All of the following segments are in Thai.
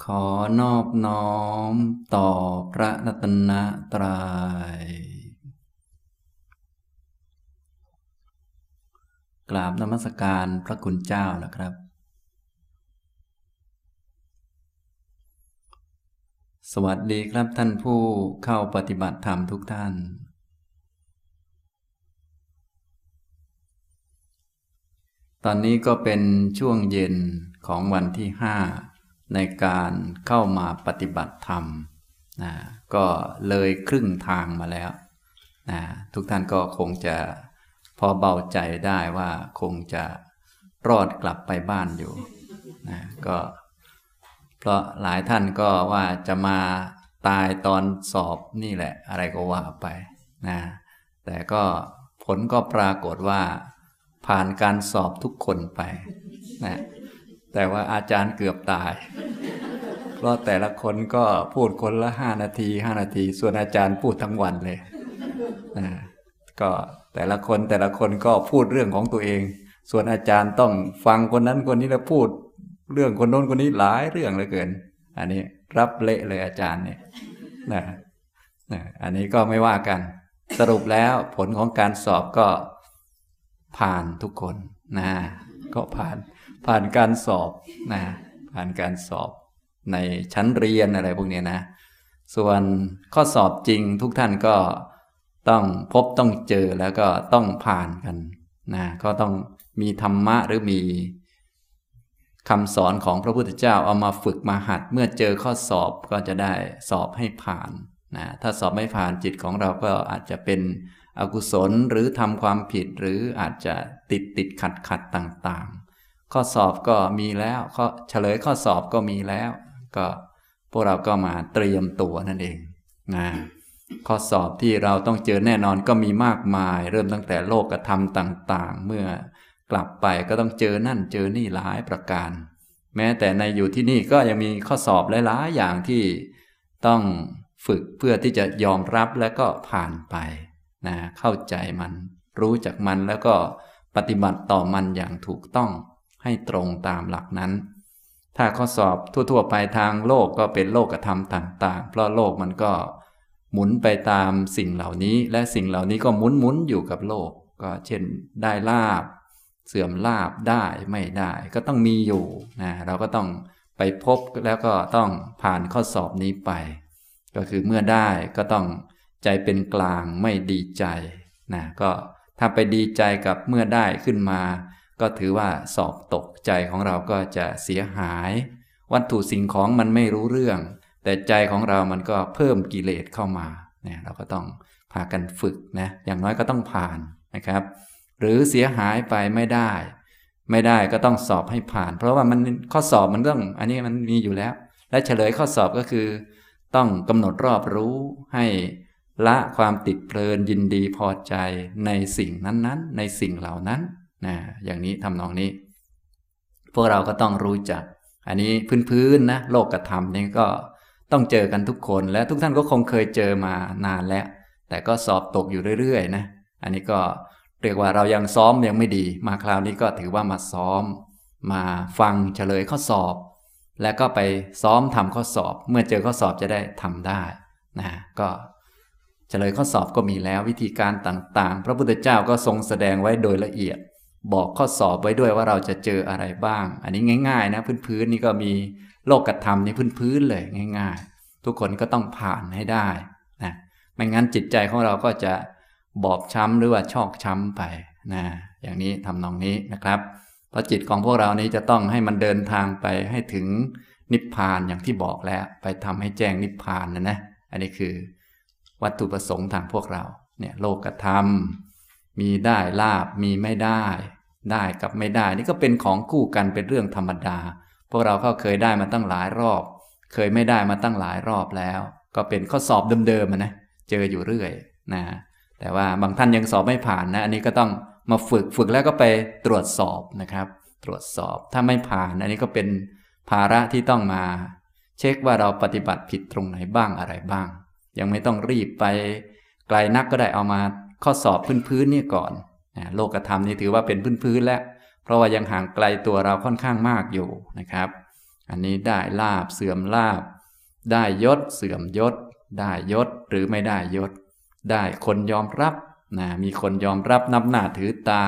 ขอนอบน้อมต่อพระรัตนตรยัยกราบนมัสการพระคุณเจ้านะครับ สวัสดีครับท่านผู้เข้าปฏิบัติธรรมทุกท่าน ตอนนี้ก็เป็นช่วงเย็นของวันที่ห้า ในการเข้ามาปฏิบัติธรรมนะก็เลยครึ่งทางมาแล้วนะทุกท่านก็คงจะพอเบาใจได้ว่าคงจะรอดกลับไปบ้านอยู่นะก็เพราะหลายท่านก็ว่าจะมาตายตอนสอบนี่แหละ อะไรก็ว่าไปนะแต่ก็ผลก็ปรากฏว่า ผ่านการสอบทุกคนไปนะ แต่ว่าอาจารย์เกือบตาย เพราะแต่ละคนก็พูดคนละห้านาทีห้านาที ส่วนอาจารย์พูดทั้งวันเลยนะก็แต่ละคนแต่ละคนก็พูดเรื่องของตัวเอง ส่วนอาจารย์ต้องฟังคนนั้นคนนี้แล้วพูด เรื่องคนโน้นคนนี้หลายเรื่องเหลือเกิน อันนี้รับเละเลยอาจารย์เนี่ยนะนะอันนี้ก็ไม่ว่ากัน สรุปแล้วผลของการสอบก็ผ่านทุกคนนะก็ผ่าน ผ่านการสอบนะผ่านการสอบในชั้นเรียนอะไรพวกนี้นะ ส่วนข้อสอบจริงทุกท่านก็ต้องพบต้องเจอแล้วก็ต้องผ่านกันนะก็ต้องมีธรรมะหรือมีคำสอนของพระพุทธเจ้าเอามาฝึกมาหัด เมื่อเจอข้อสอบก็จะได้สอบให้ผ่านนะถ้าสอบไม่ผ่านจิตของเราก็อาจจะเป็นอกุศลหรือทำความผิดหรืออาจจะติดติดขัดขัดต่าง ข้อสอบก็มีแล้วข้อเฉลยข้อสอบก็มีแล้ว ก็พวกเราก็มาเตรียมตัวนั่นเองนะข้อสอบที่เราต้องเจอแน่นอนก็มีมากมาย เริ่มตั้งแต่โลกธรรมต่าง ๆ เมื่อกลับไปก็ต้องเจอนั่นเจอนี่หลายประการ แม้แต่ในอยู่ที่นี่ก็ยังมีข้อสอบหลายๆอย่างที่ต้องฝึกเพื่อที่จะยอมรับแล้วก็ผ่านไปนะเข้าใจมัน รู้จักมันแล้วก็ปฏิบัติต่อมันอย่างถูกต้อง ให้ตรงตามหลักนั้น ถ้าข้อสอบทั่ว ๆ ไปทางโลกก็เป็นโลกธรรมต่าง ๆ เพราะโลกมันก็หมุนไปตามสิ่งเหล่านี้ และสิ่งเหล่านี้ก็หมุนหมุนอยู่กับโลก ก็เช่นได้ลาบ เสื่อมลาบได้ไม่ได้ก็ต้องมีอยู่นะเราก็ต้องไปพบแล้วก็ต้องผ่านข้อสอบนี้ไป ก็คือเมื่อได้ก็ต้องใจเป็นกลางไม่ดีใจนะก็ถ้าไปดีใจกับเมื่อได้ขึ้นมา ก็ถือว่าสอบตกใจของเราก็จะเสียหาย วัตถุสิ่งของมันไม่รู้เรื่อง แต่ใจของเรามันก็เพิ่มกิเลสเข้ามาเนี่ยเราก็ต้องพากันฝึกนะอย่างน้อยก็ต้องผ่านนะครับ หรือเสียหายไปไม่ได้ ไม่ได้ก็ต้องสอบให้ผ่าน เพราะว่ามันข้อสอบมันต้อง อันนี้มันมีอยู่แล้ว และเฉลยข้อสอบก็คือ ต้องกำหนดรอบรู้ให้ละความติดเพลินยินดีพอใจในสิ่งนั้นๆ ในสิ่งเหล่านั้น นะอย่างนี้ทำนองนี้ พวกเราก็ต้องรู้จัก อันนี้พื้นๆนะโลกธรรมนี่ก็ต้องเจอกันทุกคนและทุกท่านก็คงเคยเจอมานานแล้ว แต่ก็สอบตกอยู่เรื่อยๆนะอันนี้ก็เรียกว่าเรายังซ้อมยังไม่ดี มาคราวนี้ก็ถือว่ามาซ้อม มาฟังเฉลยข้อสอบ แล้วก็ไปซ้อมทำข้อสอบ เมื่อเจอข้อสอบจะได้ทำได้นะก็เฉลยข้อสอบก็มีแล้ววิธีการต่างๆ พระพุทธเจ้าก็ทรงแสดงไว้โดยละเอียด บอกข้อสอบไว้ด้วยว่าเราจะเจออะไรบ้าง อันนี้ง่าย ๆ นะพื้นๆนี่ก็มีโลกธรรมนี่พื้นๆเลยง่าย ๆ ทุกคนก็ต้องผ่านให้ได้นะไม่งั้นจิตใจของเราก็จะบอบช้ำหรือว่าชอกช้ำไปนะอย่างนี้ทำนองนี้นะครับ เพราะจิตของพวกเรานี้จะต้องให้มันเดินทางไปให้ถึงนิพพานอย่างที่บอกแล้ว ไปทำให้แจ้งนิพพานนะนะ อันนี้คือ วัตถุประสงค์ทางพวกเราเนี่ยโลกธรรม มีได้ลาบมีไม่ได้ ได้กับไม่ได้ นี่ก็เป็นของคู่กันเป็นเรื่องธรรมดา พวกเราก็เคยได้มาตั้งหลายรอบ เคยไม่ได้มาตั้งหลายรอบแล้ว ก็เป็นข้อสอบเดิมๆนะเจออยู่เรื่อยนะแต่ว่าบางท่านยังสอบไม่ผ่านนะ อันนี้ก็ต้องมาฝึกฝึกแล้วก็ไปตรวจสอบนะครับ ตรวจสอบถ้าไม่ผ่าน อันนี้ก็เป็นภาระที่ต้องมา เช็คว่าเราปฏิบัติผิดตรงไหนบ้างอะไรบ้าง ยังไม่ต้องรีบไปไกลนักก็ได้เอามา ข้อสอบพื้นๆนี่ก่อนนะโลกธรรมนี่ถือว่าเป็นพื้นๆแล้วเพราะว่ายังห่างไกลตัวเราค่อนข้างมากอยู่นะครับ อันนี้ได้ลาบเสื่อมลาบ ได้ยศเสื่อมยศ ได้ยศหรือไม่ได้ยศ ได้คนยอมรับนะมีคนยอมรับนับหน้าถือตา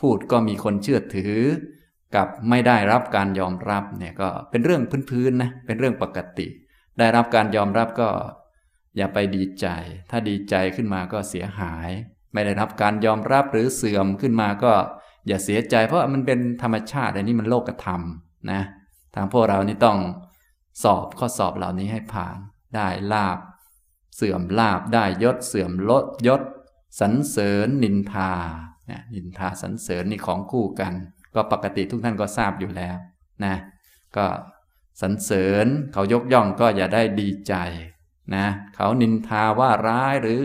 พูดก็มีคนเชื่อถือ กับไม่ได้รับการยอมรับเนี่ยก็เป็นเรื่องพื้นๆนะเป็นเรื่องปกติ ได้รับการยอมรับก็ อย่าไปดีใจ ถ้าดีใจขึ้นมาก็เสียหาย ไม่ได้รับการยอมรับหรือเสื่อมขึ้นมาก็ อย่าเสียใจ เพราะมันเป็นธรรมชาติอันนี้มันโลกธรรมนะ ทางพวกเรานี่ต้องสอบข้อสอบเหล่านี้ให้ผ่าน ได้ลาบ เสื่อมลาบได้ยศเสื่อมลดยศสรรเสริญนินทานะนินทาสรรเสริญนี่ของคู่กัน ก็ปกติทุกท่านก็ทราบอยู่แล้วนะ ก็สรรเสริญเขายกย่องก็อย่าได้ดีใจ นะเขานินทาว่าร้ายหรือ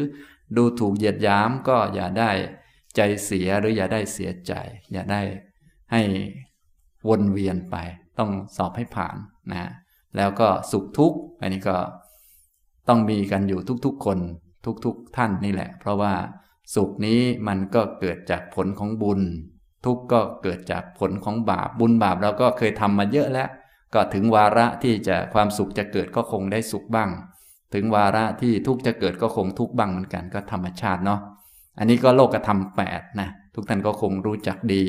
ดูถูกเหยียดยามก็อย่าได้ใจเสียหรืออย่าได้เสียใจ อย่าได้ให้วนเวียนไป ต้องสอบให้ผ่านนะแล้วก็สุขทุกข์อันนี้ก็ต้องมีกันอยู่ทุกๆคนทุกๆท่านนี่แหละ เพราะว่าสุขนี้มันก็เกิดจากผลของบุญ ทุกข์ก็เกิดจากผลของบาปบุญบาปเราก็เคยทำมาเยอะแล้ว ก็ถึงวาระที่จะความสุขจะเกิดก็คงได้สุขบ้าง ถึงวาระที่ทุกจะเกิดก็คงทุกบ้างเหมือนกันก็ธรรมชาติเนาะอันนี้ก็โลกธรรมแปดนะทุกท่านก็คงรู้จักดี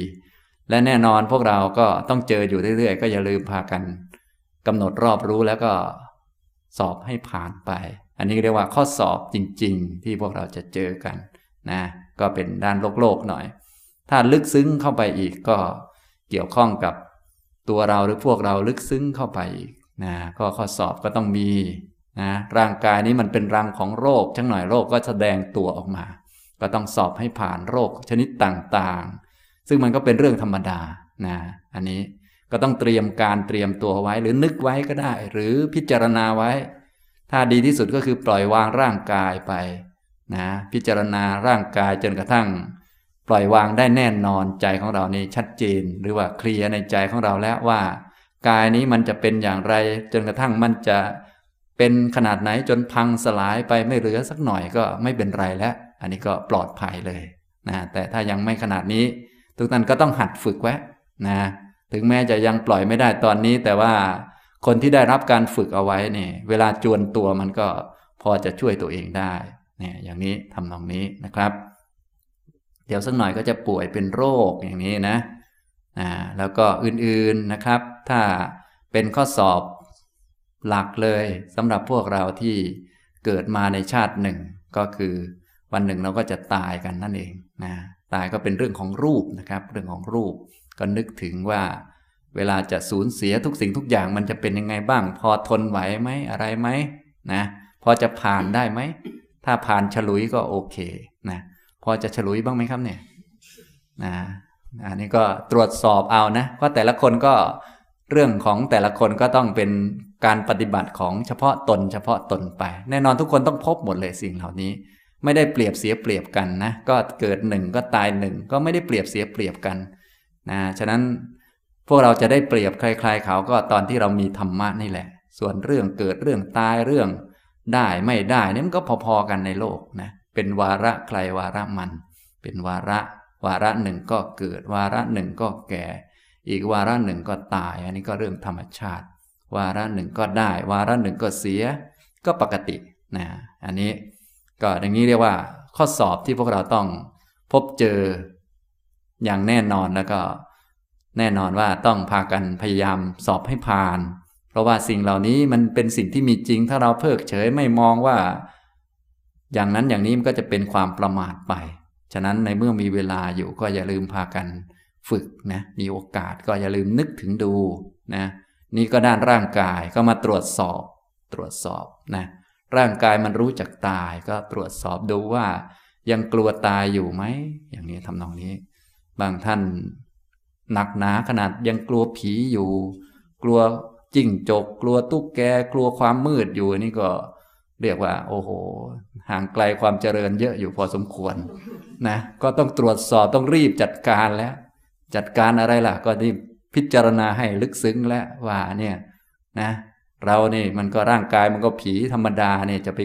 และแน่นอนพวกเราก็ต้องเจออยู่เรื่อยๆ ก็อย่าลืมพากันกำหนดรอบรู้แล้วก็สอบให้ผ่านไป อันนี้เรียกว่าข้อสอบจริง ๆ ที่พวกเราจะเจอกันนะก็เป็นด้านโลกโลกหน่อย ถ้าลึกซึ้งเข้าไปอีกก็เกี่ยวข้องกับตัวเราหรือพวกเราลึกซึ้งเข้าไปอีกนะก็ข้อสอบก็ต้องมี นะร่างกายนี้มันเป็นรังของโรคชังหน่อยโรคก็แสดงตัวออกมา ก็ต้องสอบให้ผ่านโรคชนิดต่างๆ ซึ่งมันก็เป็นเรื่องธรรมดานะอันนี้ก็ต้องเตรียมการเตรียมตัวไว้หรือนึกไว้ก็ได้ หรือพิจารณาไว้ ถ้าดีที่สุดก็คือปล่อยวางร่างกายไปนะพิจารณาร่างกายจนกระทั่ง ปล่อยวางได้แน่นอนใจของเรานี่ชัดเจน หรือว่าเคลียร์ในใจของเราแล้วว่า กายนี้มันจะเป็นอย่างไร จนกระทั่งมันจะ เป็นขนาดไหนจนพังสลายไปไม่เหลือสักหน่อยก็ไม่เป็นไรแล้ว อันนี้ก็ปลอดภัยเลยนะแต่ถ้ายังไม่ขนาดนี้ ทุกท่านก็ต้องหัดฝึกไว้นะถึงแม้จะยังปล่อยไม่ได้ตอนนี้ แต่ว่าคนที่ได้รับการฝึกเอาไว้เนี่ยเวลาจวนตัวมันก็พอจะช่วยตัวเองได้เนี่ยอย่างนี้ทำนองนี้นะครับ เดี๋ยวสักหน่อยก็จะป่วยเป็นโรคอย่างนี้นะอ่าแล้วก็อื่นๆนะครับ ถ้าเป็นข้อสอบ หลักเลยสำหรับพวกเราที่เกิดมาในชาติหนึ่ง ก็คือวันหนึ่งเราก็จะตายกันนั่นเองนะตายก็เป็นเรื่องของรูปนะครับ เรื่องของรูป ก็นึกถึงว่า เวลาจะสูญเสียทุกสิ่งทุกอย่างมันจะเป็นยังไงบ้าง พอทนไหวไหมอะไรไหมนะพอจะผ่านได้ไหม ถ้าผ่านฉลุยก็โอเคนะพอจะฉลุยบ้างไหมครับเนี่ยนะอันนี้ก็ตรวจสอบเอานะเพราะแต่ละคนก็เรื่องของแต่ละคนก็ต้องเป็น การปฏิบัติของเฉพาะตนเฉพาะตนไป แน่นอนทุกคนต้องพบหมดเลยสิ่งเหล่านี้ ไม่ได้เปรียบเสียเปรียบกันนะ ก็เกิดหนึ่งก็ตายหนึ่งก็ไม่ได้เปรียบเสียเปรียบกันนะฉะนั้นพวกเราจะได้เปรียบใครๆเขาก็ตอนที่เรามีธรรมะนี่แหละ ส่วนเรื่องเกิดเรื่องตายเรื่อง ได้ไม่ได้นี่มันก็พอๆกันในโลกนะเป็นวาระใครวาระมัน เป็นวาระ วาระหนึ่งก็เกิด วาระหนึ่งก็แก่ อีกวาระหนึ่งก็ตาย อันนี้ก็เรื่องธรรมชาติ วาระหนึ่งก็ได้ วาระหนึ่งก็เสีย ก็ปกตินะอันนี้ก็อย่างนี้เรียกว่า ข้อสอบที่พวกเราต้องพบเจออย่างแน่นอนแล้วก็ แน่นอนว่าต้องพากันพยายามสอบให้ผ่าน เพราะว่าสิ่งเหล่านี้มันเป็นสิ่งที่มีจริง ถ้าเราเพิกเฉยไม่มองว่า อย่างนั้นอย่างนี้มันก็จะเป็นความประมาทไป ฉะนั้นในเมื่อมีเวลาอยู่ก็อย่าลืมพากันฝึกนะมีโอกาสก็อย่าลืมนึกถึงดูนะ นี่ก็ด้านร่างกายก็มาตรวจสอบ ตรวจสอบนะร่างกายมันรู้จักตายก็ตรวจสอบดูว่ายังกลัวตายอยู่ไหม อย่างนี้ทำนองนี้ บางท่านหนักหนาขนาดยังกลัวผีอยู่ กลัวจิ้งจก กลัวตุ๊กแก กลัวความมืดอยู่นี่ก็เรียกว่า โอ้โห ห่างไกลความเจริญเยอะอยู่พอสมควรนะก็ต้องตรวจสอบต้องรีบจัดการแล้ว จัดการอะไรล่ะ ก็นี่ พิจารณาให้ลึกซึ้งแล้วว่าเนี่ยนะเรานี่มันก็ร่างกายมันก็ผีธรรมดาเนี่ยจะไป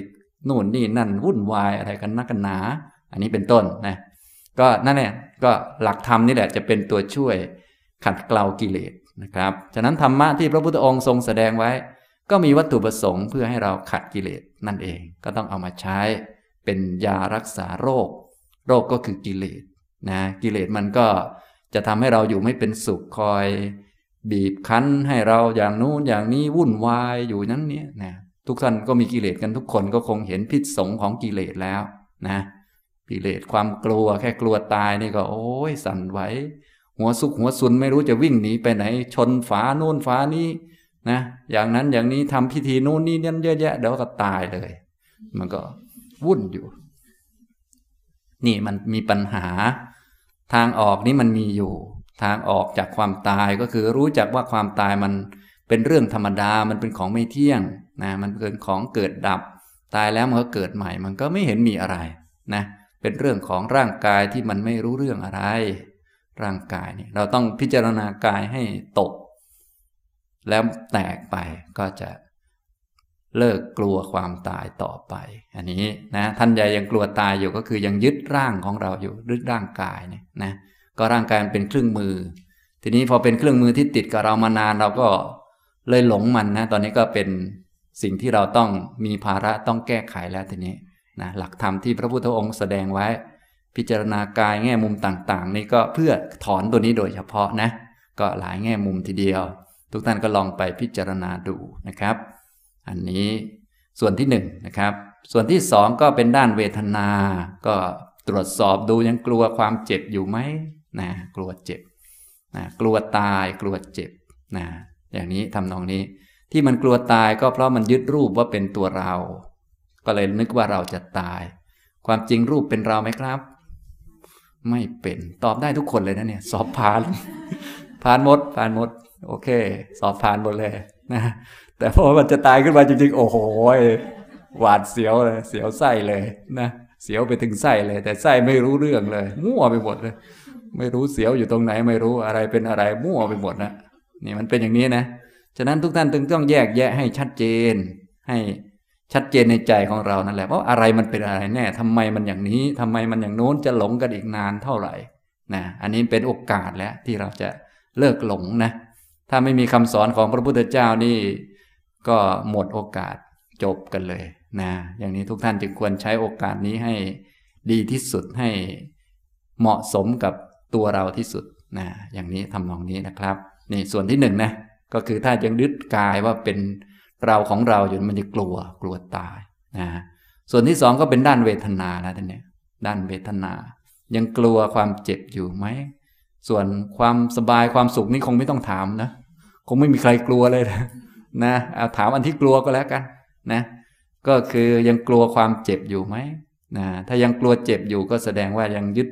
นู่นนี่นั่นวุ่นวายอะไรกันนักกันหนา อันนี้เป็นต้นนะก็นั่นแหละก็หลักธรรมนี่แหละจะเป็นตัวช่วยขัดเกลากิเลสนะครับฉะนั้นธรรมะที่พระพุทธองค์ทรงแสดงไว้ ก็มีวัตถุประสงค์เพื่อให้เราขัดกิเลสนั่นเองก็ต้องเอามาใช้ เป็นยารักษาโรค โรคก็คือกิเลสนะกิเลสมันก็ จะทำให้เราอยู่ไม่เป็นสุขคอย บีบคั้นให้เราอย่างนู้นอย่างนี้วุ่นวายอยู่นั้นเนี่ยนะทุกท่านก็มีกิเลสกันทุกคนก็คงเห็นพิษสงของกิเลสแล้วนะกิเลสความกลัวแค่กลัวตายนี่ก็โอ้ยสั่นไหวหัวสุกหัวซุนไม่รู้จะวิ่งหนีไปไหน ชนฝาโน่นฝานี้นะอย่างนั้นอย่างนี้ทำพิธีโน่นนี่นั่นเยอะแยะเดี๋ยวก็ตายเลย มันก็วุ่นอยู่ นี่มันมีปัญหา ทางออกนี้มันมีอยู่ ทางออกจากความตายก็คือรู้จักว่าความตายมันเป็นเรื่องธรรมดามันเป็นของไม่เที่ยงนะมันเป็นของเกิดดับ ตายแล้วมันก็เกิดใหม่ มันก็ไม่เห็นมีอะไรนะเป็นเรื่องของร่างกายที่มันไม่รู้เรื่องอะไร ร่างกายนี่เราต้องพิจารณากายให้ตก แล้วแตกไปก็จะ เลิกกลัวความตายต่อไป อันนี้นะท่านใหญ่ยังกลัวตายอยู่ก็คือยังยึดร่างของเราอยู่ยึดร่างกายเนี่ยนะก็ร่างกายมันเป็นเครื่องมือ ทีนี้พอเป็นเครื่องมือที่ติดกับเรามานานเราก็เลยหลงมันนะตอนนี้ก็เป็นสิ่งที่เราต้องมีภาระต้องแก้ไขแล้วทีนี้นะหลักธรรมที่พระพุทธองค์แสดงไว้ พิจารณากายแง่มุมต่างๆ นี่ก็เพื่อถอนตัวนี้โดยเฉพาะนะก็หลายแง่มุมทีเดียว ทุกท่านก็ลองไปพิจารณาดูนะครับ อันนี้ส่วนที่หนึ่งนะครับ ส่วนที่สองก็เป็นด้านเวทนา ก็ตรวจสอบดูยังกลัวความเจ็บอยู่ไหมนะกลัวเจ็บนะกลัวตายกลัวเจ็บนะอย่างนี้ทำนองนี้ ที่มันกลัวตายก็เพราะมันยึดรูปว่าเป็นตัวเรา ก็เลยนึกว่าเราจะตาย ความจริงรูปเป็นเราไหมครับ ไม่เป็นตอบได้ทุกคนเลยนะเนี่ย สอบผ่าน ผ่านหมดผ่านหมด โอเค สอบผ่านหมดเลยนะ แต่พอมันจะตายขึ้นมาจริงๆ โอ้โหหวาดเสียวเลย เสียวไส้เลยนะเสียวไปถึงไส้เลย แต่ไส้ไม่รู้เรื่องเลย มั่วไปหมดเลย ไม่รู้เสียวอยู่ตรงไหน ไม่รู้อะไรเป็นอะไร มั่วไปหมดนะนี่มันเป็นอย่างนี้นะฉะนั้นทุกท่านจึงต้องแยกแยะให้ชัดเจน ให้ชัดเจนในใจของเรานั่นแหละว่าอะไรมันเป็นอะไรแน่ทำไมมันอย่างนี้ทำไมมันอย่างโน้นจะหลงกันอีกนานเท่าไหร่นะอันนี้เป็นโอกาสแล้วที่เราจะเลิกหลงนะ ถ้าไม่มีคำสอนของพระพุทธเจ้านี่ ก็หมดโอกาสจบกันเลยนะอย่างนี้ทุกท่านจึงควรใช้โอกาสนี้ให้ดีที่สุดให้เหมาะสมกับตัวเราที่สุดนะอย่างนี้ทำนองนี้นะครับนี่ส่วนที่หนึ่งนะก็คือถ้ายังดึดกายว่าเป็นเราของเราอยู่มันจะกลัวกลัวตายนะส่วนที่สองก็เป็นด้านเวทนาแล้วท่านเนี่ยด้านเวทนา ยังกลัวความเจ็บอยู่ไหมส่วนความสบายความสุขนี่คงไม่ต้องถามนะ คงไม่มีใครกลัวเลยนะ นะเอาถามอันที่กลัวก็แล้วกันนะ ก็คือยังกลัวความเจ็บอยู่ไหมนะถ้ายังกลัวเจ็บอยู่ก็แสดงว่ายังยึด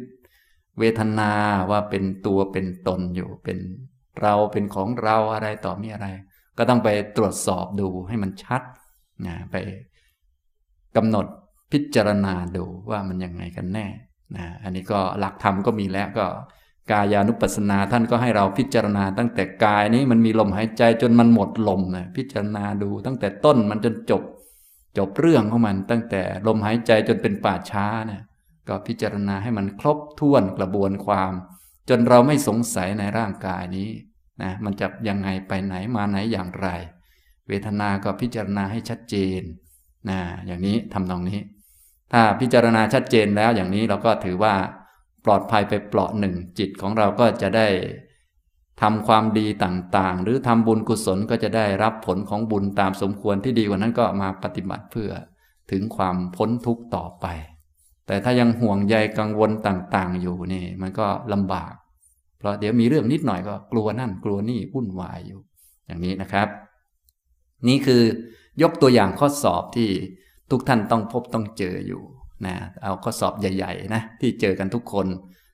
เวทนาว่าเป็นตัวเป็นตนอยู่เป็นเราเป็นของเราอะไรต่อมีอะไร ก็ต้องไปตรวจสอบดูให้มันชัดนะไปกำหนดพิจารณาดูว่ามันยังไงกันแน่นะอันนี้ก็หลักธรรมก็มีแล้วก็ กายานุปัสสนาท่านก็ให้เราพิจารณา ตั้งแต่กายนี้มันมีลมหายใจจนมันหมดลมนะพิจารณาดูตั้งแต่ต้นมันจนจบ จบเรื่องของมัน ตั้งแต่ลมหายใจจนเป็นป่าช้าเนะี่ยก็พิจารณาให้มันครบถ้วนกระบวนความ จนเราไม่สงสัยในร่างกายนี้นะมันจะยังไงไปไหนมาไหนอย่างไร เวทนาก็พิจารณาให้ชัดเจนนะอย่างนี้ทำตรงนี้ ถ้าพิจารณาชัดเจนแล้วอย่างนี้เราก็ถือว่า ปลอดภัยไปเปลาะหนึ่ง จิตของเราก็จะได้ทำความดีต่างๆ หรือทำบุญกุศลก็จะได้รับผลของบุญตามสมควรที่ดีกว่านั้นก็มาปฏิบัติเพื่อถึงความพ้นทุกข์ต่อไป แต่ถ้ายังห่วงใยกังวลต่างๆ อยู่นี่ มันก็ลำบาก เพราะเดี๋ยวมีเรื่องนิดหน่อยก็กลัวนั่นกลัวนี่วุ่นวายอยู่ อย่างนี้นะครับ นี่คือยกตัวอย่างข้อสอบที่ทุกท่านต้องพบต้องเจออยู่ นะเอาข้อสอบใหญ่ๆนะที่เจอกันทุกคน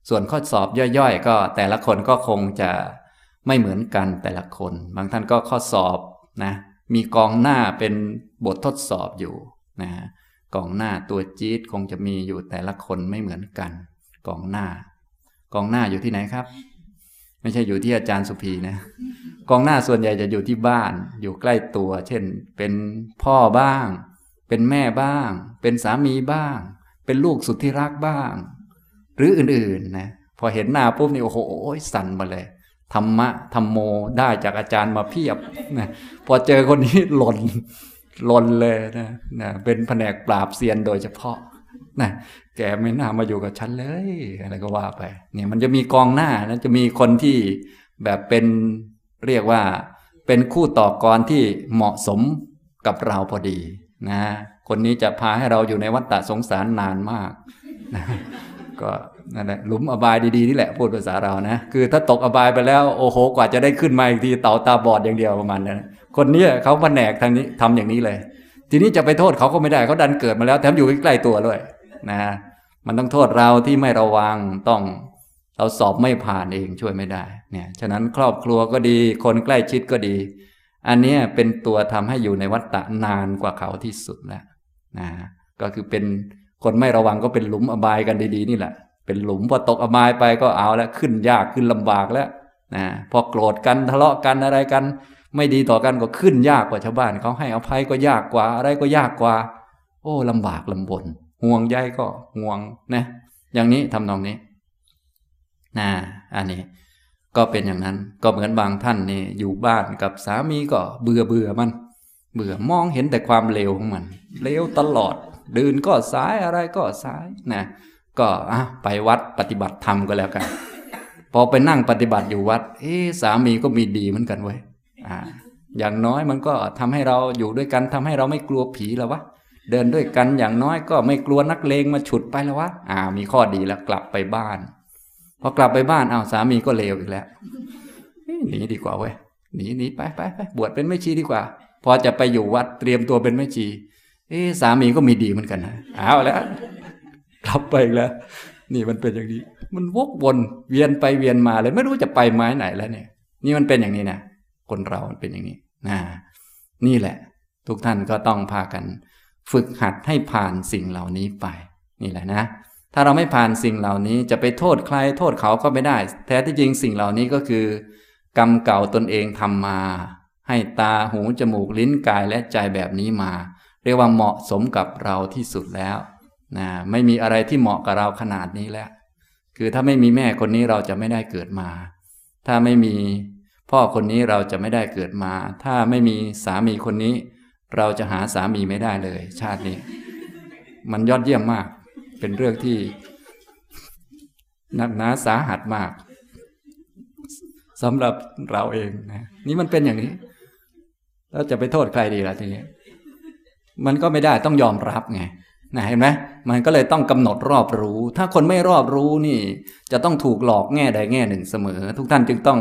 ส่วนข้อสอบย่อยๆ ก็แต่ละคนก็คงจะไม่เหมือนกันแต่ละคน บางท่านก็ข้อสอบนะมีกองหน้าเป็นบททดสอบอยู่นะกองหน้าตัวจี๊ดคงจะมีอยู่แต่ละคนไม่เหมือนกัน กองหน้า กองหน้าอยู่ที่ไหนครับ ไม่ใช่อยู่ที่อาจารย์สุภีนะกองหน้าส่วนใหญ่จะอยู่ที่บ้าน อยู่ใกล้ตัว เช่น เป็นพ่อบ้าง เป็นแม่บ้าง เป็นสามีบ้าง เป็นลูกสุดที่รักบ้าง หรืออื่นๆนะพอเห็นหน้าปุ๊บนี่โอ้โหสั่นมาเลยธรรมะธรรมโมได้จากอาจารย์มาเพียบนะพอเจอคนนี้หล่นหล่นเลยนะนะเป็นแผนกปราบเซียนโดยเฉพาะนะแกไม่น่ามาอยู่กับฉันเลย อะไรก็ว่าไป เนี่ยมันจะมีกองหน้านะจะมีคนที่แบบเป็นเรียกว่าเป็นคู่ต่อกรที่เหมาะสมกับเราพอดีนะ คนนี้จะพาให้เราอยู่ในวัฏฏะสงสารนานมากก็นั่นแหละหลุมอบายดีๆนี่แหละพูดภาษาเรานะคือถ้าตกอบายไปแล้วโอ้โหกว่าจะได้ขึ้นมาอีกทีเต่าตาบอดอย่างเดียวประมาณนั้นคนนี้เขาแผนกทางนี้ทำอย่างนี้เลย ทีนี้จะไปโทษเขาก็ไม่ได้เขาดันเกิดมาแล้วแถมอยู่ใกล้ตัวด้วยนะมันต้องโทษเราที่ไม่ระวังต้องเราสอบไม่ผ่านเองช่วยไม่ได้เนี่ยฉะนั้นครอบครัวก็ดี คนใกล้ชิดก็ดี อันนี้เป็นตัวทำให้อยู่ในวัฏฏะนานกว่าเขาที่สุดแล้ว นะก็คือเป็นคนไม่ระวังก็เป็นหลุมอบายกันดีๆนี่แหละ เป็นหลุมพอตกอบายไปก็เอาแล้วขึ้นยากขึ้นลำบากแล้วนะพอโกรธกันทะเลาะกันอะไรกัน ไม่ดีต่อกันก็ขึ้นยากกว่าชาวบ้านเขาให้อภัยก็ยากกว่า อะไรก็ยากกว่า โอ้ลำบากลำบนห่วงใยก็ห่วงนะ อย่างนี้ทำนองนี้นะอันนี้ก็เป็นอย่างนั้นก็เหมือนบางท่านนี่อยู่บ้านกับสามีก็เบื่อเบื่อมัน เบื่อมองเห็นแต่ความเลวของมัน เลวตลอด เดินก็สายอะไรก็สายนะก็อะไปวัดปฏิบัติธรรมก็แล้วกัน พอไปนั่งปฏิบัติอยู่วัด เอ๊สามีก็มีดีเหมือนกันเว้ยอ่าอย่างน้อยมันก็ทำให้เราอยู่ด้วยกันทำให้เราไม่กลัวผีแล้ววะเดินด้วยกันอย่างน้อยก็ไม่กลัวนักเลงมาฉุดไปแล้ววะอ่า มีข้อดีแล้วกลับไปบ้านพอกลับไปบ้านอ้าวสามีก็เลวอีกแล้วหนีดีกว่าเว้ยหนีหนีไปไปไปบวชเป็นแม่ชีดีกว่า พอจะไปอยู่วัดเตรียมตัวเป็นแม่ชี เอ๊สามีก็มีดีเหมือนกันนะเอาแล้วกลับไปแล้ว นี่มันเป็นอย่างนี้ มันวกวนเวียนไปเวียนมาเลย ไม่รู้จะไปไม้ไหนแล้วเนี่ย นี่มันเป็นอย่างนี้นะคนเรามันเป็นอย่างนี้นะนี่แหละ ทุกท่านก็ต้องพากัน ฝึกหัดให้ผ่านสิ่งเหล่านี้ไป นี่แหละนะ ถ้าเราไม่ผ่านสิ่งเหล่านี้จะไปโทษใครโทษเขาก็ไม่ได้ แท้ที่จริงสิ่งเหล่านี้ก็คือ กรรมเก่าตนเองทำมา ให้ตาหูจมูกลิ้นกายและใจแบบนี้มา เรียกว่าเหมาะสมกับเราที่สุดแล้วนะไม่มีอะไรที่เหมาะกับเราขนาดนี้แล้ว คือถ้าไม่มีแม่คนนี้เราจะไม่ได้เกิดมา ถ้าไม่มีพ่อคนนี้เราจะไม่ได้เกิดมา ถ้าไม่มีสามีคนนี้ เราจะหาสามีไม่ได้เลย ชาตินี้ มันยอดเยี่ยมมาก เป็นเรื่องที่หนักหนาสาหัสมากสำหรับเราเองนะนี่มันเป็นอย่างนี้ แล้วจะไปโทษใครดีล่ะทีนี้มันก็ไม่ได้ต้องยอมรับไงนะเห็นไหมมันก็เลยต้องกำหนดรอบรู้ ถ้าคนไม่รอบรู้นี่ จะต้องถูกหลอกแง่ใดแง่หนึ่งเสมอ ทุกท่านจึงต้อง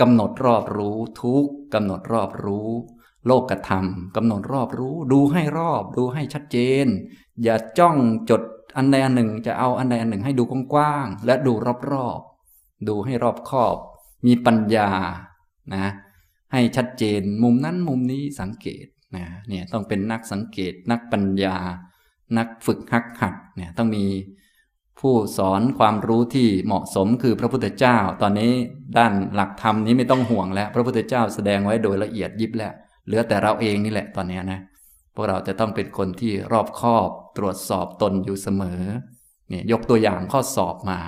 กำหนดรอบรู้ ทุกกำหนดรอบรู้ โลกธรรมกำหนดรอบรู้ ดูให้รอบ ดูให้ชัดเจน อย่าจ้องจดอันใดอันหนึ่งจะเอาอันใดอันหนึ่งให้ดูกว้างๆและดูรอบๆดูให้รอบคอบ มีปัญญานะ ให้ชัดเจนมุมนั้นมุมนี้สังเกตนะเนี่ยต้องเป็นนักสังเกต นักปัญญา นักฝึกหักหัดเนี่ยต้องมีผู้สอนความรู้ที่เหมาะสมคือพระพุทธเจ้า ตอนนี้ด้านหลักธรรมนี้ไม่ต้องห่วงแล้ว พระพุทธเจ้าแสดงไว้โดยละเอียดยิบแล้วเหลือแต่เราเองนี่แหละตอนนี้นะพวกเราจะต้องเป็นคนที่รอบคอบตรวจสอบตนอยู่เสมอเนี่ยยกตัวอย่างข้อสอบมา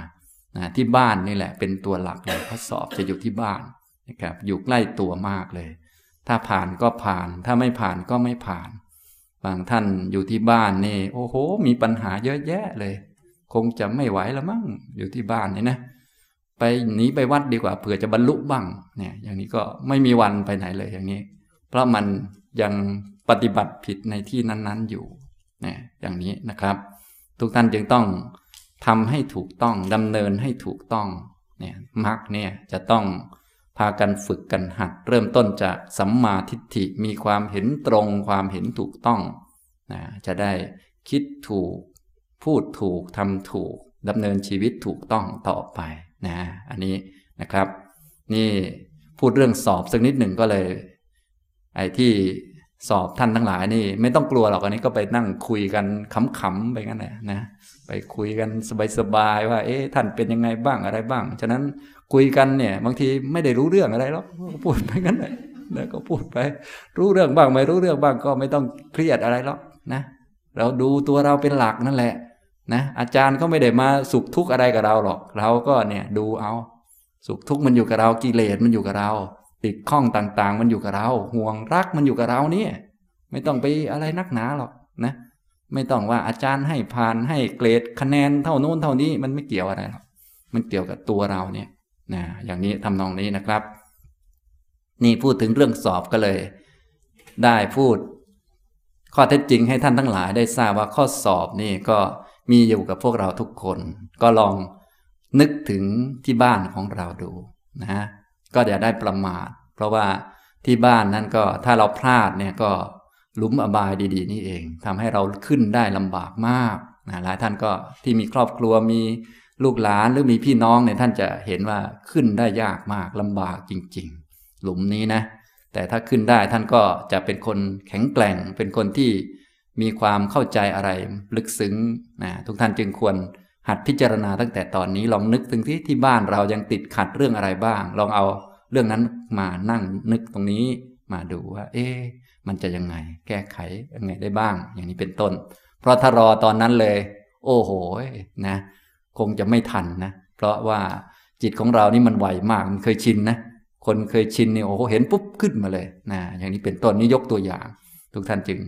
นะที่บ้านนี่แหละเป็นตัวหลักเลยข้อสอบจะอยู่ที่บ้าน นะครับอยู่ใกล้ตัวมากเลย ถ้าผ่านก็ผ่าน ถ้าไม่ผ่านก็ไม่ผ่าน บางท่านอยู่ที่บ้านนี่โอ้โห มีปัญหาเยอะแยะเลย คงจะไม่ไหวแล้วมั้งอยู่ที่บ้านนี่นะ ไปหนีไปวัดดีกว่าเผื่อจะบรรลุบ้างเนี่ยอย่างนี้ก็ไม่มีวันไปไหนเลยอย่างนี้ เพราะมันยังปฏิบัติผิดในที่นั้น ๆอยู่เนี่ยอย่างนี้นะครับ ทุกท่านจึงต้องทำให้ถูกต้องดำเนินให้ถูกต้องเนี่ยมรรคเนี่ยจะต้อง พากันฝึกกันหัด เริ่มต้นจากสัมมาทิฏฐิมีความเห็นตรงความเห็นถูกต้องนะจะได้คิดถูก พูดถูกทำถูกดำเนินชีวิตถูกต้องต่อไปนะอันนี้นะครับ นี่พูดเรื่องสอบสักนิดหนึ่งก็เลย ไอ้ที่สอบท่านทั้งหลายนี่ ไม่ต้องกลัวหรอกอันนี้ก็ไปนั่งคุยกันขำๆไปงั้นแหละนะ ไปคุยกันสบายๆว่า เอ๊ะท่านเป็นยังไงบ้างอะไรบ้าง ฉะนั้น คุยกันเนี่ย บางทีไม่ได้รู้เรื่องอะไรหรอกพูดไปงั้นเลยและนะก็พูดไป รู้เรื่องบ้างไม่รู้เรื่องบ้างก็ไม่ต้องเครียดอะไรหรอกนะ เราดูตัวเราเป็นหลักนั่นแหละนะอาจารย์ก็ไม่ได้มาสุขทุกข์อะไรกับเราหรอก เราก็เนี่ยดูเอา สุขทุกข์มันอยู่กับเรากิเลสมันอยู่กับเรา ติดข้องต่างๆ มันอยู่กับเรา ห่วงรักมันอยู่กับเราเนี่ย ไม่ต้องไปอะไรนักหนาหรอกนะ ไม่ต้องว่าอาจารย์ให้ผ่านให้เกรดคะแนนเท่านู้นเท่านี้มันไม่เกี่ยวอะไรหรอกมันเกี่ยวกับตัวเราเนี่ย นะอย่างนี้ทำนองนี้นะครับ นี่พูดถึงเรื่องสอบก็เลย ได้พูด ข้อเท็จจริงให้ท่านทั้งหลายได้ทราบว่าข้อสอบนี่ก็มีอยู่กับพวกเราทุกคน ก็ลองนึกถึงที่บ้านของเราดูนะก็อย่าได้ประมาท เพราะว่าที่บ้านนั่นก็ถ้าเราพลาดเนี่ยก็ลุมอบายดี ๆ นี่เองทำให้เราขึ้นได้ลำบากมากนะหลายท่านก็ที่มีครอบครัวมี ลูกหลานหรือมีพี่น้องเนี่ยท่านจะเห็นว่าขึ้นได้ยากมากลำบากจริง ๆ หลุมนี้นะ แต่ถ้าขึ้นได้ท่านก็จะเป็นคนแข็งแกร่ง เป็นคนที่มีความเข้าใจอะไรลึกซึ้งนะทุกท่านจึงควรหัดพิจารณาตั้งแต่ตอนนี้ลองนึกถึงที่ที่บ้านเรายังติดขัดเรื่องอะไรบ้าง ลองเอาเรื่องนั้นมานั่งนึกตรงนี้มาดูว่า เอ๊ะมันจะยังไง แก้ไขยังไงได้บ้าง อย่างนี้เป็นต้น เพราะถ้ารอตอนนั้นเลย โอ้โหนะ คงจะไม่ทันนะ เพราะว่าจิตของเรานี่มันไวมากมันเคยชินนะคนเคยชินนี่โอ้โหเห็นปุ๊บขึ้นมาเลยนะอย่างนี้เป็นต้นนี่ยกตัวอย่าง ทุกท่านจึง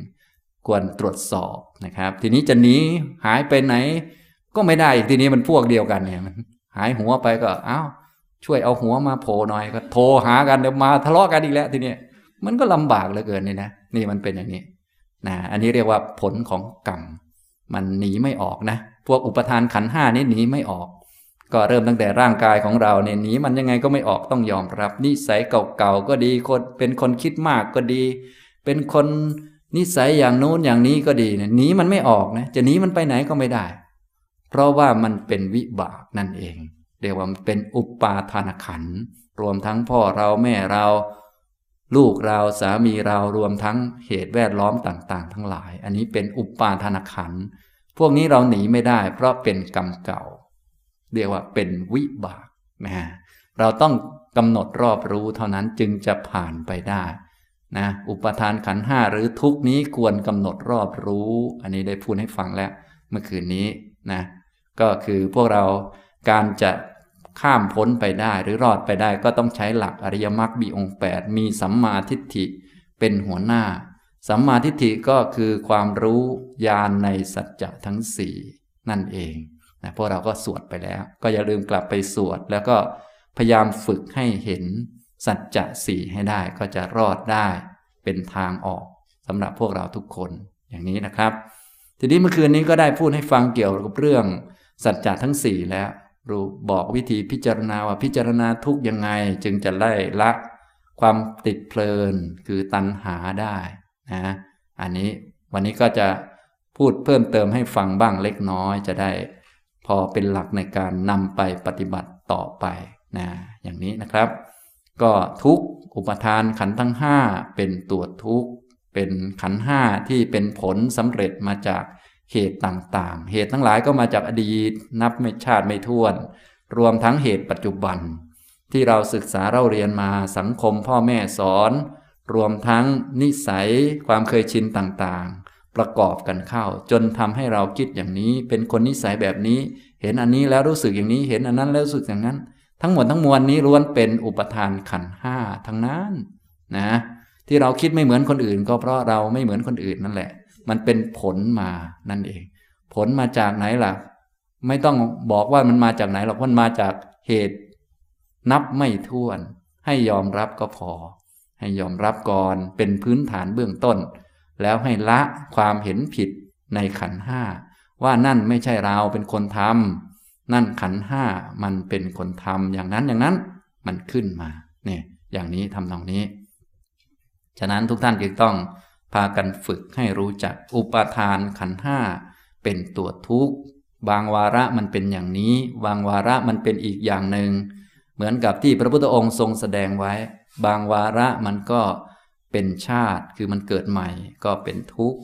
ควรตรวจสอบนะครับ ทีนี้จะหนีหายไปไหน ก็ไม่ได้อีกทีนี้มันพวกเดียวกันเนี่ยมัน หายหัวไปก็อ้าวช่วยเอาหัวมาโผล่หน่อยก็โทรหากันเดี๋ยวมาทะเลาะกันอีกแล้วทีนี้มันก็ลำบากเหลือเกินนี่นะนี่มันเป็นอย่างนี้นะอันนี้เรียกว่าผลของกรรมมันหนีไม่ออกนะ พวกอุปทานขันห้านี่หนีไม่ออก ก็เริ่มตั้งแต่ร่างกายของเราเนี่ยหนีมันยังไงก็ไม่ออกต้องยอมรับ นิสัยเก่าๆก็ดีคนเป็นคนคิดมากก็ดี เป็นคนนิสัยอย่างโน้นอย่างนี้ก็ดีเนี่ยหนีมันไม่ออกนะจะหนีมันไปไหนก็ไม่ได้ เพราะว่ามันเป็นวิบากนั่นเองเรียกว่ามันเป็นอุปาทานขันรวมทั้งพ่อเราแม่เรา ลูกเราสามีเรารวมทั้งเหตุแวดล้อมต่าง ๆ ทั้งหลาย อันนี้เป็นอุปาทานขัน พวกนี้เราหนีไม่ได้ เพราะเป็นกรรมเก่า เรียกว่าเป็นวิบากนะเราต้องกำหนดรอบรู้เท่านั้นจึงจะผ่านไปได้นะอุปทานขันห้าหรือทุกนี้ควรกำหนดรอบรู้ อันนี้ได้พูดให้ฟังแล้ว เมื่อคืนนี้นะก็คือพวกเราการจะข้ามพ้นไปได้หรือรอดไปได้ก็ต้องใช้หลักอริยมรรคบีองแปดมีสัมมาทิฏฐิเป็นหัวหน้า สัมมาทิฏฐิก็คือความรู้ญาณในสัจจะทั้งสี่นั่นเองนะพวกเราก็สวดไปแล้ว ก็อย่าลืมกลับไปสวด แล้วก็พยายามฝึกให้เห็นสัจจะสี่ให้ได้ก็จะรอดได้ เป็นทางออกสำหรับพวกเราทุกคนอย่างนี้นะครับ ทีนี้เมื่อคืนนี้ก็ได้พูดให้ฟังเกี่ยวกับเรื่องสัจจะทั้งสี่แล้วรู้บอกวิธีพิจารณาว่าพิจารณาทุกยังไง จึงจะไล่ละ ความติดเพลินคือตัณหาได้ นะอันนี้วันนี้ก็จะพูดเพิ่มเติมให้ฟังบ้างเล็กน้อยจะได้พอเป็นหลักในการนำไปปฏิบัติต่อไปนะอย่างนี้นะครับ ก็ทุกอุปทานขันทั้งห้าเป็นตัวทุกเป็นขันห้าที่เป็นผลสำเร็จมาจากเหตุต่างๆ เหตุทั้งหลายก็มาจากอดีตนับไม่ชาติไม่ท้วน รวมทั้งเหตุปัจจุบัน ที่เราศึกษาเราเรียนมาสังคมพ่อแม่สอน รวมทั้งนิสัยความเคยชินต่างๆ ประกอบกันเข้า จนทำให้เราคิดอย่างนี้ เป็นคนนิสัยแบบนี้ เห็นอันนี้แล้วรู้สึกอย่างนี้ เห็นอันนั้นแล้วรู้สึกอย่างนั้น ทั้งหมดทั้งมวลนี้ล้วนเป็นอุปทานขันห้าทั้งนั้นนะที่เราคิดไม่เหมือนคนอื่น ก็เพราะเราไม่เหมือนคนอื่นนั่นแหละ มันเป็นผลมานั่นเอง ผลมาจากไหนล่ะ ไม่ต้องบอกว่ามันมาจากไหนหรอกมันมาจากเหตุ นับไม่ถ้วน ให้ยอมรับก็พอ ให้ยอมรับก่อนเป็นพื้นฐานเบื้องต้น แล้วให้ละความเห็นผิดในขันห้าว่านั่นไม่ใช่เราเป็นคนทำนั่นขันห้ามันเป็นคนทำอย่างนั้นอย่างนั้นมันขึ้นมาเนี่ยอย่างนี้ทำตรงนี้ ฉะนั้นทุกท่านจึงต้องพากันฝึกให้รู้จักอุปทานขันห้าเป็นตัวทุกข์ บางวาระมันเป็นอย่างนี้ บางวาระมันเป็นอีกอย่างหนึ่ง เหมือนกับที่พระพุทธองค์ทรงแสดงไว้ บางวาระมันก็เป็นชาติคือมันเกิดใหม่ก็เป็นทุกข์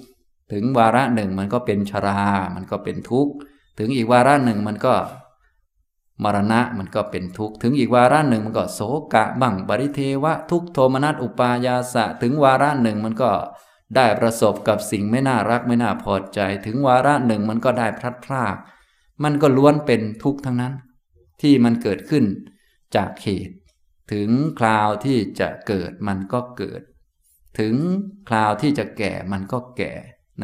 ถึงวาระหนึ่งมันก็เป็นชรา มันก็เป็นทุกข์ ถึงอีกวาระหนึ่งมันก็มรณะมันก็เป็นทุกข์ ถึงอีกวาระหนึ่งมันก็โศกะบังบริเทวะ ทุกโทมนัสอุปายาสะ ถึงวาระหนึ่งมันก็ได้ประสบกับสิ่งไม่น่ารักไม่น่าพอใจ ถึงวาระหนึ่งมันก็ได้พลัดพราก มันก็ล้วนเป็นทุกข์ทั้งนั้น ที่มันเกิดขึ้นจากเหตุ ถึงคราวที่จะเกิดมันก็เกิด ถึงคราวที่จะแก่มันก็แก่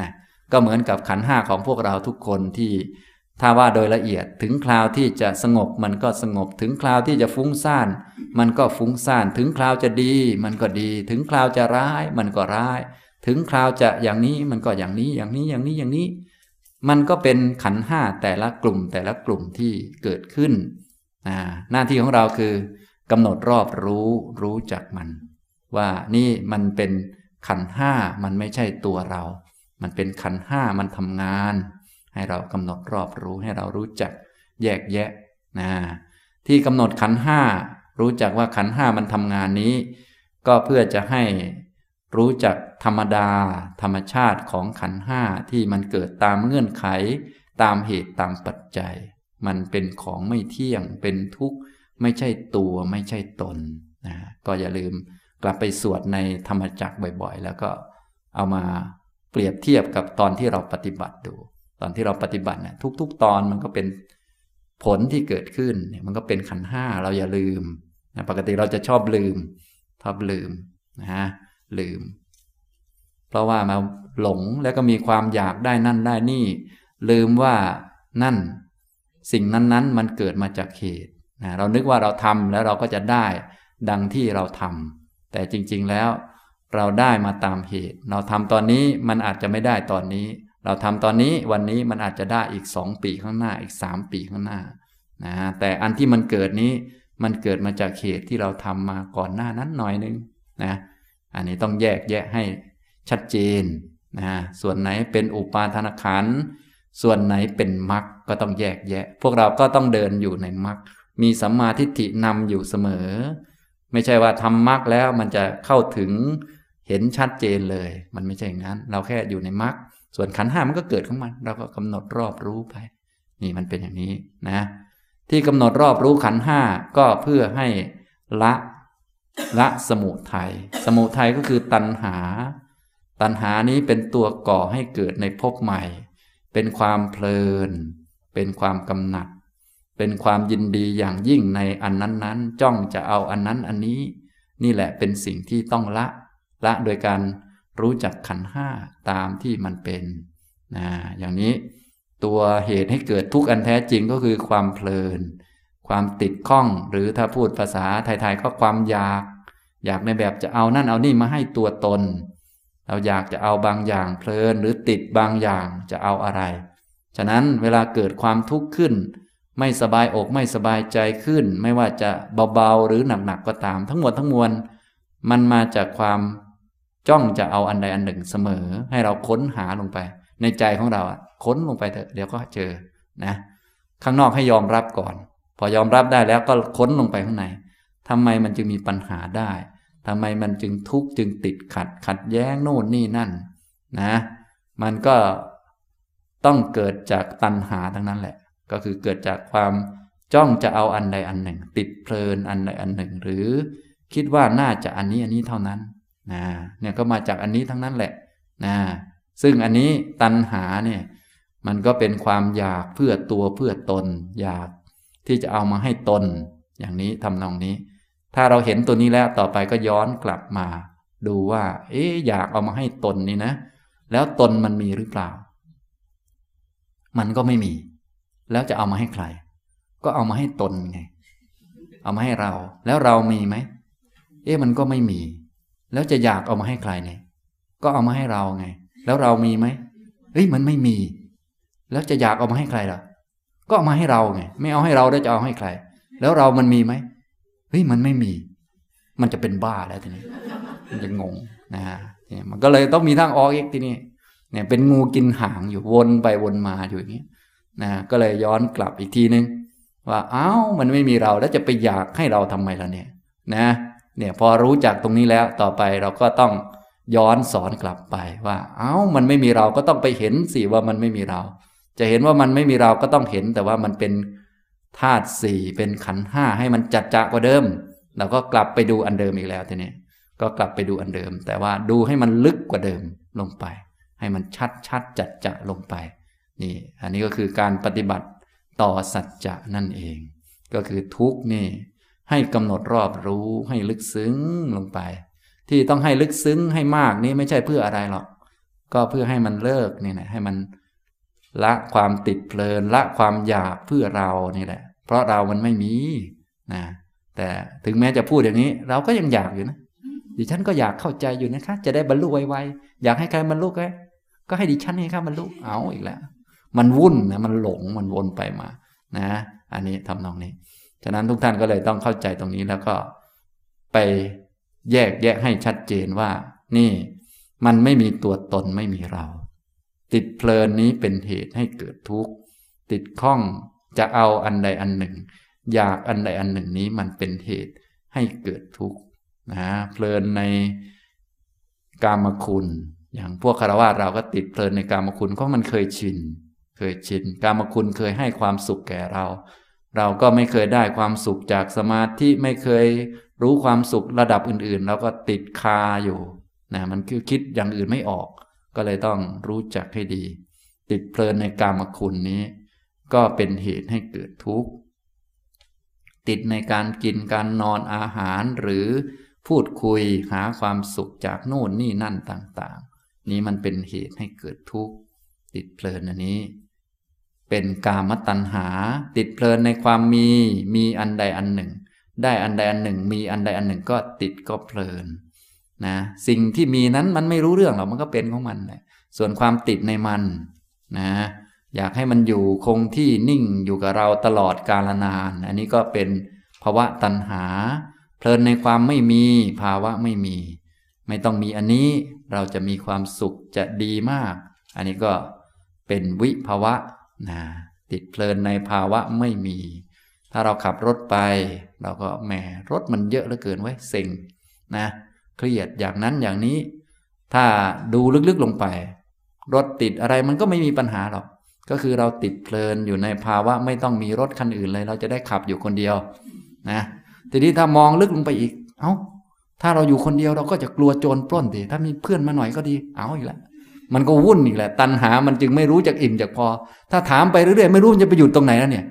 นะก็เหมือนกับขันห้าของพวกเราทุกคนที่ถ้าว่าโดยละเอียดถึงคราวที่จะสงบมันก็สงบ ถึงคราวที่จะฟุ้งซ่าน มันก็ฟุ้งซ่าน ถึงคราวจะดี มันก็ดี ถึงคราวจะร้าย มันก็ร้าย ถึงคราวจะอย่างนี้มันก็อย่างนี้อย่างนี้อย่างนี้อย่างนี้ มันก็เป็นขันห้าแต่ละกลุ่มแต่ละกลุ่มที่เกิดขึ้น หน้าที่ของเราคือ กำหนดรอบรู้รู้จักมัน ว่านี่มันเป็นขันห้ามันไม่ใช่ตัวเรา มันเป็นขันห้ามันทำงาน ให้เรากำหนดรอบรู้ให้เรารู้จักแยกแยะนะที่กำหนดขันห้ารู้จักว่าขันห้ามันทำงานนี้ ก็เพื่อจะให้รู้จักธรรมดา ธรรมชาติของขันห้าที่มันเกิดตามเงื่อนไข ตามเหตุตามปัจจัย มันเป็นของไม่เที่ยงเป็นทุกข์ ไม่ใช่ตัวไม่ใช่ตนนะก็อย่าลืมกลับไปสวดในธรรมจักรบ่อยๆ แล้วก็เอามาเปรียบเทียบกับตอนที่เราปฏิบัติดู ตอนที่เราปฏิบัติเนี่ยทุก ๆ ตอนมันก็เป็นผลที่เกิดขึ้นเนี่ยมันก็เป็นขันห้าเราอย่าลืมนะปกติเราจะชอบลืมชอบลืมนะฮะลืม เพราะว่ามาหลงแล้วก็มีความอยากได้นั่นได้นี่ ลืมว่านั่น สิ่งนั้นๆ มันเกิดมาจากเหตุ นะเรานึกว่าเราทำแล้วเราก็จะได้ดังที่เราทำแต่จริงๆแล้วเราได้มาตามเหตุ เราทำตอนนี้มันอาจจะไม่ได้ตอนนี้ เราทำตอนนี้วันนี้มันอาจจะได้อีกสองปีข้างหน้าอีกสามปีข้างหน้านะแต่อันที่มันเกิดนี้มันเกิดมาจากเหตุที่เราทำมาก่อนหน้านั้นหน่อยนึงนะอันนี้ต้องแยกแยะให้ชัดเจนนะส่วนไหนเป็นอุปาทานขันส่วนไหนเป็นมรรคก็ต้องแยกแยะ พวกเราก็ต้องเดินอยู่ในมรรค มีสัมมาทิฏฐินำอยู่เสมอ ไม่ใช่ว่าทำมรรคแล้วมันจะเข้าถึงเห็นชัดเจนเลย มันไม่ใช่อย่างนั้น เราแค่อยู่ในมรรคส่วนขันห้ามันก็เกิดของมัน เราก็กำหนดรอบรู้ไป นี่มันเป็นอย่างนี้นะ ที่กำหนดรอบรู้ขันห้าก็เพื่อให้ละละสมุทัยสมุทัยก็คือตัณหา ตัณหานี้เป็นตัวก่อให้เกิดในภพใหม่ เป็นความเพลิน เป็นความกำหนัด เป็นความยินดีอย่างยิ่งในอันนั้นๆ จ้องจะเอาอันนั้นอันนี้ นี่แหละเป็นสิ่งที่ต้องละ ละโดยการรู้จักขันห้าตามที่มันเป็นนะอย่างนี้ตัวเหตุให้เกิดทุกข์อันแท้จริงก็คือความเพลิน ความติดข้อง หรือถ้าพูดภาษาไทยๆก็ความอยาก อยากในแบบจะเอานั่นเอานี่มาให้ตัวตน เราอยากจะเอาบางอย่างเพลินหรือติดบางอย่างจะเอาอะไร ฉะนั้นเวลาเกิดความทุกข์ขึ้น ไม่สบายอกไม่สบายใจขึ้น ไม่ว่าจะเบาๆหรือหนักๆก็ตาม ทั้งหมดทั้งมวลมันมาจากความจ้องจะเอาอันใดอันหนึ่งเสมอ ให้เราค้นหาลงไป ในใจของเราค้นลงไปเถอะเดี๋ยวก็เจอนะ ข้างนอกให้ยอมรับก่อน พอยอมรับได้แล้วก็ค้นลงไปข้างในทำไมมันจึงมีปัญหาได้ทำไมมันจึงทุกข์จึงติดขัดขัดแย้งโน่นนี่นั่น นะ มันก็ต้องเกิดจากตัณหาทั้งนั้นแหละ ก็คือเกิดจากความจ้องจะเอาอันใดอันหนึ่ง ติดเพลินอันใดอันหนึ่ง หรือคิดว่าน่าจะอันนี้อันนี้เท่านั้นนะเนี่ยก็มาจากอันนี้ทั้งนั้นแหละนะซึ่งอันนี้ตัณหาเนี่ยมันก็เป็นความอยากเพื่อตัวเพื่อตน อยากที่จะเอามาให้ตน อย่างนี้ทำนองนี้ ถ้าเราเห็นตัวนี้แล้วต่อไปก็ย้อนกลับมา ดูว่า เอ๊อยากเอามาให้ตนนี่นะ แล้วตนมันมีหรือเปล่า มันก็ไม่มี แล้วจะเอามาให้ใคร ก็เอามาให้ตนไง เอามาให้เรา แล้วเรามีไหม เอ๊ะมันก็ไม่มี แล้วจะอยากเอามาให้ใครเนี่ย ก็เอามาให้เราไง แล้วเรามีไหมเฮ้ยมันไม่มี แล้วจะอยากเอามาให้ใครล่ะ ก็เอามาให้เราไง ไม่เอาให้เราแล้วจะเอาให้ใคร แล้วเรามันมีไหมเฮ้ยมันไม่มี มันจะเป็นบ้าแล้วทีนี้ มันจะงงนะฮะมันก็เลยต้องมีทางออกอีกทีนี้เนี่ยเป็นงูกินหางอยู่วนไปวนมาอยู่อย่างนี้ นะก็เลยย้อนกลับอีกทีนึง ว่าอ้าวมันไม่มีเราแล้วจะไปอยากให้เราทำไมล่ะเนี่ยนะเนี่ยพอรู้จักตรงนี้แล้วต่อไปเราก็ต้องย้อนสอนกลับไปว่าเอา้ามันไม่มีเราก็ต้องไปเห็นสิว่ามันไม่มีเรา จะเห็นว่ามันไม่มีเราก็ต้องเห็น แต่ว่ามันเป็นธาตุสี่เป็นขันห้าให้มันจัดจะกว่าเดิม เราก็กลับไปดูอันเดิมอีกแล้วทีนี้ก็กลับไปดูอันเดิม แต่ว่าดูให้มันลึกกว่าเดิมลงไป ให้มันชัดชัดจัดจะลงไป นี่อันนี้ก็คือการปฏิบัติต่อสัจจะนั่นเอง ก็คือทุกนี่ให้กำหนดรอบรู้ให้ลึกซึ้งลงไป ที่ต้องให้ลึกซึ้งให้มากนี่ไม่ใช่เพื่ออะไรหรอก ก็เพื่อให้มันเลิกนี่แหละให้มันละความติดเพลินละความอยากเพื่อเรานี่แหละ เพราะเรามันไม่มีนะแต่ถึงแม้จะพูดอย่างนี้ เราก็ยังอยากอยู่นะดิฉันก็อยากเข้าใจอยู่นะคะ จะได้บรรลุไวๆอยากให้ใครบรรลุก็ก็ให้ดิฉันให้ข้าบรรลุเอาอีกแล้ว มันวุ่นนะมันหลงมันวนไปมานะ อันนี้ทำนองนี้ ฉะนั้นทุกท่านก็เลยต้องเข้าใจตรงนี้แล้วก็ไปแยกแยะให้ชัดเจนว่า นี่มันไม่มีตัวตนไม่มีเรา ติดเพลินนี้เป็นเหตุให้เกิดทุกข์ ติดข้องจะเอาอันใดอันหนึ่ง อยากอันใดอันหนึ่งนี้มันเป็นเหตุให้เกิดทุกข์นะเพลินในกามคุณ อย่างพวกคารวะเราก็ติดเพลินในกามคุณเพราะมันเคยชิน เคยชินกามคุณเคยให้ความสุขแก่เรา เราก็ไม่เคยได้ความสุขจากสมาธิไม่เคยรู้ความสุขระดับอื่นๆ แล้วก็ติดคาอยู่นะมันคือคิดอย่างอื่นไม่ออก ก็เลยต้องรู้จักให้ดี ติดเพลินในกามคุณนี้ ก็เป็นเหตุให้เกิดทุกข์ติดในการกินการนอนอาหารหรือพูดคุยหาความสุขจากโน่นนี่นั่นต่างๆ นี้มันเป็นเหตุให้เกิดทุกข์ติดเพลินอันนี้ เป็นกามตัณหา ติดเพลินในความมี มีอันใดอันหนึ่ง ได้อันใดอันหนึ่ง มีอันใดอันหนึ่งก็ติดก็เพลินนะสิ่งที่มีนั้นมันไม่รู้เรื่องหรอกมันก็เป็นของมันแหละส่วนความติดในมันนะอยากให้มันอยู่คงที่นิ่งอยู่กับเราตลอดกาลนาน อันนี้ก็เป็นภาวะตัณหา เพลินในความไม่มีภาวะไม่มี ไม่ต้องมีอันนี้เราจะมีความสุขจะดีมาก อันนี้ก็เป็นวิภาวะ นะติดเพลินในภาวะไม่มี ถ้าเราขับรถไป เราก็แหมรถมันเยอะเหลือเกินไว้เซ็งนะเครียดอย่างนั้นอย่างนี้ ถ้าดูลึกๆลงไป รถติดอะไรมันก็ไม่มีปัญหาหรอก ก็คือเราติดเพลินอยู่ในภาวะไม่ต้องมีรถคันอื่นเลย เราจะได้ขับอยู่คนเดียวนะทีนี้ถ้ามองลึกลงไปอีก เอา้า ถ้าเราอยู่คนเดียวเราก็จะกลัวโจรปล้นดิถ้ามีเพื่อนมาหน่อยก็ดี เอาอีกแล้ว มันก็วุ่นอีกแหละ ตันหามันจึงไม่รู้จักอิ่มจากพอ ถ้าถามไปเรื่อยๆไม่รู้มันจะไปหยุดตรงไหนแล้วเนี่ย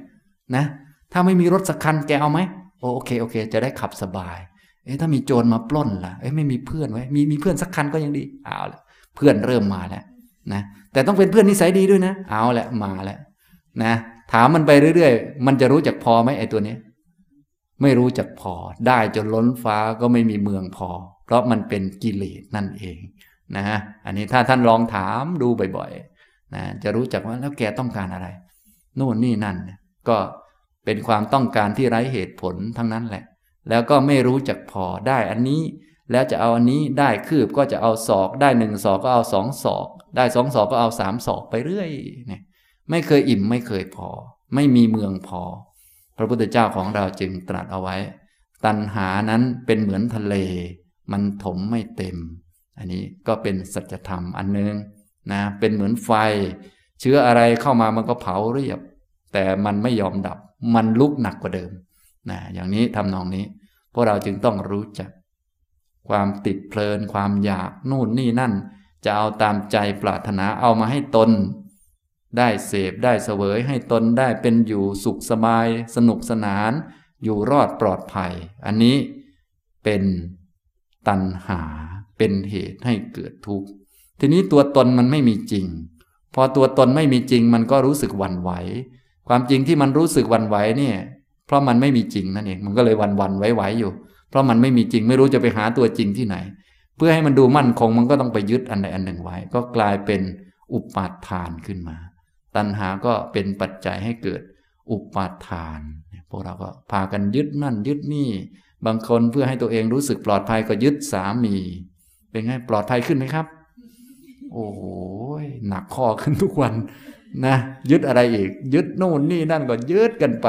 นะ ถ้าไม่มีรถสักคันแกเอาไหมโอเคโอเค จะได้ขับสบาย เอ๊ะถ้ามีโจรมาปล้นล่ะเอ๊ะไม่มีเพื่อนไว้มีมีเพื่อนสักคันก็ยังดีเอาละเพื่อนเริ่มมาแล้วนะแต่ต้องเป็นเพื่อนนิสัยดีด้วยนะ เอาแหละมาแล้วนะ ถามมันไปเรื่อยๆ มันจะรู้จักพอไหมไอ้ตัวนี้ไม่รู้จักพอได้จนล้นฟ้าก็ไม่มีเมืองพอ เพราะมันเป็นกิเลสนั่นเอง นะฮะอันนี้ถ้าท่านลองถามดูบ่อยๆนะจะรู้จักว่าแล้วแกต้องการอะไรโน่นนี่นั่น ก็เป็นความต้องการที่ไร้เหตุผลทั้งนั้นแหละ แล้วก็ไม่รู้จักพอได้อันนี้ แล้วจะเอาอันนี้ได้คืบก็จะเอาศอกได้หนึ่งศอกก็เอาสองศอก ได้สองศอกก็เอาสามศอกไปเรื่อยเนี่ยไม่เคยอิ่มไม่เคยพอ ไม่มีเมืองพอ พระพุทธเจ้าของเราจึงตรัสเอาไว้ ตัณหานั้นเป็นเหมือนทะเล มันถมไม่เต็ม อันนี้ก็เป็นสัจธรรมอันนึงนะเป็นเหมือนไฟ เชื้ออะไรเข้ามามันก็เผาเรียบ แต่มันไม่ยอมดับ มันลุกหนักกว่าเดิมนะอย่างนี้ทำนองนี้ พวกเราจึงต้องรู้จัก ความติดเพลินความอยากนู่นนี่นั่น จะเอาตามใจปรารถนาเอามาให้ตน ได้เสพได้เสวยให้ตนได้เป็นอยู่สุขสบาย สนุกสนาน อยู่รอดปลอดภัย อันนี้เป็นตัณหา เป็นเหตุให้เกิดทุกข์ ทีนี้ตัวตนมันไม่มีจริง พอตัวตนไม่มีจริงมันก็รู้สึกวันไหว ความจริงที่มันรู้สึกวันไหวเนี่ย เพราะมันไม่มีจริงนั่นเอง มันก็เลยวันวันไหวๆอยู่ เพราะมันไม่มีจริงไม่รู้จะไปหาตัวจริงที่ไหน เพื่อให้มันดูมั่นคงมันก็ต้องไปยึดอันใดอันหนึ่งไว้ ก็กลายเป็นอุปาทานขึ้นมา ตัณหาก็เป็นปัจจัยให้เกิดอุปาทาน พวกเราก็พากันยึดนั่นยึดนี่ บางคนเพื่อให้ตัวเองรู้สึกปลอดภัยก็ยึดสามี เป็นไงปลอดภัยขึ้นไหมครับ โอ้ยหนักข้อขึ้นทุกวันนะยึดอะไรอีก ยึดโน่นนี่นั่นก็ยึดกันไป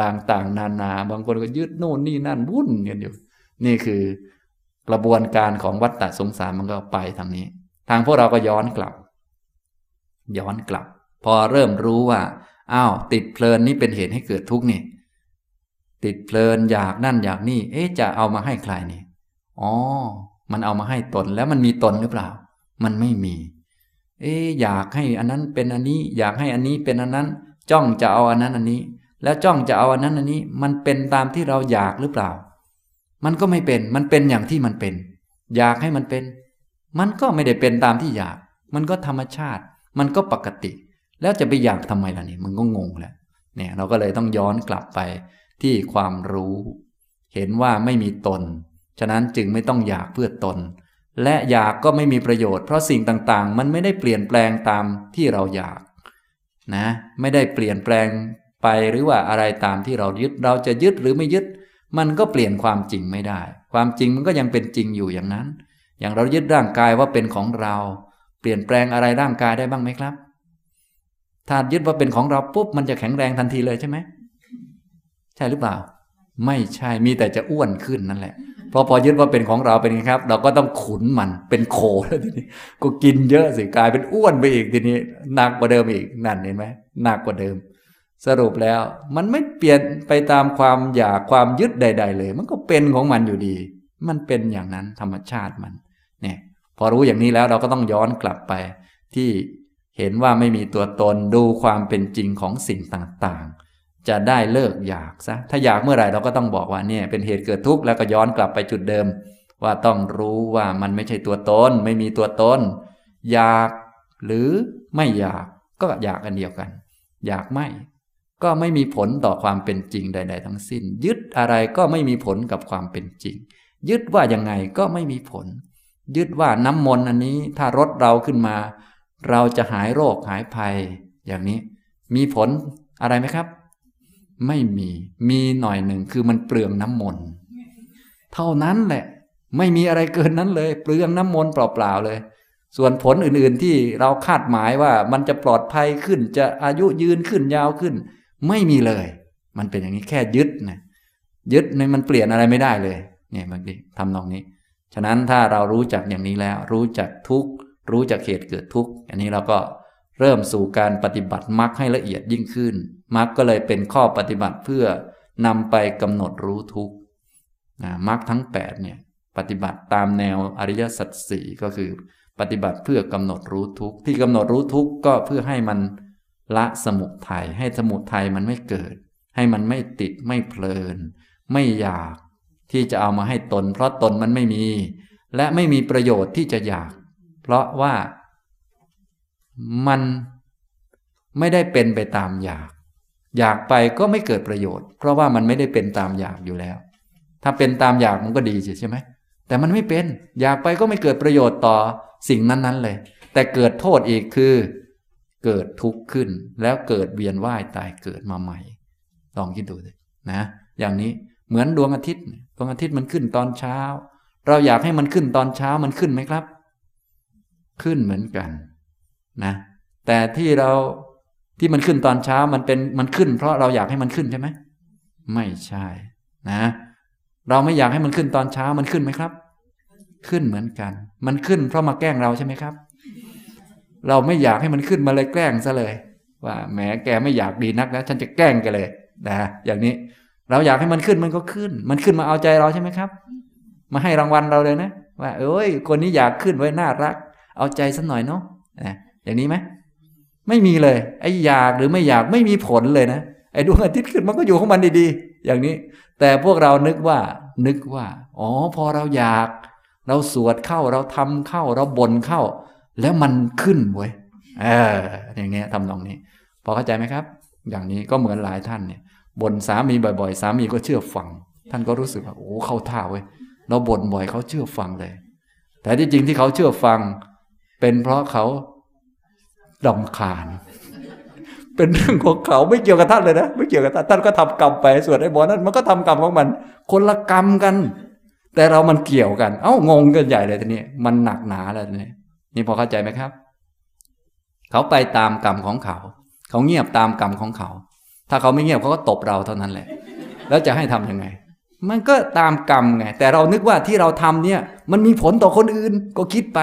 ต่างๆ นานา บางคนก็ยึดโน่นนี่นั่นวุ่นกันอยู่ นี่คือกระบวนการของวัฏฏะสงสารมันก็ไปทางนี้ ทางพวกเราก็ย้อนกลับ ย้อนกลับ พอเริ่มรู้ว่าอ้าวติดเพลินนี่เป็นเหตุให้เกิดทุกข์นี่ ติดเพลินอยากนั่นอยากนี่ เอ๊ะจะเอามาให้ใครนี่อ๋อ มันเอามาให้ตนแล้วมันมีตนหรือเปล่า มันไม่มี เอ๊อยากให้อันนั้นเป็นอันนี้ อยากให้อันนี้เป็นอันนั้น จ้องจะเอาอันนั้นอันนี้ แล้วจ้องจะเอาอันนั้นอันนี้ มันเป็นตามที่เราอยากหรือเปล่า มันก็ไม่เป็น มันเป็นอย่างที่มันเป็น อยากให้มันเป็น มันก็ไม่ได้เป็นตามที่อยาก มันก็ธรรมชาติ มันก็ปกติ แล้วจะไปอยากทำไมล่ะนี่มันก็งงแล้วเนี่ยเราก็เลยต้องย้อนกลับไปที่ความรู้ เห็นว่าไม่มีตน ฉะนั้นจึงไม่ต้องอยากเพื่อตน และอยากก็ไม่มีประโยชน์เพราะสิ่งต่างๆ มันไม่ได้เปลี่ยนแปลงตามที่เราอยากนะไม่ได้เปลี่ยนแปลงไปหรือว่าอะไรตามที่เรายึดเราจะยึดหรือไม่ยึด มันก็เปลี่ยนความจริงไม่ได้ ความจริงมันก็ยังเป็นจริงอยู่อย่างนั้น อย่างเรายึดร่างกายว่าเป็นของเรา เปลี่ยนแปลงอะไรร่างกายได้บ้างไหมครับ ถ้ายึดว่าเป็นของเราปุ๊บมันจะแข็งแรงทันทีเลยใช่ไหมใช่หรือเปล่า ไม่ใช่มีแต่จะอ้วนขึ้นนั่นแหละ พอพอยึดว่าเป็นของเราเป็นไงครับ เราก็ต้องขุนมันเป็นโคแล้วทีนี้ก็กินเยอะสิกลายเป็นอ้วนไปอีกทีนี้หนักกว่าเดิมอีกนั่นเห็นไหมหนักกว่าเดิม สรุปแล้วมันไม่เปลี่ยนไปตามความอยากความยึดใด ๆ เลย มันก็เป็นของมันอยู่ดี มันเป็นอย่างนั้นธรรมชาติมันเนี่ยพอรู้อย่างนี้แล้วเราก็ต้องย้อนกลับไป ที่เห็นว่าไม่มีตัวตนดูความเป็นจริงของสิ่งต่าง จะได้เลิกอยากซะถ้าอยากเมื่อไหร่เราก็ต้องบอกว่าเนี่ยเป็นเหตุเกิดทุกข์แล้วก็ย้อนกลับไปจุดเดิม ว่าต้องรู้ว่ามันไม่ใช่ตัวตนไม่มีตัวตนอยากหรือไม่อยากก็อยากอันเดียวกัน อยากไม่ ก็ไม่มีผลต่อความเป็นจริงใด ๆ ทั้งสิ้น ยึดอะไรก็ไม่มีผลกับความเป็นจริง ยึดว่ายังไงก็ไม่มีผล ยึดว่าน้ำมนต์อันนี้ถ้ารถเราขึ้นมา เราจะหายโรคหายภัย อย่างนี้ มีผลอะไรไหมครับ ไม่มี มีหน่อยหนึ่งคือมันเปลืองน้ำมนต์เท่านั้นแหละ ไม่มีอะไรเกินนั้นเลย เปลืองน้ำมนต์เปล่าๆเลย ส่วนผลอื่นๆที่เราคาดหมายว่ามันจะปลอดภัยขึ้น จะอายุยืนขึ้นยาวขึ้น ไม่มีเลย มันเป็นอย่างนี้แค่ยึดนะยึดในมันเปลี่ยนอะไรไม่ได้เลยเนี่ยบางทีทำนองนี้ ฉะนั้นถ้าเรารู้จักอย่างนี้แล้ว รู้จักทุกรู้จักเหตุเกิดทุกอันนี้เราก็เริ่มสู่การปฏิบัติมรรคให้ละเอียดยิ่งขึ้น มรรคก็เลยเป็นข้อปฏิบัติเพื่อนำไปกำหนดรู้ทุกนะมรรคทั้ง8เนี่ยปฏิบัติตามแนวอริยสัจสี่ก็คือ ปฏิบัติเพื่อกำหนดรู้ทุกที่กำหนดรู้ทุกก็เพื่อให้มันละสมุทัยให้สมุทัยมันไม่เกิด ให้มันไม่ติดไม่เพลิน ไม่อยากที่จะเอามาให้ตน เพราะตนมันไม่มี และไม่มีประโยชน์ที่จะอยาก เพราะว่ามันไม่ได้เป็นไปตามอยาก อยากไปก็ไม่เกิดประโยชน์ เพราะว่ามันไม่ได้เป็นตามอยากอยู่แล้ว ถ้าเป็นตามอยากมันก็ดีใช่ไหมแต่มันไม่เป็นอยากไปก็ไม่เกิดประโยชน์ต่อสิ่งนั้นๆเลย แต่เกิดโทษอีกคือ เกิดทุกข์ขึ้น แล้วเกิดเวียนว่ายตายเกิดมาใหม่ลองคิดดูเลยนะ อย่างนี้เหมือนดวงอาทิตย์ดวงอาทิตย์มันขึ้นตอนเช้า เราอยากให้มันขึ้นตอนเช้ามันขึ้นไหมครับ ขึ้นเหมือนกันนะ แต่ที่เรา ที่มันขึ้นตอนเช้ามันเป็นมันขึ้น เพราะเราอยากให้มันขึ้นใช่ไหมไม่ใช่นะ เราไม่อยากให้มันขึ้นตอนเช้ามันขึ้นไหมครับ ขึ้นเหมือนกัน มันขึ้นเพราะมาแกล้งเราใช่ไหมครับ เราไม่อยากให้มันขึ้นมาเลยแกล้งซะเลย ว่าแหมแกไม่อยากดีนักแล้วฉันจะแกล้งแกเลยนะอย่างนี้เราอยากให้มันขึ้นมันก็ขึ้น มันขึ้นมาเอาใจเราใช่ไหมครับ มาให้รางวัลเราเลยนะ ว่า เอ้ย คนนี้อยากขึ้นไว้น่ารัก เอาใจสักหน่อยเนาะนะอย่างนี้ไหม ไม่มีเลย ไอ้อยากหรือไม่อยากไม่มีผลเลยนะ ไอ้ดวงอาทิตย์ขึ้นมันก็อยู่ของมันดีๆ อย่างนี้ แต่พวกเรานึกว่า นึกว่า อ๋อ พอเราอยาก เราสวดเข้า เราทำเข้า เราบ่นเข้า แล้วมันขึ้นเว้ย เออ อย่างเงี้ยทำตรงนี้ พอเข้าใจไหมครับ อย่างนี้ก็เหมือนหลายท่านเนี่ย บ่นสามีบ่อยๆ สามีก็เชื่อฟัง ท่านก็รู้สึกว่า โอ้ เข้าท่าเว้ย เราบ่นบ่อยเขาเชื่อฟังเลย แต่ที่จริงที่เขาเชื่อฟัง เป็นเพราะเขา ดำคาญ เป็นเรื่องของเขาไม่เกี่ยวกับท่านเลยนะไม่เกี่ยวกับท่านท่านก็ทำกรรมไปส่วนไอ้บอนั้นมันก็ทำกรรมของมัน คนละกรรมกัน แต่เรามันเกี่ยวกัน เอ้างงกันใหญ่เลยทีนี้มันหนักหนาแล้วทีนี้นี่พอเข้าใจไหมครับ เขาไปตามกรรมของเขา เขาเงียบตามกรรมของเขา ถ้าเขาไม่เงียบเขาก็ตบเราเท่านั้นแหละ แล้วจะให้ทํำยังไงมันก็ตามกรรมไง แต่เรานึกว่าที่เราทำเนี่ย มันมีผลต่อคนอื่นก็คิดไป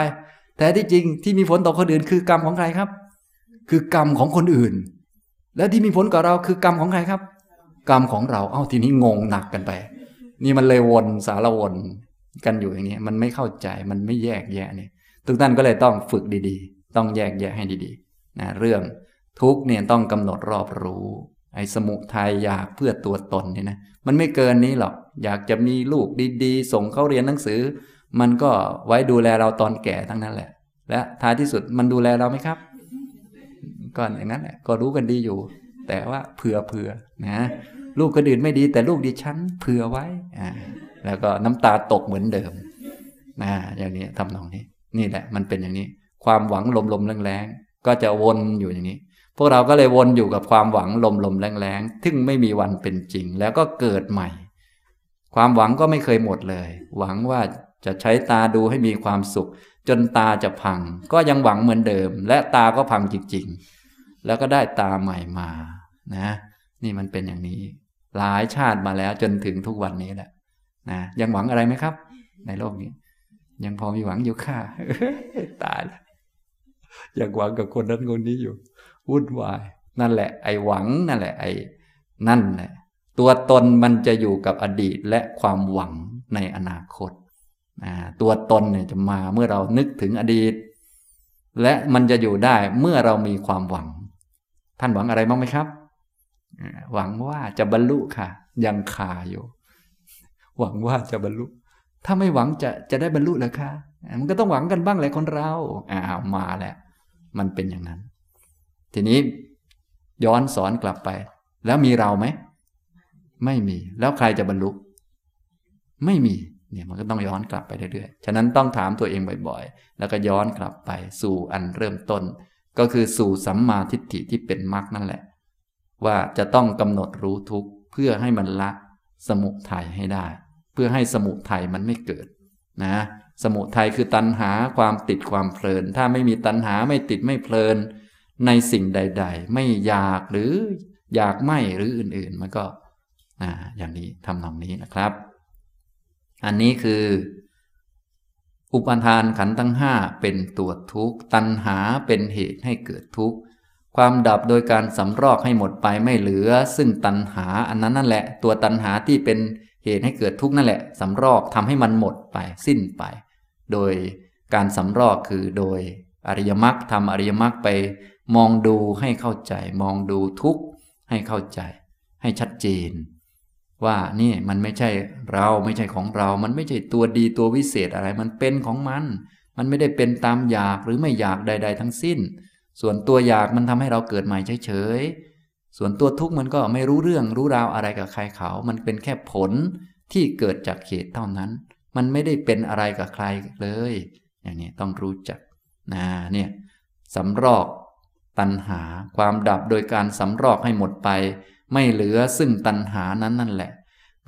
แต่ที่จริงที่มีผลต่อคนอื่นคือกรรมของใครครับ คือกรรมของคนอื่น และที่มีผลกับเราคือกรรมของใครครับ กรรมของเรา เอ้าทีนี้งงหนักกันไป นี่มันเลยวนสารวนกันอยู่อย่างนี้มันไม่เข้าใจมันไม่แยกแยะเนี่ยทุกท่านก็เลยต้องฝึกดีๆ ต้องแยกแยะให้ดีๆนะเรื่องทุกเนี่ยต้องกำหนดรอบรู้ ไอ้สมุทัยอยากเพื่อตัวตนนี่นะมันไม่เกินนี้หรอก อยากจะมีลูกดีๆ ส่งเขาเรียนหนังสือ มันก็ไว้ดูแลเราตอนแก่ทั้งนั้นแหละ และท้ายที่สุดมันดูแลเราไหมครับ ก็อย่างนั้นแหละก็รู้กันดีอยู่ แต่ว่าเผื่อเผื่อนะลูกคนอื่นไม่ดี แต่ลูกดิฉันเผื่อไว้อ่าแล้วก็น้ำตาตกเหมือนเดิมนะอย่างนี้ทำนองนี้ นี่แหละ มันเป็นอย่างนี้ ความหวังลมๆแรงๆก็จะวนอยู่อย่างนี้ พวกเราก็เลยวนอยู่กับความหวังลมๆแรงๆซึ่งไม่มีวันเป็นจริง แล้วก็เกิดใหม่ ความหวังก็ไม่เคยหมดเลย หวังว่าจะใช้ตาดูให้มีความสุข จนตาจะพัง ก็ยังหวังเหมือนเดิม และตาก็พังจริง ๆ แล้วก็ได้ตาใหม่มานะ นี่มันเป็นอย่างนี้ หลายชาติมาแล้วจนถึงทุกวันนี้แหละนะยังหวังอะไรไหมครับ ในโลกนี้ ยังพอมีหวังอยู่ค่ะตายแล้วยังหวังกับคนนั้นคนนี้อยู่วุ่นวาย นั่นแหละ ไอ้หวังนั่นแหละ ไอ้นั่นแหละ ตัวตนมันจะอยู่กับอดีตและความหวังในอนาคตตัวตนเนี่ยจะมาเมื่อเรานึกถึงอดีต และมันจะอยู่ได้เมื่อเรามีความหวัง ท่านหวังอะไรบ้างไหมครับ หวังว่าจะบรรลุค่ะ ยังคาอยู่ หวังว่าจะบรรลุ ถ้าไม่หวังจะจะได้บรรลุเหรอคะมันก็ต้องหวังกันบ้างแหละคนเราอ้าวมาแล้วมันเป็นอย่างนั้น ทีนี้ย้อนสอนกลับไป แล้วมีเราไหม ไม่มี แล้วใครจะบรรลุ ไม่มี เนี่ยมันก็ต้องย้อนกลับไปเรื่อยๆ ฉะนั้นต้องถามตัวเองบ่อยๆ แล้วก็ย้อนกลับไปสู่อันเริ่มต้น ก็คือสู่สัมมาทิฏฐิที่เป็นมรรคนั่นแหละ ว่าจะต้องกำหนดรู้ทุกข์เพื่อให้มันละสมุทัยให้ได้ เพื่อให้สมุทัยมันไม่เกิดนะสมุทัยคือตัณหาความติดความเพลิน ถ้าไม่มีตัณหาไม่ติดไม่เพลิน ในสิ่งใด ๆ ไม่อยากหรืออยากไม่หรืออื่นๆ มันก็อย่างนี้ทำตรงนี้นะครับ อันนี้คือ อุปทานขันทั้งห้าเป็นตัวทุกข์ ตัณหาเป็นเหตุให้เกิดทุกข์ ความดับโดยการสำรอกให้หมดไปไม่เหลือ ซึ่งตัณหาอันนั้นนั่นแหละ ตัวตัณหาที่เป็นเหตุให้เกิดทุกข์นั่นแหละสำรอกทำให้มันหมดไปสิ้นไป โดยการสำรอกคือโดยอริยมรรคทำอริยมรรคไป มองดูให้เข้าใจ มองดูทุกข์ให้เข้าใจ ให้ชัดเจน ว่านี่มันไม่ใช่เราไม่ใช่ของเรา มันไม่ใช่ตัวดีตัววิเศษอะไร มันเป็นของมัน มันไม่ได้เป็นตามอยากหรือไม่อยากใด ๆ ทั้งสิ้น ส่วนตัวอยากมันทำให้เราเกิดใหม่เฉยๆส่วนตัวทุกข์มันก็ไม่รู้เรื่องรู้ราวอะไรกับใครเขา มันเป็นแค่ผลที่เกิดจากเหตุเท่านั้น มันไม่ได้เป็นอะไรกับใครเลย อย่างนี้ต้องรู้จักนะเนี่ยสำรอกตัณหาความดับโดยการสำรอกให้หมดไป ไม่เหลือซึ่งตัณหานั้นนั่นแหละ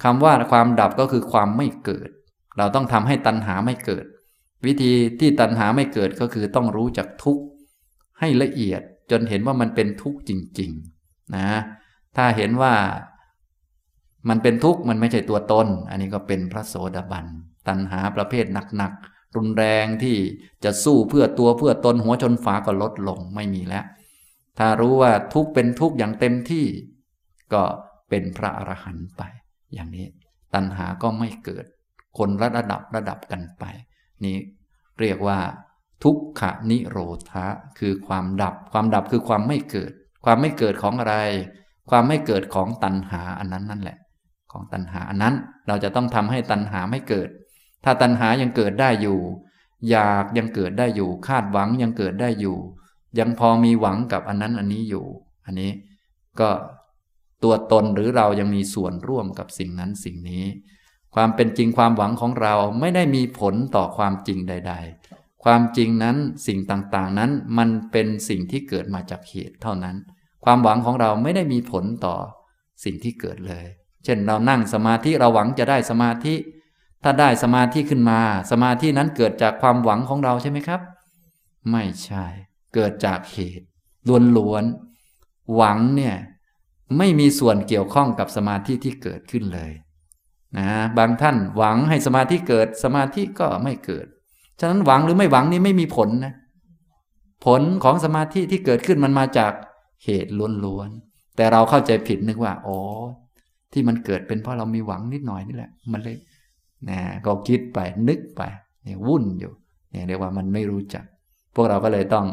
คำว่าความดับก็คือความไม่เกิด เราต้องทำให้ตัณหาไม่เกิด วิธีที่ตัณหาไม่เกิดก็คือต้องรู้จักทุกข์ให้ละเอียดจนเห็นว่ามันเป็นทุกข์จริงๆนะถ้าเห็นว่ามันเป็นทุกข์มันไม่ใช่ตัวตน อันนี้ก็เป็นพระโสดาบัน ตัณหาประเภทหนักๆ รุนแรงที่จะสู้เพื่อตัวเพื่อตนหัวชนฝาก็ลดลงไม่มีแล้ว ถ้ารู้ว่าทุกข์เป็นทุกข์อย่างเต็มที่ ก็เป็นพระอรหันต์ไป อย่างนี้ตัณหาก็ไม่เกิด คนระดับระดับกันไป นี่เรียกว่า ทุกขนิโรธะคือความดับ ความดับคือความไม่เกิด ความไม่เกิดของอะไร ความไม่เกิดของตัณหาอันนั้นนั่นแหละ ของตัณหาอันนั้น เราจะต้องทำให้ตัณหาไม่เกิด ถ้าตัณหายังเกิดได้อยู่ อยากยังเกิดได้อยู่ คาดหวังยังเกิดได้อยู่ ยังพอมีหวังกับอันนั้นอันนี้อยู่ อันนี้ก็ ตัวตนหรือเรายังมีส่วนร่วมกับสิ่งนั้นสิ่งนี้ ความเป็นจริงความหวังของเราไม่ได้มีผลต่อความจริงใด ๆ ความจริงนั้นสิ่งต่างๆนั้นมันเป็นสิ่งที่เกิดมาจากเหตุเท่านั้น ความหวังของเราไม่ได้มีผลต่อสิ่งที่เกิดเลย เช่นเรานั่งสมาธิเราหวังจะได้สมาธิ ถ้าได้สมาธิขึ้นมา สมาธินั้นเกิดจากความหวังของเราใช่ไหมครับ ไม่ใช่ เกิดจากเหตุล้วนๆหวังเนี่ย ไม่มีส่วนเกี่ยวข้องกับสมาธิที่เกิดขึ้นเลยนะบางท่านหวังให้สมาธิเกิดสมาธิก็ไม่เกิด ฉะนั้นหวังหรือไม่หวังนี่ไม่มีผลนะผลของสมาธิที่เกิดขึ้นมันมาจากเหตุล้วนๆแต่เราเข้าใจผิดนึกว่าอ๋อที่มันเกิดเป็นเพราะเรามีหวังนิดหน่อยนี่แหละ มันเลยนะก็คิดไปนึกไปเนี่ยวุ่นอยู่เนี่ยเรียกว่ามันไม่รู้จัก พวกเราก็เลยต้อง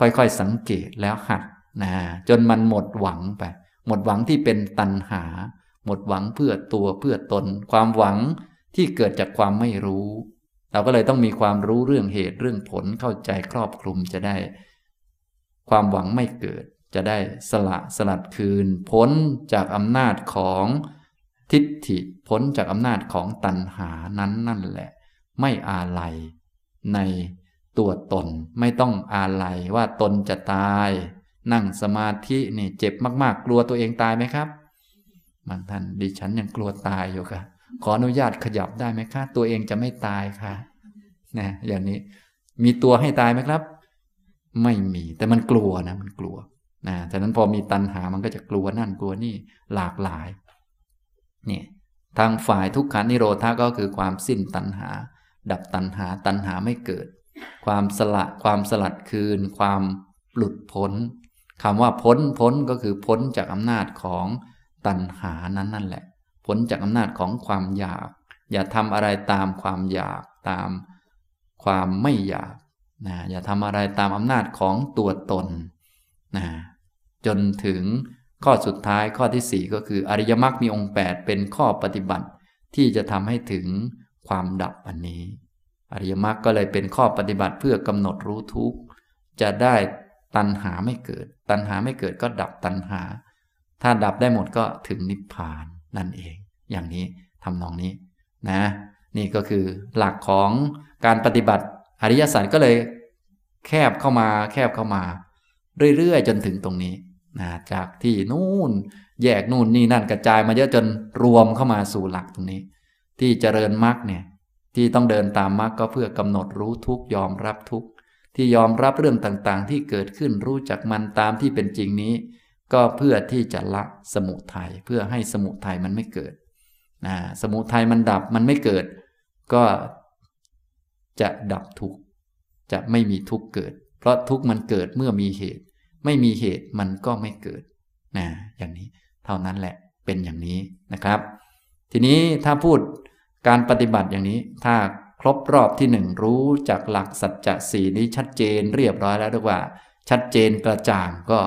ค่อยๆสังเกตแล้วหัดนะจนมันหมดหวังไป หมดหวังที่เป็นตัณหา หมดหวังเพื่อตัวเพื่อตน ความหวังที่เกิดจากความไม่รู้ เราก็เลยต้องมีความรู้เรื่องเหตุเรื่องผลเข้าใจครอบคลุมจะได้ ความหวังไม่เกิดจะได้สละสลัดคืน พ้นจากอำนาจของทิฏฐิพ้นจากอำนาจของตัณหานั้นนั่นแหละ ไม่อาลัยในตัวตนไม่ต้องอาลัยว่าตนจะตาย นั่งสมาธินี่เจ็บมาก ๆ กลัวตัวเองตายไหมครับบางท่านดิฉันยังกลัวตายอยู่ค่ะ ขออนุญาตขยับได้ไหมคะตัวเองจะไม่ตายค่ะนะอย่างนี้มีตัวให้ตายไหมครับ ไม่มีแต่มันกลัวนะมันกลัวนะฉะนั้นพอมีตัณหามันก็จะกลัวนั่นกลัวนี่หลากหลายนี่ทางฝ่ายทุกขานิโรธาก็คือความสิ้นตัณหา ดับตัณหาตัณหาไม่เกิด ความสละความสลัดคืน ความหลุดพ้น คำว่าพ้นพ้นก็คือพ้นจากอำนาจของตัณหานั้นนั่นแหละ พ้นจากอำนาจของความอยาก อย่าทำอะไรตามความอยากตามความไม่อยากนะอย่าทำอะไรตามอำนาจของตัวตนนะจนถึงข้อสุดท้ายข้อที่ 4 ก็คืออริยมรรคมีองค์ 8 เป็นข้อปฏิบัติที่จะทำให้ถึงความดับอันนี้ อริยมรรคก็เลยเป็นข้อปฏิบัติเพื่อกำหนดรู้ทุกข์จะได้ ตัณหาไม่เกิด ตัณหาไม่เกิดก็ดับตัณหา ถ้าดับได้หมดก็ถึงนิพพานนั่นเอง อย่างนี้ทำนองนี้นะ นี่ก็คือหลักของการปฏิบัติอริยสัจก็เลยแคบเข้ามา แคบเข้ามา เรื่อยๆ จนถึงตรงนี้นะจากที่นู่นแยกนู่นนี่นั่นกระจายมาเยอะจนรวมเข้ามาสู่หลักตรงนี้ ที่เจริญมรรคเนี่ยที่ต้องเดินตามมรรคก็เพื่อกำหนดรู้ทุกยอมรับทุก ที่ยอมรับเรื่องต่างๆ ที่เกิดขึ้นรู้จักมันตามที่เป็นจริงนี้ ก็เพื่อที่จะละสมุทัยเพื่อให้สมุทัยมันไม่เกิดนะสมุทัยมันดับมันไม่เกิด ก็จะดับทุกข์จะไม่มีทุกข์เกิด เพราะทุกข์มันเกิดเมื่อมีเหตุ ไม่มีเหตุมันก็ไม่เกิดนะอย่างนี้เท่านั้นแหละเป็นอย่างนี้นะครับ ทีนี้ถ้าพูดการปฏิบัติอย่างนี้ถ้า ครบรอบที่หนึ่งรู้จากหลักสัจจะสี่นี้ชัดเจนเรียบร้อยแล้วดีกว่า ชัดเจนกระจ่างก็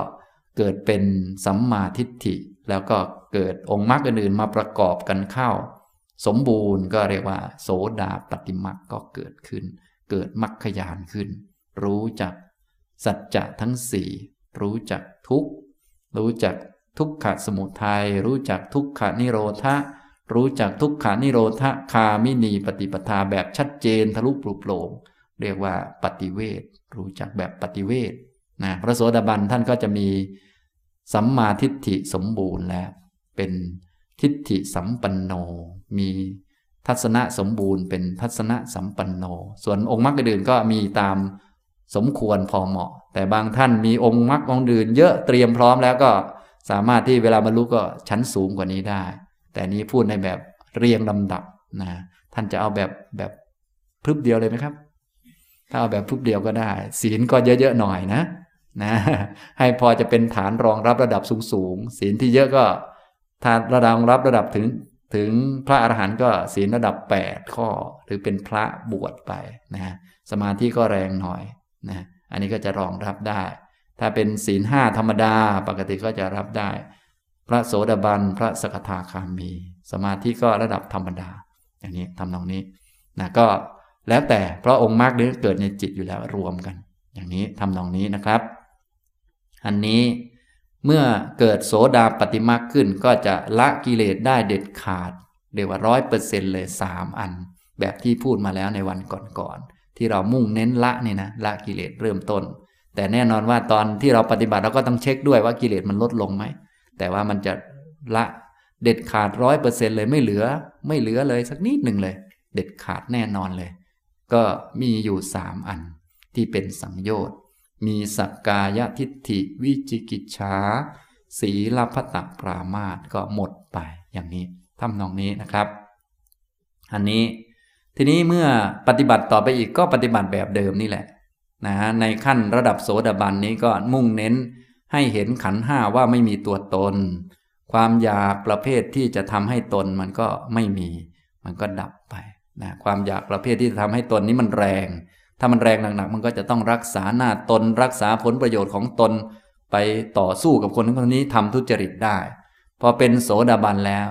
เกิดเป็นสัมมาทิฏฐิ แล้วก็เกิดองค์มรรคอื่นๆมาประกอบกันเข้า สมบูรณ์ก็เรียกว่า โสดาปฏิมรรคก็เกิดขึ้น เกิดมรรคยานขึ้น รู้จักสัจจะทั้งสี่รู้จักทุกรู้จักทุกขสมุทัยรู้จักทุกขานิโรธะ รู้จักทุกขานิโรธคามินีปฏิปทาแบบชัดเจนทะลุปลุกโปร่งเรียกว่าปฏิเวทรู้จักแบบปฏิเวทนะพระโสดาบันท่านก็จะมีสัมมาทิฏฐิสมบูรณ์แล้ว เป็นทิฏฐิสัมปันโน มีทัศนะสมบูรณ์เป็นทัศนะสัมปันโน ส่วนองค์มรรคอื่นก็มีตามสมควรพอเหมาะ แต่บางท่านมีองค์มรรคองดื่น เยอะเตรียมพร้อมแล้วก็สามารถที่เวลาบรรลุก็ชั้นสูงกว่านี้ได้ แต่นี้พูดในแบบเรียงลำดับนะท่านจะเอาแบบแบบพึบเดียวเลยไหมครับ ถ้าเอาแบบพึบเดียวก็ได้ ศีลก็เยอะๆหน่อยนะนะให้พอจะเป็นฐานรองรับระดับสูงๆศีลที่เยอะก็ถ้าระดับรับระดับถึงถึงพระอรหันต์ก็ศีลระดับ 8 ข้อ หรือเป็นพระบวชไปนะสมาธิก็แรงหน่อยนะอันนี้ก็จะรองรับได้ ถ้าเป็นศีลห้าธรรมดา ปกติก็จะรับได้ ระโสดาบัน พระสกทาคามี สมาธิก็ระดับธรรมดา อย่างนี้ทำนองนี้นะก็แล้วแต่เพราะองค์มรรคนี้เกิดในจิตอยู่แล้วรวมกัน อย่างนี้ทำนองนี้นะครับ อันนี้เมื่อเกิดโสดาปฏิมาขึ้นก็จะละกิเลสได้เด็ดขาดเรียกว่าร้อยเปอร์เซ็นเลยสามอัน แบบที่พูดมาแล้วในวันก่อนๆที่เรามุ่งเน้นละนี่นะละกิเลสเริ่มต้น แต่แน่นอนว่าตอนที่เราปฏิบัติเราก็ต้องเช็คด้วยว่ากิเลสมันลดลงไหม แต่ว่ามันจะละเด็ดขาดร้อยเปอร์เซ็นเลยไม่เหลือ ไม่เหลือเลยสักนิดหนึ่งเลย เด็ดขาดแน่นอนเลย ก็มีอยู่สามอันที่เป็นสังโยชน์ มีสักกายทิฏฐิวิจิกิจฉาสีลพัตปรามาตก็หมดไปอย่างนี้ทำนองนี้นะครับ อันนี้ทีนี้เมื่อปฏิบัติต่อไปอีกก็ปฏิบัติแบบเดิมนี่แหละนะฮะในขั้นระดับโสดาบันนี้ก็มุ่งเน้น ให้เห็นขันห้าว่าไม่มีตัวตน ความอยากประเภทที่จะทำให้ตนมันก็ไม่มี มันก็ดับไปนะความอยากประเภทที่จะทำให้ตนนี้มันแรง ถ้ามันแรงหนักๆมันก็จะต้องรักษาหน้าตน รักษาผลประโยชน์ของตน ไปต่อสู้กับคนนั้นคนนี้ทำทุจริตได้ พอเป็นโสดาบันแล้ว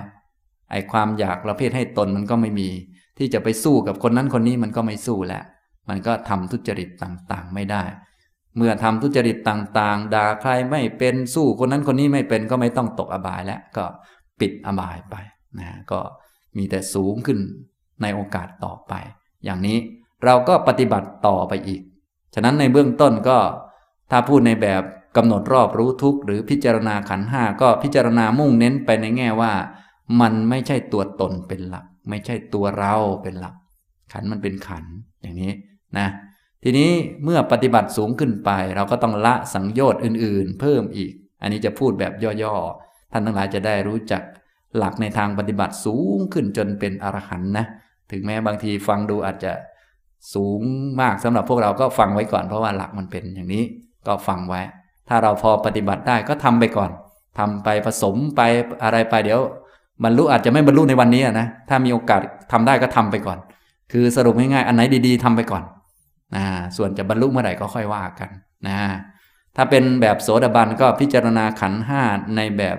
ไอ้ความอยากประเภทให้ตนมันก็ไม่มี ที่จะไปสู้กับคนนั้นคนนี้มันก็ไม่สู้แล้วมันก็ทำทุจริตต่างๆ ไม่ได้ เมื่อทำทุจริตต่างๆ ด่าใครไม่เป็นสู้คนนั้นคนนี้ไม่เป็นก็ไม่ต้องตกอบายแล้วก็ปิดอบายไปนะก็มีแต่สูงขึ้นในโอกาสต่อไป อย่างนี้เราก็ปฏิบัติต่อไปอีก ฉะนั้นในเบื้องต้นก็ถ้าพูดในแบบกำหนดรอบรู้ทุกข์หรือพิจารณาขันห้าก็พิจารณามุ่งเน้นไปในแง่ว่า มันไม่ใช่ตัวตนเป็นหลัก ไม่ใช่ตัวเราเป็นหลัก ขันมันเป็นขันอย่างนี้นะ ทีนี้เมื่อปฏิบัติสูงขึ้นไป เราก็ต้องละสังโยชน์อื่น ๆ เพิ่มอีก อันนี้จะพูดแบบย่อๆ ท่านทั้งหลายจะได้รู้จักหลักในทางปฏิบัติสูงขึ้นจนเป็นอรหันต์นะ ถึงแม้บางทีฟังดูอาจจะสูงมากสำหรับพวกเราก็ฟังไว้ก่อน เพราะว่าหลักมันเป็นอย่างนี้ก็ฟังไว้ ถ้าเราพอปฏิบัติได้ก็ทำไปก่อนทำไปผสมไปอะไรไปเดี๋ยวบรรลุอาจจะไม่บรรลุในวันนี้นะถ้ามีโอกาสทำได้ก็ทำไปก่อน คือสรุปง่ายๆอันไหนดีๆทำไปก่อน นะส่วนจะบรรลุเมื่อไหร่ก็ค่อยว่ากันนะถ้าเป็นแบบโสดาบันก็พิจารณาขันห้าในแบบ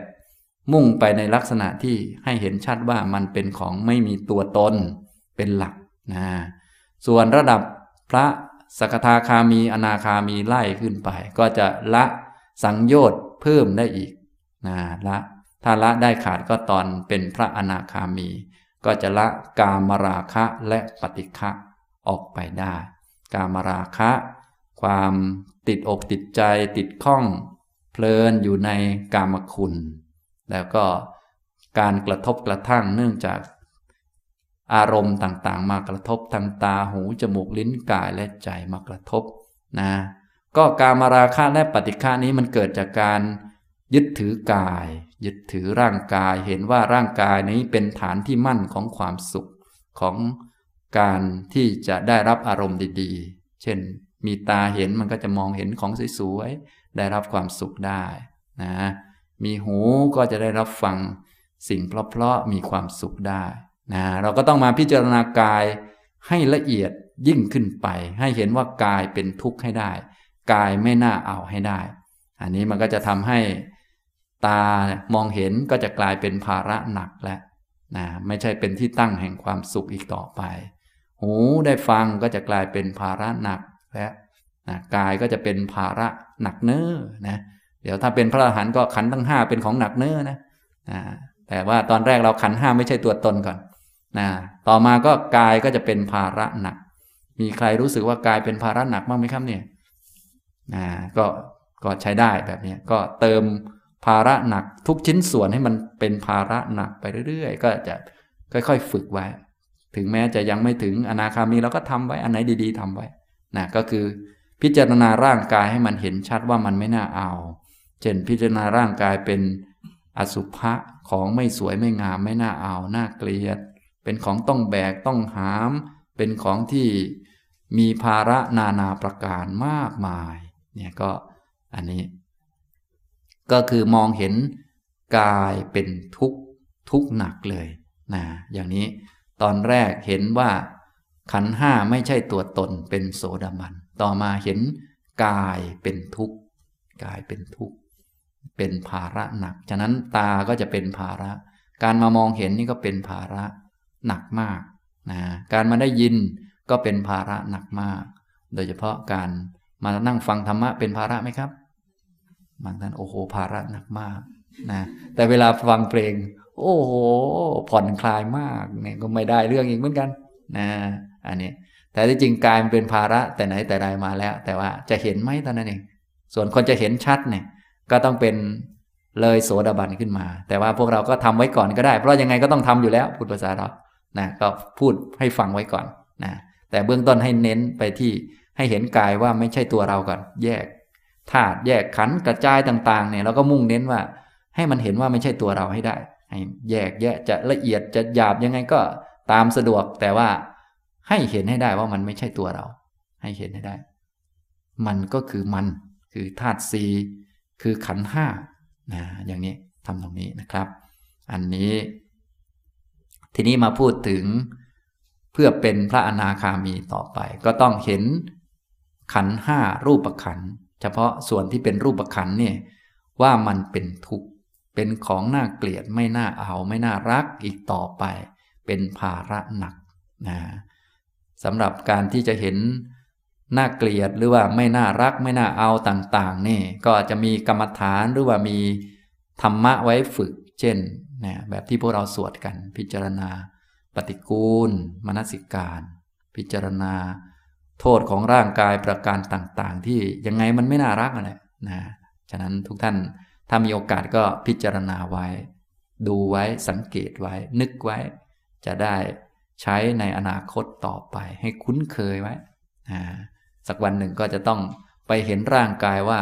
มุ่งไปในลักษณะที่ให้เห็นชัดว่ามันเป็นของไม่มีตัวตนเป็นหลักนะส่วนระดับพระสกทาคามีอนาคามีไล่ขึ้นไป ก็จะละสังโยชน์เพิ่มได้อีกนะละถ้าละได้ขาดก็ตอนเป็นพระอนาคามี ก็จะละกามราคะและปฏิฆะออกไปได้ กามราคะ ความติดอกติดใจติดข้อง เพลินอยู่ในกามคุณ แล้วก็การกระทบกระทั่งเนื่องจากอารมณ์ต่างๆ มากระทบทางตาหู จมูกลิ้นกายและใจมากระทบนะก็การมาราคะและปฏิฆานี้มันเกิดจากการยึดถือกาย ยึดถือร่างกายเห็นว่าร่างกายนี้เป็นฐานที่มั่นของความสุขของ การที่จะได้รับอารมณ์ดีๆ เช่น มีตาเห็นมันก็จะมองเห็นของสวยๆ ได้รับความสุขได้นะ มีหูก็จะได้รับฟังสิ่งเพราะๆ มีความสุขได้นะ เราก็ต้องมาพิจารณากายให้ละเอียดยิ่งขึ้นไป ให้เห็นว่ากายเป็นทุกข์ให้ได้ กายไม่น่าเอาให้ได้ อันนี้มันก็จะทำให้ตามองเห็นก็จะกลายเป็นภาระหนักแล้วนะไม่ใช่เป็นที่ตั้งแห่งความสุขอีกต่อไป หูได้ฟังก็จะกลายเป็นภาระหนักและนะกายก็จะเป็นภาระหนักเน้อนะเดี๋ยวถ้าเป็นพระอรหันต์ก็ขันทั้งห้าเป็นของหนักเน้อนะนะแต่ว่าตอนแรกเราขันห้าไม่ใช่ตัวตนก่อนนะต่อมาก็กายก็จะเป็นภาระหนัก มีใครรู้สึกว่ากายเป็นภาระหนักบ้างไหมครับเนี่ยนะก็ก็ใช้ได้แบบนี้ก็เติมภาระหนักทุกชิ้นส่วนให้มันเป็นภาระหนักไปเรื่อยๆ ก็จะค่อยๆ ฝึกไว้ ถึงแม้จะยังไม่ถึงอนาคามีเราก็ทำไว้อันไหนดีๆทำไว้นะก็คือพิจารณาร่างกายให้มันเห็นชัดว่ามันไม่น่าเอา เช่นพิจารณาร่างกายเป็นอสุภะของไม่สวยไม่งามไม่น่าเอาน่าเกลียด เป็นของต้องแบกต้องหาม เป็นของที่มีภาระนานาประการมากมายเนี่ยก็อันนี้ ก็คือมองเห็นกายเป็นทุกทุกหนักเลยนะอย่างนี้ ตอนแรกเห็นว่า ขันห้าไม่ใช่ตัวตนเป็นโสดาบัน ต่อมาเห็นกายเป็นทุกข์กายเป็นทุกข์เป็นภาระหนัก ฉะนั้นตาก็จะเป็นภาระ การมามองเห็นนี่ก็เป็นภาระหนักมากนะการมาได้ยินก็เป็นภาระหนักมาก โดยเฉพาะการมานั่งฟังธรรมะเป็นภาระไหมครับบางท่านโอ้โหภาระหนักมากนะแต่เวลาฟังเพลง โอ้โห ผ่อนคลายมากเนี่ยก็ไม่ได้เรื่องอีกเหมือนกันนะอันนี้แต่ที่จริงกายมันเป็นภาระแต่ไหนแต่ใดมาแล้ว แต่ว่าจะเห็นไหมตอนนั้นเองส่วนคนจะเห็นชัดเนี่ยก็ต้องเป็นเลยโสดาบันขึ้นมา แต่ว่าพวกเราก็ทำไว้ก่อนก็ได้ เพราะยังไงก็ต้องทำอยู่แล้วพูดภาษาเรานะก็พูดให้ฟังไว้ก่อนนะแต่เบื้องต้นให้เน้นไปที่ให้เห็นกายว่าไม่ใช่ตัวเราก่อน แยกธาตุแยกขันกระจายต่างๆเนี่ยเราก็มุ่งเน้นว่าให้มันเห็นว่าไม่ใช่ตัวเราให้ได้ ให้แยกแยะจะละเอียดจะหยาบยังไงก็ตามสะดวกแต่ว่าให้เห็นให้ได้ว่ามันไม่ใช่ตัวเรา ให้เห็นให้ได้ มันก็คือมันคือธาตุสีคือขันห้านะอย่างนี้ทำตรงนี้นะครับ อันนี้ ทีนี้มาพูดถึงเพื่อเป็นพระอนาคามีต่อไป ก็ต้องเห็นขันห้ารูปขันเฉพาะส่วนที่เป็นรูปขันเนี่ยว่ามันเป็นทุกข์ เป็นของน่าเกลียดไม่น่าเอาไม่น่ารักอีกต่อไป เป็นภาระหนักนะสำหรับการที่จะเห็นน่าเกลียดหรือว่าไม่น่ารักไม่น่าเอาต่างๆนี่ก็จะมีกรรมฐานหรือว่ามีธรรมะไว้ฝึก เช่นนะแบบที่พวกเราสวดกันพิจารณา ปฏิกูล มนสิการ พิจารณา โทษของร่างกายประการต่างๆ ที่ยังไงมันไม่น่ารักอะไรนะฉะนั้นทุกท่าน ถ้ามีโอกาสก็พิจารณาไว้ ดูไว้สังเกตไว้ นึกไว้ จะได้ใช้ในอนาคตต่อไป ให้คุ้นเคยไว้ สักวันหนึ่งก็จะต้องไปเห็นร่างกายว่า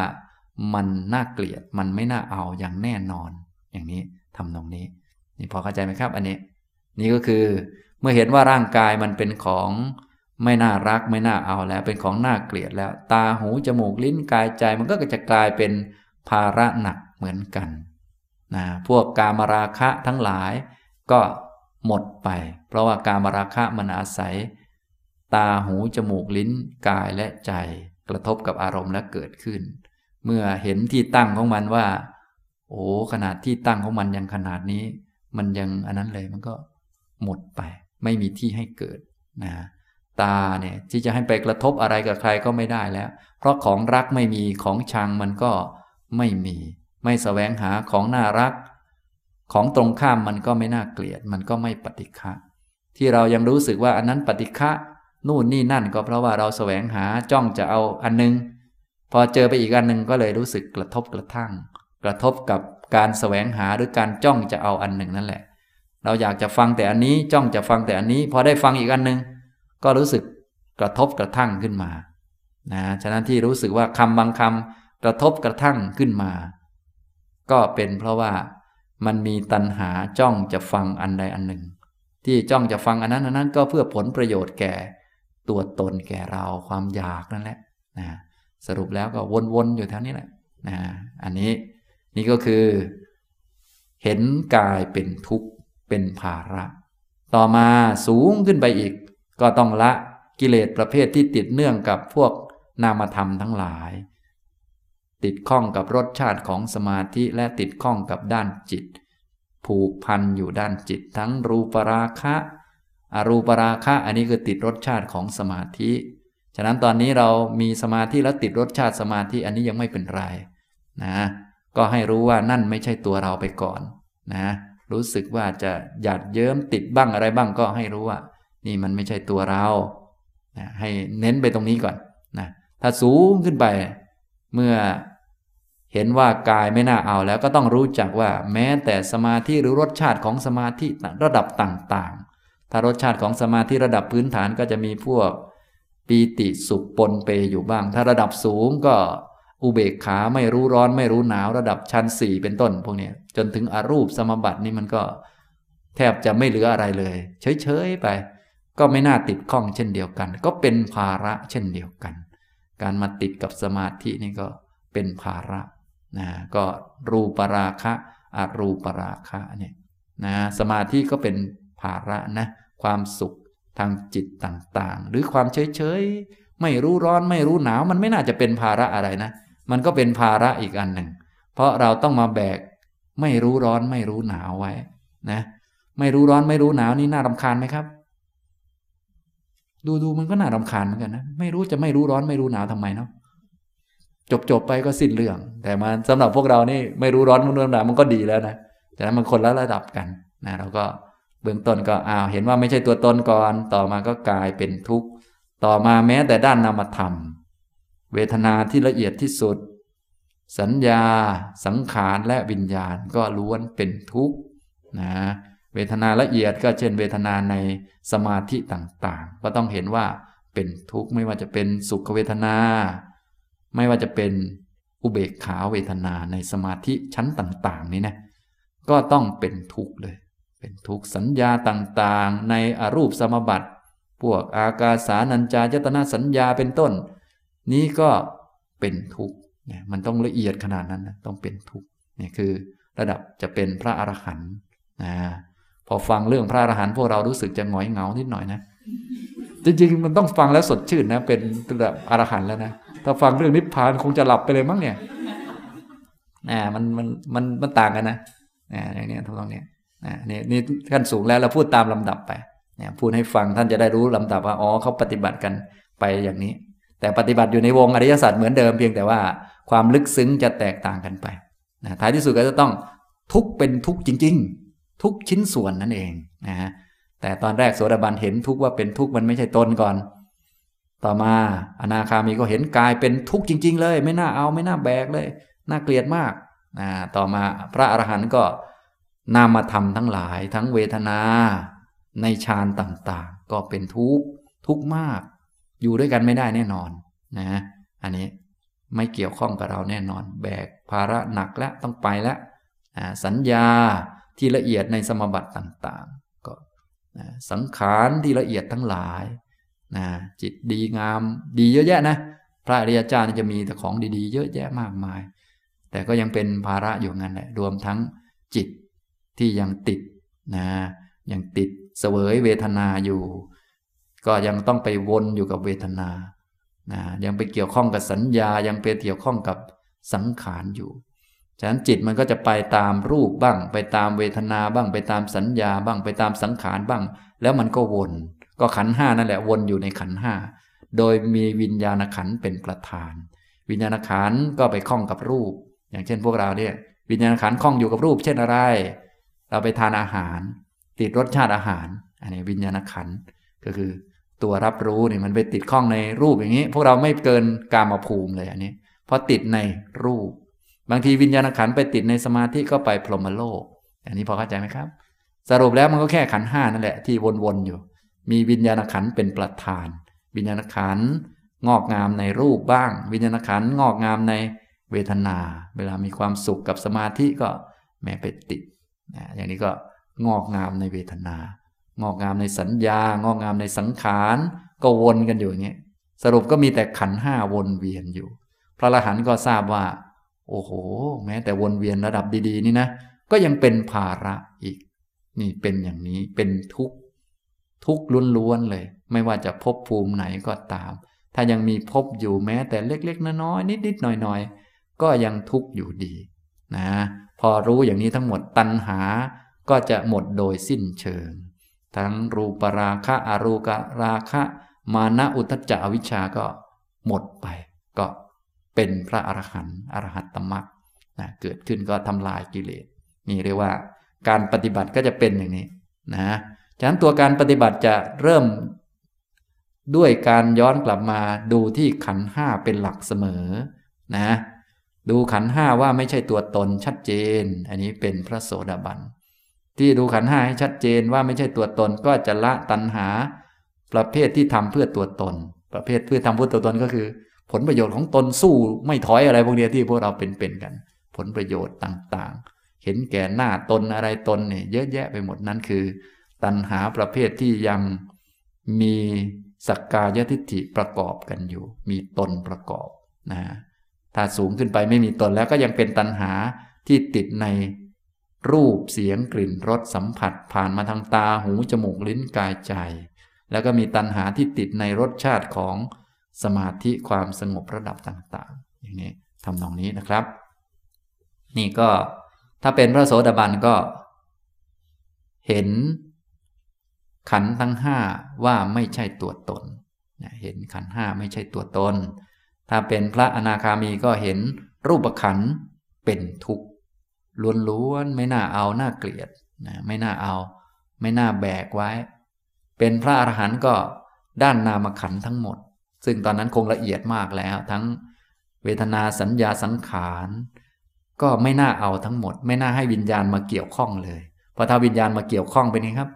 มันน่าเกลียดมันไม่น่าเอาอย่างแน่นอน อย่างนี้ทำตรงนี้ นี่พอเข้าใจไหมครับอันนี้ นี่ก็คือเมื่อเห็นว่าร่างกายมันเป็นของไม่น่ารักไม่น่าเอาแล้ว เป็นของน่าเกลียดแล้ว ตาหูจมูกลิ้นกายใจมันก็จะกลายเป็นภาระหนัก เหมือนกันนะพวกกามราคะทั้งหลายก็หมดไป เพราะว่ากามราคะมันอาศัย ตาหูจมูกลิ้นกายและใจ กระทบกับอารมณ์และเกิดขึ้น เมื่อเห็นที่ตั้งของมันว่า โอ้ขนาดที่ตั้งของมันยังขนาดนี้ มันยังอันนั้นเลยมันก็หมดไป ไม่มีที่ให้เกิดนะตาเนี่ยที่จะให้ไปกระทบอะไรกับใครก็ไม่ได้แล้ว เพราะของรักไม่มีของชังมันก็ไม่มี ไม่สแสวงหาของน่ารัก ของตรงข้ามมันก็ไม่น่าเกลียด มันก็ไม่ปฏิฆะที่เรายังรู้สึกว่าอันนั้นปฏิฆะนู่นนี่นั่นก็เพราะว่าเราแสวงหาจ้องจะเอาอันนึง พอเจอไปอีกอันนึงก็เลยรู้สึกกระทบกระทั่ง กระทบกับการแสวงหาหรือการจ้องจะเอาอันหนึ่งนั่นแหละ เราอยากจะฟังแต่อันนี้จ้องจะฟังแต่อันนี้ พอได้ฟังอีกอันนึง ก็รู้สึกกระทบกระทั่งขึ้นมานะฉะนั้นที่รู้สึกว่าคำบางคำกระทบกระทั่งขึ้นมา ก็เป็นเพราะว่ามันมีตัณหาจ้องจะฟังอันใดอันหนึ่ง ที่จ้องจะฟังอันนั้นอันนั้นก็เพื่อผลประโยชน์แก่ตัวตนแก่เราความอยากนั่นแหละนะสรุปแล้วก็วนๆอยู่แถวนี้แหละนะอันนี้นี่ก็คือ เห็นกายเป็นทุกข์เป็นภาระ ต่อมาสูงขึ้นไปอีก ก็ต้องละกิเลสประเภทที่ติดเนื่องกับพวกนามธรรมทั้งหลาย ติดข้องกับรสชาติของสมาธิและติดข้องกับด้านจิต ผูกพันอยู่ด้านจิต ทั้งรูปราคะอรูปราคะอันนี้คือติดรสชาติของสมาธิ ฉะนั้นตอนนี้เรามีสมาธิแล้วติดรสชาติสมาธิอันนี้ยังไม่เป็นไรนะก็ให้รู้ว่านั่นไม่ใช่ตัวเราไปก่อนนะรู้สึกว่าจะหยาดเยิ้มติดบ้างอะไรบ้างก็ให้รู้ว่า นี่มันไม่ใช่ตัวเรานะให้เน้นไปตรงนี้ก่อนนะถ้าสูงขึ้นไป เมื่อ เห็นว่ากายไม่น่าเอาแล้วก็ต้องรู้จักว่าแม้แต่สมาธิหรือรสชาติของสมาธิระดับต่างๆ ถ้ารสชาติของสมาธิระดับพื้นฐานก็จะมีพวกปีติสุขปนเปอยู่บ้าง ถ้าระดับสูงก็อุเบกขาไม่รู้ร้อนไม่รู้หนาวระดับชั้นสี่เป็นต้นพวกนี้จนถึงอรูปสมบัตินี่มันก็ แทบจะไม่เหลืออะไรเลย เฉยๆไป ก็ไม่น่าติดข้องเช่นเดียวกัน ก็เป็นภาระเช่นเดียวกัน การมาติดกับสมาธินี่ก็เป็นภาระ นะก็รูปราคะอรูปราคะเนี่ยนะสมาธิก็เป็นภาระนะความสุขทางจิตต่างๆ หรือความเฉยๆ ไม่รู้ร้อนไม่รู้หนาว มันไม่น่าจะเป็นภาระอะไรนะ มันก็เป็นภาระอีกอันหนึ่ง เพราะเราต้องมาแบก ไม่รู้ร้อนไม่รู้หนาวไว้นะไม่รู้ร้อนไม่รู้หนาวนี่น่ารำคาญไหมครับ ดูดูมันก็น่ารำคาญเหมือนกันนะ ไม่รู้จะไม่รู้ร้อนไม่รู้หนาวทำไมเนาะ จบจบไปก็สิ้นเรื่อง แต่มาสำหรับพวกเรานี่ไม่รู้ร้อนไม่รู้หนามันก็ดีแล้วนะแต่นั้นมันคนละระดับกันนะเราก็เบื้องต้นก็อ้าวเห็นว่าไม่ใช่ตัวตนก่อน ต่อมาก็กลายเป็นทุกข์ต่อมาแม้แต่ด้านนามธรรม เวทนาที่ละเอียดที่สุด สัญญา สังขารและวิญญาณก็ล้วนเป็นทุกข์นะเวทนาละเอียดก็เช่น เวทนาในสมาธิต่างๆ ก็ต้องเห็นว่าเป็นทุกข์ไม่ว่าจะเป็นสุขเวทนา ไม่ว่าจะเป็นอุเบกขาเวทนาในสมาธิชั้นต่าง ๆ นี้นะ ก็ต้องเป็นทุกข์เลย เป็นทุกข์สัญญาต่างๆ ในอรูปสมบัติ พวกอากาสานัญจายตนาสัญญาเป็นต้น นี้ก็เป็นทุกข์เนี่ยมันต้องละเอียดขนาดนั้นนะต้องเป็นทุกข์นี่คือระดับจะเป็นพระอรหันต์นะพอฟังเรื่องพระอรหันต์พวกเรารู้สึกจะหงอยเหงานิดหน่อยนะจริงๆมันต้องฟังแล้วสดชื่นนะ เป็นระดับอรหันต์แล้วนะ ฟังเรื่องนิพพานคงจะหลับไปเลยมั้งเนี่ยอ่ามันมันมันมันต่างกันนะอ่าอย่างนี้ทุกตรงนี้อ่านี่นี่ขั้นสูงแล้วเราพูดตามลำดับไปเนี่ยพูดให้ฟังท่านจะได้รู้ลำดับว่าอ๋อเขาปฏิบัติกันไปอย่างนี้ แต่ปฏิบัติอยู่ในวงอริยสัจเหมือนเดิมเพียงแต่ว่าความลึกซึ้งจะแตกต่างกันไปนะท้ายที่สุดก็จะต้องทุกเป็นทุกจริง ๆ ทุกชิ้นส่วนนั่นเองนะฮะแต่ตอนแรกโสดาบันเห็นทุกว่าเป็นทุกมันไม่ใช่ตนก่อน ต่อมาอนาคามีก็เห็นกายเป็นทุกข์จริง ๆ เลย ไม่น่าเอาไม่น่าแบกเลย น่าเกลียดมากนะต่อมาพระอรหันต์ก็นามธรรมทั้งหลายทั้งเวทนา ในฌานต่างๆ ก็เป็นทุกข์ทุกข์มาก อยู่ด้วยกันไม่ได้แน่นอนนะอันนี้ไม่เกี่ยวข้องกับเราแน่นอน แบกภาระหนักแล้วต้องไปแล้วสัญญาที่ละเอียดในสมบัติต่างๆ ก็สังขารที่ละเอียดทั้งหลาย นะจิตดีงาม ดีเยอะแยะนะ พระอริยเจ้าจะมีแต่ของดีๆ เยอะแยะมากมาย แต่ก็ยังเป็นภาระอยู่งั้นแหละรวมทั้งจิตที่ยังติดนะยังติดเสวยเวทนาอยู่ ก็ยังต้องไปวนอยู่กับเวทนานะยังไปเกี่ยวข้องกับสัญญายังไปเกี่ยวข้องกับสังขารอยู่ฉะนั้นจิตมันก็จะไปตามรูปบ้าง ไปตามเวทนาบ้าง ไปตามสัญญาบ้างไปตามสังขารบ้าง แล้วมันก็วน ก็ขันห้านั่นแหละวนอยู่ในขันห้าโดยมีวิญญาณขันเป็นประธาน วิญญาณขันก็ไปคล้องกับรูป อย่างเช่นพวกเราเนี่ยวิญญาณขันคล้องอยู่กับรูป เช่นอะไร เราไปทานอาหาร ติดรสชาติอาหาร อันนี้วิญญาณขันก็คือตัวรับรู้เนี่ยมันไปติดข้องในรูปอย่างนี้ พวกเราไม่เกินกามาภูมิเลยอันนี้เพราะติดในรูป บางทีวิญญาณขันไปติดในสมาธิก็ไปพรหมโลก อันนี้พอเข้าใจไหมครับ สรุปแล้วมันก็แค่ขันห้านั่นแหละที่วนๆอยู่ มีวิญญาณขันเป็นประธาน วิญญาณขันงอกงามในรูปบ้าง วิญญาณขันงอกงามในเวทนา เวลามีความสุขกับสมาธิก็แม้ไปติดนะอย่างนี้ก็งอกงามในเวทนา งอกงามในสัญญา งอกงามในสังขารก็วนกันอยู่อย่างนี้สรุปก็มีแต่ขันห้าวนเวียนอยู่ พระอรหันต์ก็ทราบว่า โอ้โห แม้แต่วนเวียนระดับดี ๆ นี่นะ ก็ยังเป็นภาระอีก นี่เป็นอย่างนี้เป็นทุกข์ ทุกข์ล้วนๆเลย ไม่ว่าจะพบภูมิไหนก็ตาม ถ้ายังมีพบอยู่แม้แต่เล็กๆน้อยๆนิดๆหน่อยๆก็ยังทุกข์อยู่ดีนะพอรู้อย่างนี้ทั้งหมดตัณหาก็จะหมดโดยสิ้นเชิง ทั้งรูปราคะอรูกราคะ มานะอุทจจะอวิชชาก็หมดไป ก็เป็นพระอรหันต์อรหัตตมรรคนะเกิดขึ้นก็ทำลายกิเลสนี่เรียกว่า การปฏิบัติก็จะเป็นอย่างนี้นะ ฉะนั้นตัวการปฏิบัติจะเริ่มด้วยการย้อนกลับมาดูที่ขันห้าเป็นหลักเสมอนะดูขันห้าว่าไม่ใช่ตัวตนชัดเจน อันนี้เป็นพระโสดาบัน ที่ดูขันห้าให้ชัดเจนว่าไม่ใช่ตัวตนก็จะละตัณหา ประเภทที่ทำเพื่อตัวตน ประเภทเพื่อทำเพื่อตัวตนก็คือ ผลประโยชน์ของตนสู้ไม่ถอยอะไรพวกนี้ที่พวกเราเป็นๆกัน ผลประโยชน์ต่างๆ เห็นแก่หน้าตนอะไรตนเนี่ยเยอะแยะไปหมดนั้นคือ ตัณหาประเภทที่ยังมีสักกายทิฏฐิประกอบกันอยู่ มีตนประกอบนะถ้าสูงขึ้นไปไม่มีตนแล้วก็ยังเป็นตัณหาที่ติดในรูปเสียงกลิ่นรสสัมผัสผ่านมาทางตาหูจมูกลิ้นกายใจ แล้วก็มีตัณหาที่ติดในรสชาติของสมาธิความสงบระดับต่างๆ อย่างนี้ทำนองนี้นะครับ นี่ก็ถ้าเป็นพระโสดาบันก็เห็น ขันทั้งห้าว่าไม่ใช่ตัวตน เห็นขันห้าไม่ใช่ตัวตน ถ้าเป็นพระอนาคามีก็เห็นรูปขันเป็นทุกข์ล้วนๆไม่น่าเอาน่าเกลียดนะไม่น่าเอา ไม่น่าแบกไว้ เป็นพระอรหันต์ก็ด้านนามขันทั้งหมด ซึ่งตอนนั้นคงละเอียดมากแล้ว ทั้งเวทนาสัญญาสังขาร ก็ไม่น่าเอาทั้งหมด ไม่น่าให้วิญญาณมาเกี่ยวข้องเลยพอถ้าวิญญาณมาเกี่ยวข้องเป็นไงครับ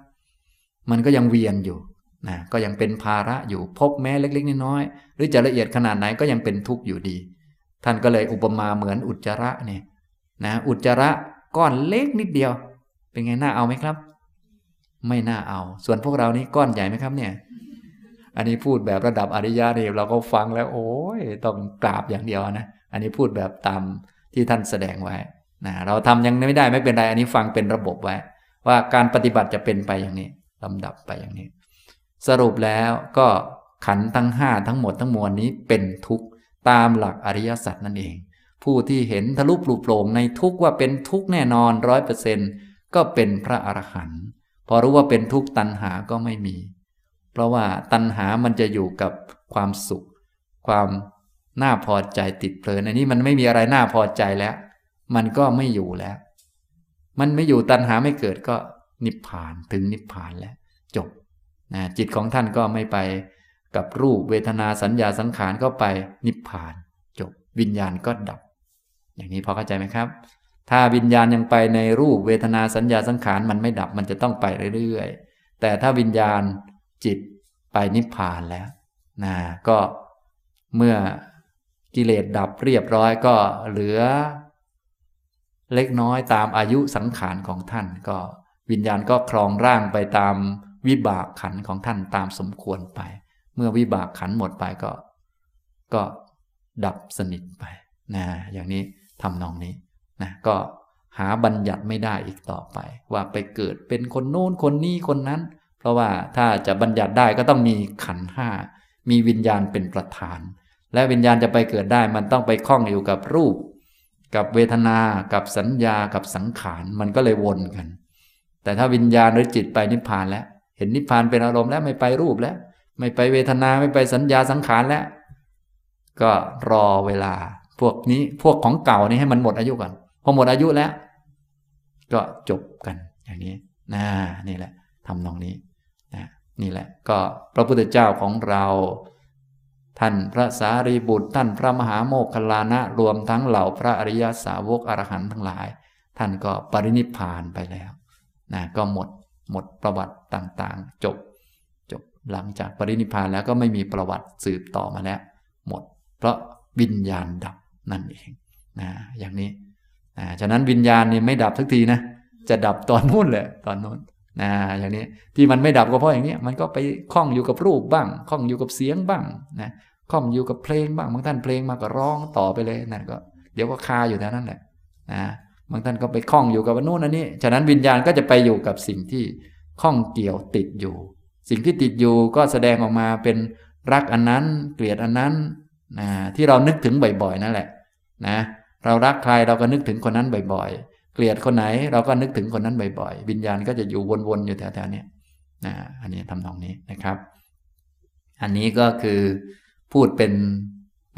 มันก็ยังเวียนอยู่นะก็ยังเป็นภาระอยู่พบแม้เล็ก ๆน้อยๆหรือจะละเอียดขนาดไหนก็ยังเป็นทุกข์อยู่ดี ท่านก็เลยอุปมาเหมือนอุจจาระเนี่ยนะอุจจาระก้อนเล็กนิดเดียว เป็นไงน่าเอาไหมครับ ไม่น่าเอา ส่วนพวกเรานี่ก้อนใหญ่ไหมครับเนี่ย อันนี้พูดแบบระดับอริยะเนี่ยเราก็ฟังแล้ว โอ้ยต้องกราบอย่างเดียวนะอันนี้พูดแบบตามที่ท่านแสดงไว้นะเราทำยังไม่ได้ไม่เป็นไรอันนี้ฟังเป็นระบบไว้ ว่าการปฏิบัติจะเป็นไปอย่างนี้ ลำดับไปอย่างนี้ สรุปแล้วก็ขันทั้งห้าทั้งหมดทั้งมวลนี้เป็นทุกข์ตามหลักอริยสัจนั่นเอง ผู้ที่เห็นทะลุปลุกโปร่งในทุกว่าเป็นทุกแน่นอนร้อยเปอร์เซนก็เป็นพระอรหันต์พอรู้ว่าเป็นทุกตัณหาก็ไม่มี เพราะว่าตัณหามันจะอยู่กับความสุข ความน่าพอใจติดเพลินอันนี้มันไม่มีอะไรน่าพอใจแล้ว มันก็ไม่อยู่แล้ว มันไม่อยู่ตัณหาไม่เกิดก็ นิพพานถึงนิพพานแล้วจบนะจิตของท่านก็ไม่ไปกับรูปเวทนาสัญญาสังขารก็ไปนิพพาน จบวิญญาณก็ดับ อย่างนี้พอเข้าใจไหมครับ ถ้าวิญญาณยังไปในรูปเวทนาสัญญาสังขารมันไม่ดับมันจะต้องไปเรื่อยๆ แต่ถ้าวิญญาณจิตไปนิพพานแล้วนะก็เมื่อกิเลสดับเรียบร้อยก็เหลือ เล็กน้อยตามอายุสังขารของท่านก็ วิญญาณก็ครองร่างไปตามวิบากขันของท่านตามสมควรไป เมื่อวิบากขันหมดไปก็ ก็ดับสนิทไปนะอย่างนี้ทำนองนี้นะก็หาบัญญัติไม่ได้อีกต่อไป ว่าไปเกิดเป็นคนโน้นคนนี้คนนั้น เพราะว่าถ้าจะบัญญัติได้ก็ต้องมีขันห้ามีวิญญาณเป็นประธาน และวิญญาณจะไปเกิดได้มันต้องไปคล้องอยู่กับรูป กับเวทนา กับสัญญากับสังขารมันก็เลยวนกัน แต่ถ้าวิญญาณหรือจิตไปนิพพานแล้ว เห็นนิพพานเป็นอารมณ์แล้วไม่ไปรูปแล้ว ไม่ไปเวทนาไม่ไปสัญญาสังขารแล้ว ก็รอเวลา พวกนี้พวกของเก่านี้ให้มันหมดอายุก่อนพอหมดอายุแล้ว ก็จบกันอย่างนี้นะนี่แหละทำนองนี้นะนี่แหละ ก็พระพุทธเจ้าของเราท่านพระสารีบุตรท่านพระมหาโมคคลานะรวมทั้งเหล่าพระอริยสาวกอรหันต์ทั้งหลาย ท่านก็ปรินิพพานไปแล้ว นะก็หมดหมดประวัติต่างๆ จบ จบหลังจากปรินิพพานแล้วก็ไม่มีประวัติสืบต่อมาแล้ว หมด เพราะวิญญาณดับนั่นเองนะอย่างนี้นะฉะนั้นวิญญาณนี่ไม่ดับทุกทีนะจะดับตอนนู้นแหละตอนนู้นนะอย่างนี้ที่มันไม่ดับก็เพราะอย่างนี้มันก็ไปคล้องอยู่กับรูปบ้างคล้องอยู่กับเสียงบ้างนะคล้องอยู่กับเพลงบ้างบางท่านเพลงมาก็ร้องต่อไปเลยนั่นก็ เดี๋ยวก็คาอยู่แถวนั้นแหละนะ บางท่านก็ไปคล้องอยู่กับนู่นอันนี้ ฉะนั้นวิญญาณก็จะไปอยู่กับสิ่งที่ข้องเกี่ยวติดอยู่ สิ่งที่ติดอยู่ก็แสดงออกมาเป็นรักอันนั้นเกลียดอันนั้นนะที่เรานึกถึงบ่อยๆนั่นแหละนะเรารักใครเราก็นึกถึงคนนั้นบ่อยๆ เกลียดคนไหนเราก็นึกถึงคนนั้นบ่อยๆ วิญญาณก็จะอยู่วนๆอยู่แถวๆนี้นะอันนี้ทำนองนี้นะครับ อันนี้ก็คือพูดเป็น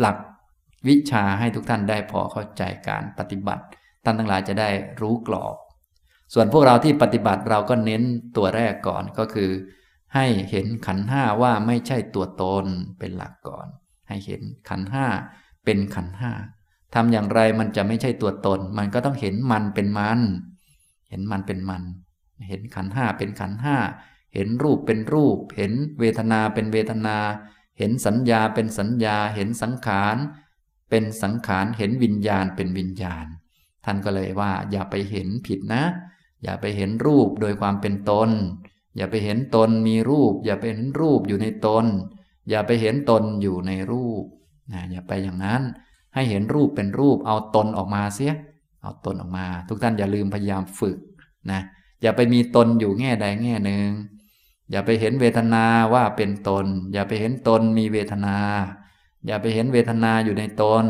หลักวิชาให้ทุกท่านได้พอเข้าใจการปฏิบัติ ท่านทั้งหลายจะได้รู้กรอบ ส่วนพวกเราที่ปฏิบัติเราก็เน้นตัวแรกก่อนก็คือ ให้เห็นขันห้าว่าไม่ใช่ตัวตนเป็นหลักก่อน ให้เห็นขันห้าเป็นขันห้าทำอย่างไรมันจะไม่ใช่ตัวตน มันก็ต้องเห็นมันเป็นมัน เห็นมันเป็นมัน เห็นขันห้าเป็นขันห้าเห็นรูปเป็นรูป เห็นเวทนาเป็นเวทนา เห็นสัญญาเป็นสัญญา เห็นสังขาร เป็นสังขาร เห็นวิญญาณเป็นวิญญาณ ท่านก็เลยว่า อย่าไปเห็นผิดนะ อย่าไปเห็นรูปโดยความเป็นตน อย่าไปเห็นตนมีรูป อย่าไปเห็นรูปอยู่ในตน อย่าไปเห็นตนอยู่ในรูปนะอย่าไปอย่างนั้น ให้เห็นรูปเป็นรูปเอาตนออกมาเสีย เอาตนออกมา ทุกท่านอย่าลืมพยายามฝึกนะอย่าไปมีตนอยู่แง่ใดแง่หนึ่งอย่าไปเห็นเวทนาว่าเป็นตน อย่าไปเห็นตนมีเวทนา อย่าไปเห็นเวทนาอยู่ในตน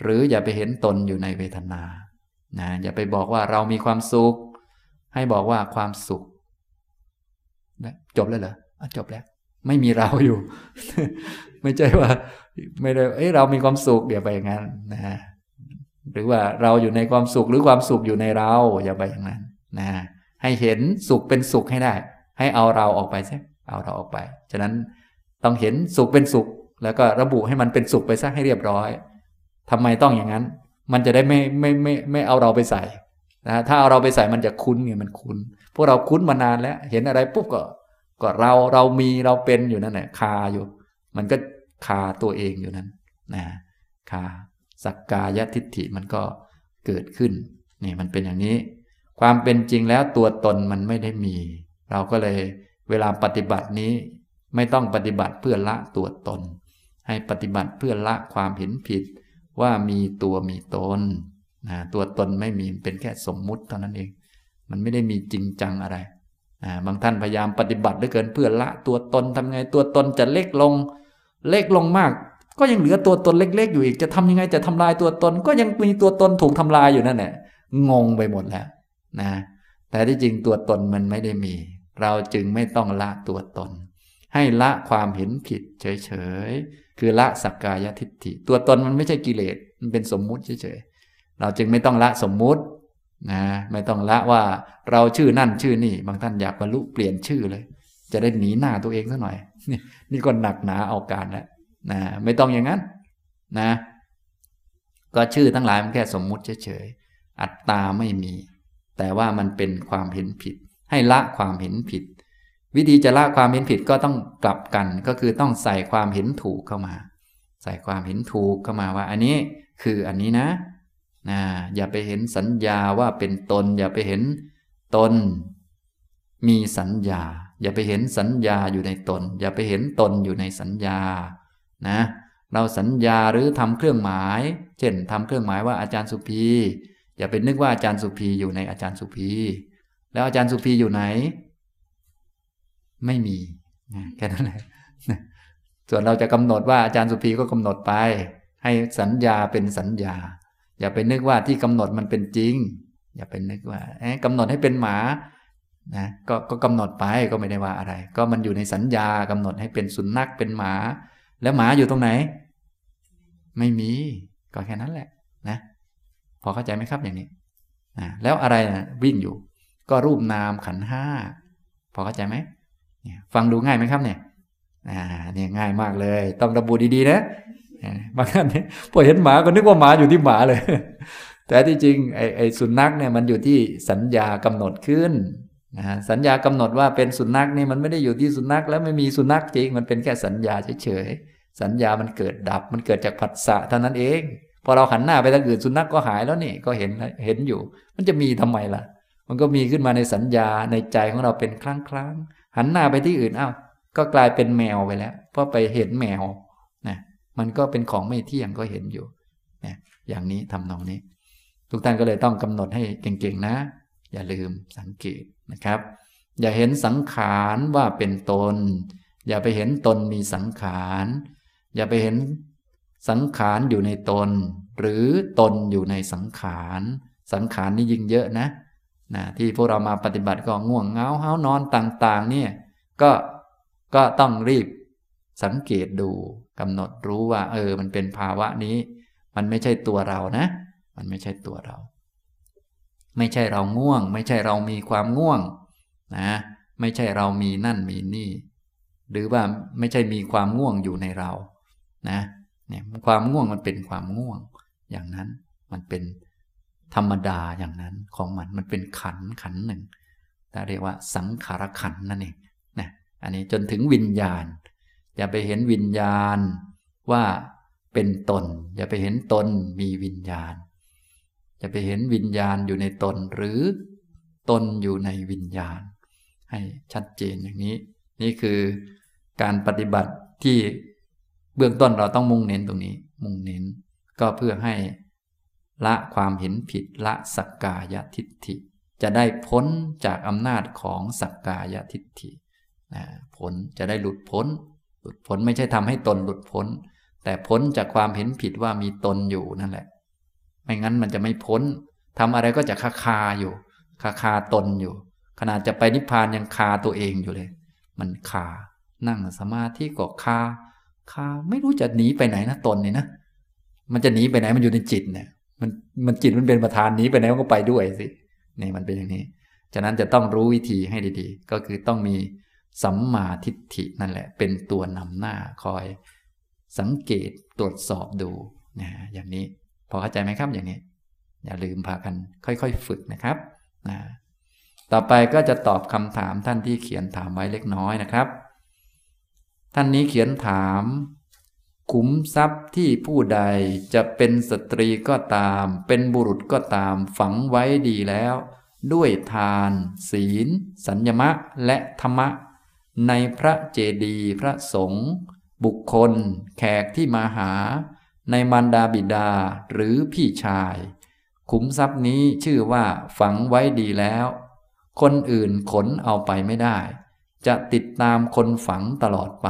หรืออย่าไปเห็นตนอยู่ในเวทนา นะอย่าไปบอกว่าเรามีความสุข ให้บอกว่าความสุขจบแล้วเหรอจบแล้ว ไม่มีเราอยู่ ไม่ใช่ว่า ไม่ได้เอ้เรามีความสุขอย่าไปอย่างนั้นนะหรือว่าเราอยู่ในความสุขหรือความสุขอยู่ในเราอย่าไปอย่างนั้นนะให้เห็นสุขเป็นสุขให้ได้ ให้เอาเราออกไปซะเอาเราออกไป ฉะนั้นต้องเห็นสุขเป็นสุข แล้วก็ระบุให้มันเป็นสุขไปซะให้เรียบร้อยทำไมต้องอย่างนั้น มันจะได้ไม่ไม่ไม่ไม่เอาเราไปใส่นะถ้าเอาเราไปใส่มันจะคุ้นไงมันคุ้น พวกเราคุ้นมานานแล้ว เห็นอะไรปุ๊บก็ก็เราเรามีเราเป็นอยู่นั่นแหละคาอยู่ มันก็คาตัวเองอยู่นั้นนะคาสักกายทิฏฐิมันก็เกิดขึ้นนี่มันเป็นอย่างนี้ ความเป็นจริงแล้วตัวตนมันไม่ได้มี เราก็เลยเวลาปฏิบัตินี้ไม่ต้องปฏิบัติเพื่อละตัวตน ให้ปฏิบัติเพื่อละความเห็นผิด ว่ามีตัวมีตนนะตัวตนไม่มีเป็นแค่สมมุติเท่านั้นเอง มันไม่ได้มีจริงจังอะไรนะบางท่านพยายามปฏิบัติด้วยเกินเพื่อละตัวตนทำไงตัวตนจะเล็กลง เล็กลงมาก ก็ยังเหลือตัวตนเล็ก ๆ อยู่อีกจะทำยังไงจะทำลายตัวตน ก็ยังมีตัวตนถูกทำลายอยู่นั่นแหละงงไปหมดแล้วนะแต่ที่จริงตัวตนมันไม่ได้มี เราจึงไม่ต้องละตัวตน ให้ละความเห็นผิดเฉยๆ คือละสักกายทิฏฐิ ตัวตนมันไม่ใช่กิเลสมันเป็นสมมุติเฉยๆเราจึงไม่ต้องละสมมุตินะไม่ต้องละว่าเราชื่อนั่นชื่อนี่ บางท่านอยากบรรลุเปลี่ยนชื่อเลย จะได้หนีหน้าตัวเองซะหน่อย นี่นี่ก็หนักหนาเอาการแล้วนะไม่ต้องอย่างนั้นนะ ก็ชื่อทั้งหลายมันแค่สมมุติเฉยๆอัตตาไม่มี แต่ว่ามันเป็นความเห็นผิด ให้ละความเห็นผิด วิธีจะละความเห็นผิดก็ต้องกลับกันก็คือต้องใส่ความเห็นถูกเข้ามา ใส่ความเห็นถูกเข้ามาว่าอันนี้คืออันนี้นะนะอย่าไปเห็นสัญญาว่าเป็นตน อย่าไปเห็นตน มีสัญญา อย่าไปเห็นสัญญาอยู่ในตน อย่าไปเห็นตนอยู่ในสัญญานะเราสัญญาหรือทำเครื่องหมาย เช่นทำเครื่องหมายว่าอาจารย์สุภีอย่าไปนึกว่าอาจารย์สุภีอยู่ในอาจารย์สุภีแล้วอาจารย์สุภีอยู่ไหน ไม่มีแค่นั้นแหละส่วนเราจะกำหนดว่าอาจารย์สุภีก็กำหนดไป ให้สัญญาเป็นสัญญา อย่าไปนึกว่าที่กำหนดมันเป็นจริง อย่าไปนึกว่าแอบกำหนดให้เป็นหมานะก็ก็กำหนดไปก็ไม่ได้ว่าอะไร ก็มันอยู่ในสัญญากำหนดให้เป็นสุนัขเป็นหมา แล้วหมาอยู่ตรงไหน ไม่มีก็แค่นั้นแหละนะพอเข้าใจไหมครับอย่างนี้นะแล้วอะไรนะวิ่งอยู่ ก็รูปนามขันห้าพอเข้าใจไหม ฟังดูง่ายไหมครับเนี่ยอ่าเนี่ยง่ายมากเลย ต้องระบุดีๆนะบางท่านเนี่ยพอเห็นหมาก็นึกว่าหมาอยู่ที่หมาเลย แต่ที่จริงไอ้ไอสุนัขเนี่ยมันอยู่ที่สัญญากำหนดขึ้นนะสัญญากำหนดว่าเป็นสุนัขนี่มันไม่ได้อยู่ที่สุนัขแล้วไม่มีสุนัขจริง มันเป็นแค่สัญญาเฉยๆสัญญามันเกิดดับ มันเกิดจากผัสสะเท่านั้นเองพอเราหันหน้าไปทางอื่นสุนัขก็หายแล้วนี่ก็เห็นเห็นอยู่ มันจะมีทำไมล่ะ มันก็มีขึ้นมาในสัญญาในใจของเราเป็นครั้งครั้ง หันหน้าไปที่อื่นอ้าวก็กลายเป็นแมวไปแล้ว เพราะไปเห็นแมวนะมันก็เป็นของไม่เที่ยงก็เห็นอยู่นะอย่างนี้ทำนองนี้ ทุกท่านก็เลยต้องกำหนดให้เก่งๆนะ อย่าลืมสังเกตนะครับ อย่าเห็นสังขารว่าเป็นตน อย่าไปเห็นตนมีสังขาร อย่าไปเห็นสังขารอยู่ในตน หรือตนอยู่ในสังขาร สังขารนี่ยิ่งเยอะนะ นะที่พวกเรามาปฏิบัติก็ง่วงเงาเฮานอนต่าง ๆ เนี่ยก็ก็ต้องรีบสังเกตดูกำหนดรู้ว่า เออ มันเป็นภาวะนี้ มันไม่ใช่ตัวเรานะ มันไม่ใช่ตัวเรา ไม่ใช่เราง่วง ไม่ใช่เรามีความง่วง นะ ไม่ใช่เรามีนั่นมีนี่ หรือว่าไม่ใช่มีความง่วงอยู่ในเรา นะ เนี่ยความง่วงมันเป็นความง่วง อย่างนั้นมันเป็น ธรรมดาอย่างนั้นของมันมันเป็นขันขันหนึ่งแต่เรียกว่าสังขารขันนั่นเองนะอันนี้จนถึงวิญญาณ อย่าไปเห็นวิญญาณว่าเป็นตน อย่าไปเห็นตนมีวิญญาณ อย่าไปเห็นวิญญาณอยู่ในตนหรือตนอยู่ในวิญญาณ ให้ชัดเจนอย่างนี้ นี่คือการปฏิบัติที่เบื้องต้นเราต้องมุ่งเน้นตรงนี้ มุ่งเน้น ก็เพื่อให้ ละความเห็นผิดละสักกายทิฏฐิ จะได้พ้นจากอำนาจของสักกายทิฏฐิพ้นจะได้หลุดพ้น หลุดพ้นไม่ใช่ทำให้ตนหลุดพ้น แต่พ้นจากความเห็นผิดว่ามีตนอยู่นั่นแหละ ไม่งั้นมันจะไม่พ้นทำอะไรก็จะคาคาอยู่ คาคาตนอยู่ ขนาดจะไปนิพพานยังคาตัวเองอยู่เลย มันคา นั่งสมาธิก็คา คาไม่รู้จะหนีไปไหนนะตนนี่นะ มันจะหนีไปไหนมันอยู่ในจิตเนี่ย มันมันจิตมันเป็นประธานนี้ไปไหนมันก็ไปด้วยสินี่มันเป็นอย่างนี้ ฉะนั้นจะต้องรู้วิธีให้ดีๆ ก็คือต้องมีสัมมาทิฏฐินั่นแหละ เป็นตัวนำหน้าคอย สังเกตตรวจสอบดูนะอย่างนี้ พอเข้าใจไหมครับอย่างนี้ อย่าลืมพากันค่อยๆ ฝึกนะครับนะต่อไปก็จะตอบคำถามท่านที่เขียนถามไว้เล็กน้อยนะครับ ท่านนี้เขียนถาม ขุมทรัพย์ที่ผู้ใดจะเป็นสตรีก็ตาม เป็นบุรุษก็ตามฝังไว้ดีแล้ว ด้วยทาน ศีล สัญญมะ และธรรมะ ในพระเจดีย์พระสงฆ์บุคคล แขกที่มาหา ในมารดาบิดาหรือพี่ชาย ขุมทรัพย์นี้ชื่อว่าฝังไว้ดีแล้ว คนอื่นขนเอาไปไม่ได้ จะติดตามคนฝังตลอดไป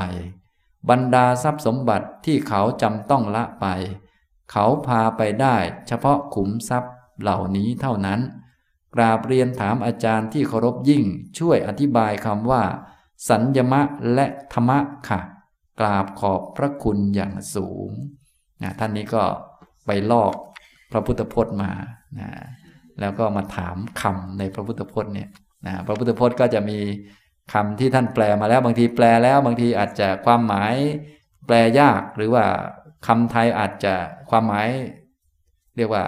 บรรดาทรัพย์สมบัติที่เขาจำต้องละไป เขาพาไปได้เฉพาะขุมทรัพย์เหล่านี้เท่านั้น กราบเรียนถามอาจารย์ที่เคารพยิ่งช่วยอธิบายคำว่า สัญญมะและธรรมะค่ะ กราบขอบพระคุณอย่างสูงนะท่านนี้ก็ไปลอกพระพุทธพจน์มานะแล้วก็มาถามคำในพระพุทธพจน์เนี่ยนะพระพุทธพจน์ก็จะมี คำที่ท่านแปลมาแล้ว บางทีแปลแล้วบางทีอาจจะความหมายแปลยากหรือว่าคำไทยอาจจะความหมาย เรียกว่า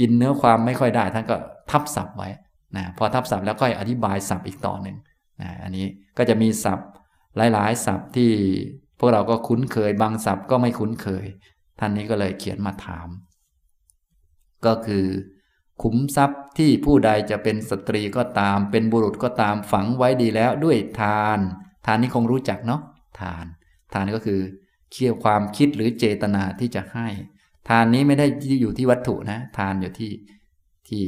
กินเนื้อความไม่ค่อยได้ ท่านก็ทับศัพท์ไว้นะพอทับศัพท์แล้วก็อธิบายศัพท์อีกต่อหนึ่งนะอันนี้ก็จะมีศัพท์หลาย ๆ ศัพท์ที่พวกเราก็คุ้นเคย บางศัพท์ก็ไม่คุ้นเคย ท่านนี้ก็เลยเขียนมาถาม ก็คือ ขุมทรัพย์ที่ผู้ใดจะเป็นสตรีก็ตาม เป็นบุรุษก็ตามฝังไว้ดีแล้วด้วยทาน ทานนี้คงรู้จักเนาะทาน ทานก็คือเคี่ยวความคิดหรือเจตนาที่จะให้ ทานนี้ไม่ได้อยู่ที่วัตถุนะ ทานอยู่ที่ที่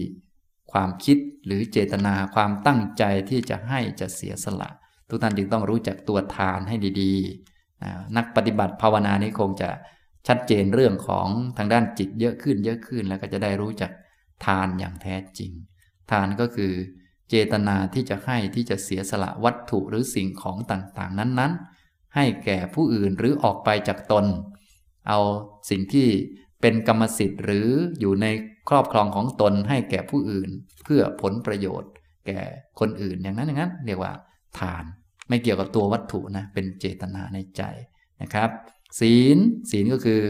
ความคิดหรือเจตนาความตั้งใจที่จะให้จะเสียสละ ทุกท่านจึงต้องรู้จักตัวทานให้ดีๆ นักปฏิบัติภาวนานี้คงจะชัดเจนเรื่องของทางด้านจิตเยอะขึ้นเยอะขึ้นแล้วก็จะได้รู้จัก ทานอย่างแท้จริง ทานก็คือ เจตนาที่จะให้ที่จะเสียสละวัตถุหรือสิ่งของต่างๆ นั้นๆ ให้แก่ผู้อื่นหรือออกไปจากตน เอาสิ่งที่เป็นกรรมสิทธิ์หรืออยู่ในครอบครองของตนให้แก่ผู้อื่น เพื่อผลประโยชน์ แก่คนอื่นอย่างนั้นอย่างนั้น เรียกว่า ทาน ไม่เกี่ยวกับตัววัตถุนะเป็นเจตนาในใจนะครับ ศีลศีลก็คือ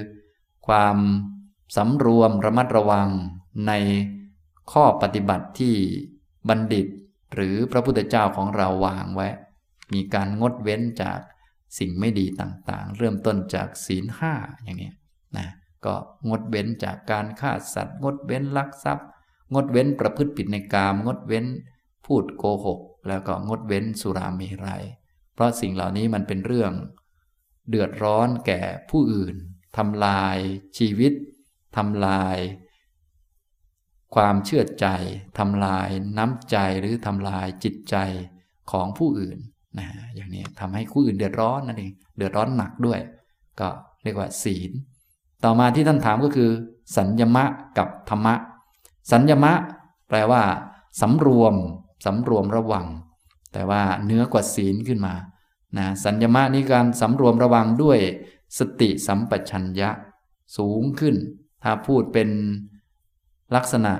ความสำรวมระมัดระวัง ในข้อปฏิบัติที่บัณฑิต หรือพระพุทธเจ้าของเราวางไว้ มีการงดเว้นจากสิ่งไม่ดีต่างๆ เริ่มต้นจากศีลห้าอย่างนี้นะก็งดเว้นจากการฆ่าสัตว์ งดเว้นลักทรัพย์ งดเว้นประพฤติผิดในกาม งดเว้นพูดโกหก แล้วก็งดเว้นสุราเมรัย เพราะสิ่งเหล่านี้มันเป็นเรื่อง เดือดร้อนแก่ผู้อื่นทำลายชีวิตทำลาย ความเชื่อใจทำลายน้ำใจหรือทำลายจิตใจของผู้อื่นนะอย่างนี้ทำให้ผู้อื่นเดือดร้อนนั่นเองเดือดร้อนหนักด้วย ก็เรียกว่าศีล ต่อมาที่ท่านถามก็คือ สัญญมะกับธรรมะ สัญญมะ แปลว่าสำรวมสำรวมระวัง แต่ว่าเนื้อกว่าศีลขึ้นมานะสัญญมะนี่การสำรวมระวังด้วยสติสัมปชัญญะสูงขึ้น ถ้าพูดเป็น ลักษณะ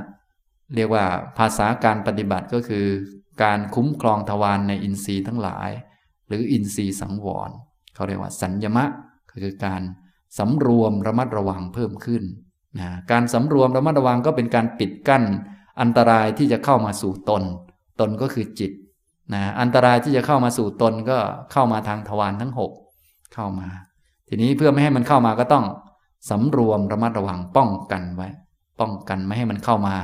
เรียกว่าภาษาการปฏิบัติก็คือ การคุ้มครองทวารในอินทรีย์ทั้งหลาย หรืออินทรีย์สังวรเขาเรียกว่าสัญญมะก็คือการสำรวมระมัดระวังเพิ่มขึ้นนะการสำรวมระมัดระวังก็เป็นการปิดกั้น อันตรายที่จะเข้ามาสู่ตน ตนก็คือจิตนะอันตรายที่จะเข้ามาสู่ตนก็เข้ามาทางทวารทั้ง 6 เข้ามา ทีนี้เพื่อไม่ให้มันเข้ามาก็ต้องสำรวมระมัดระวังป้องกันไว้ ป้องกันไม่ให้มันเข้ามา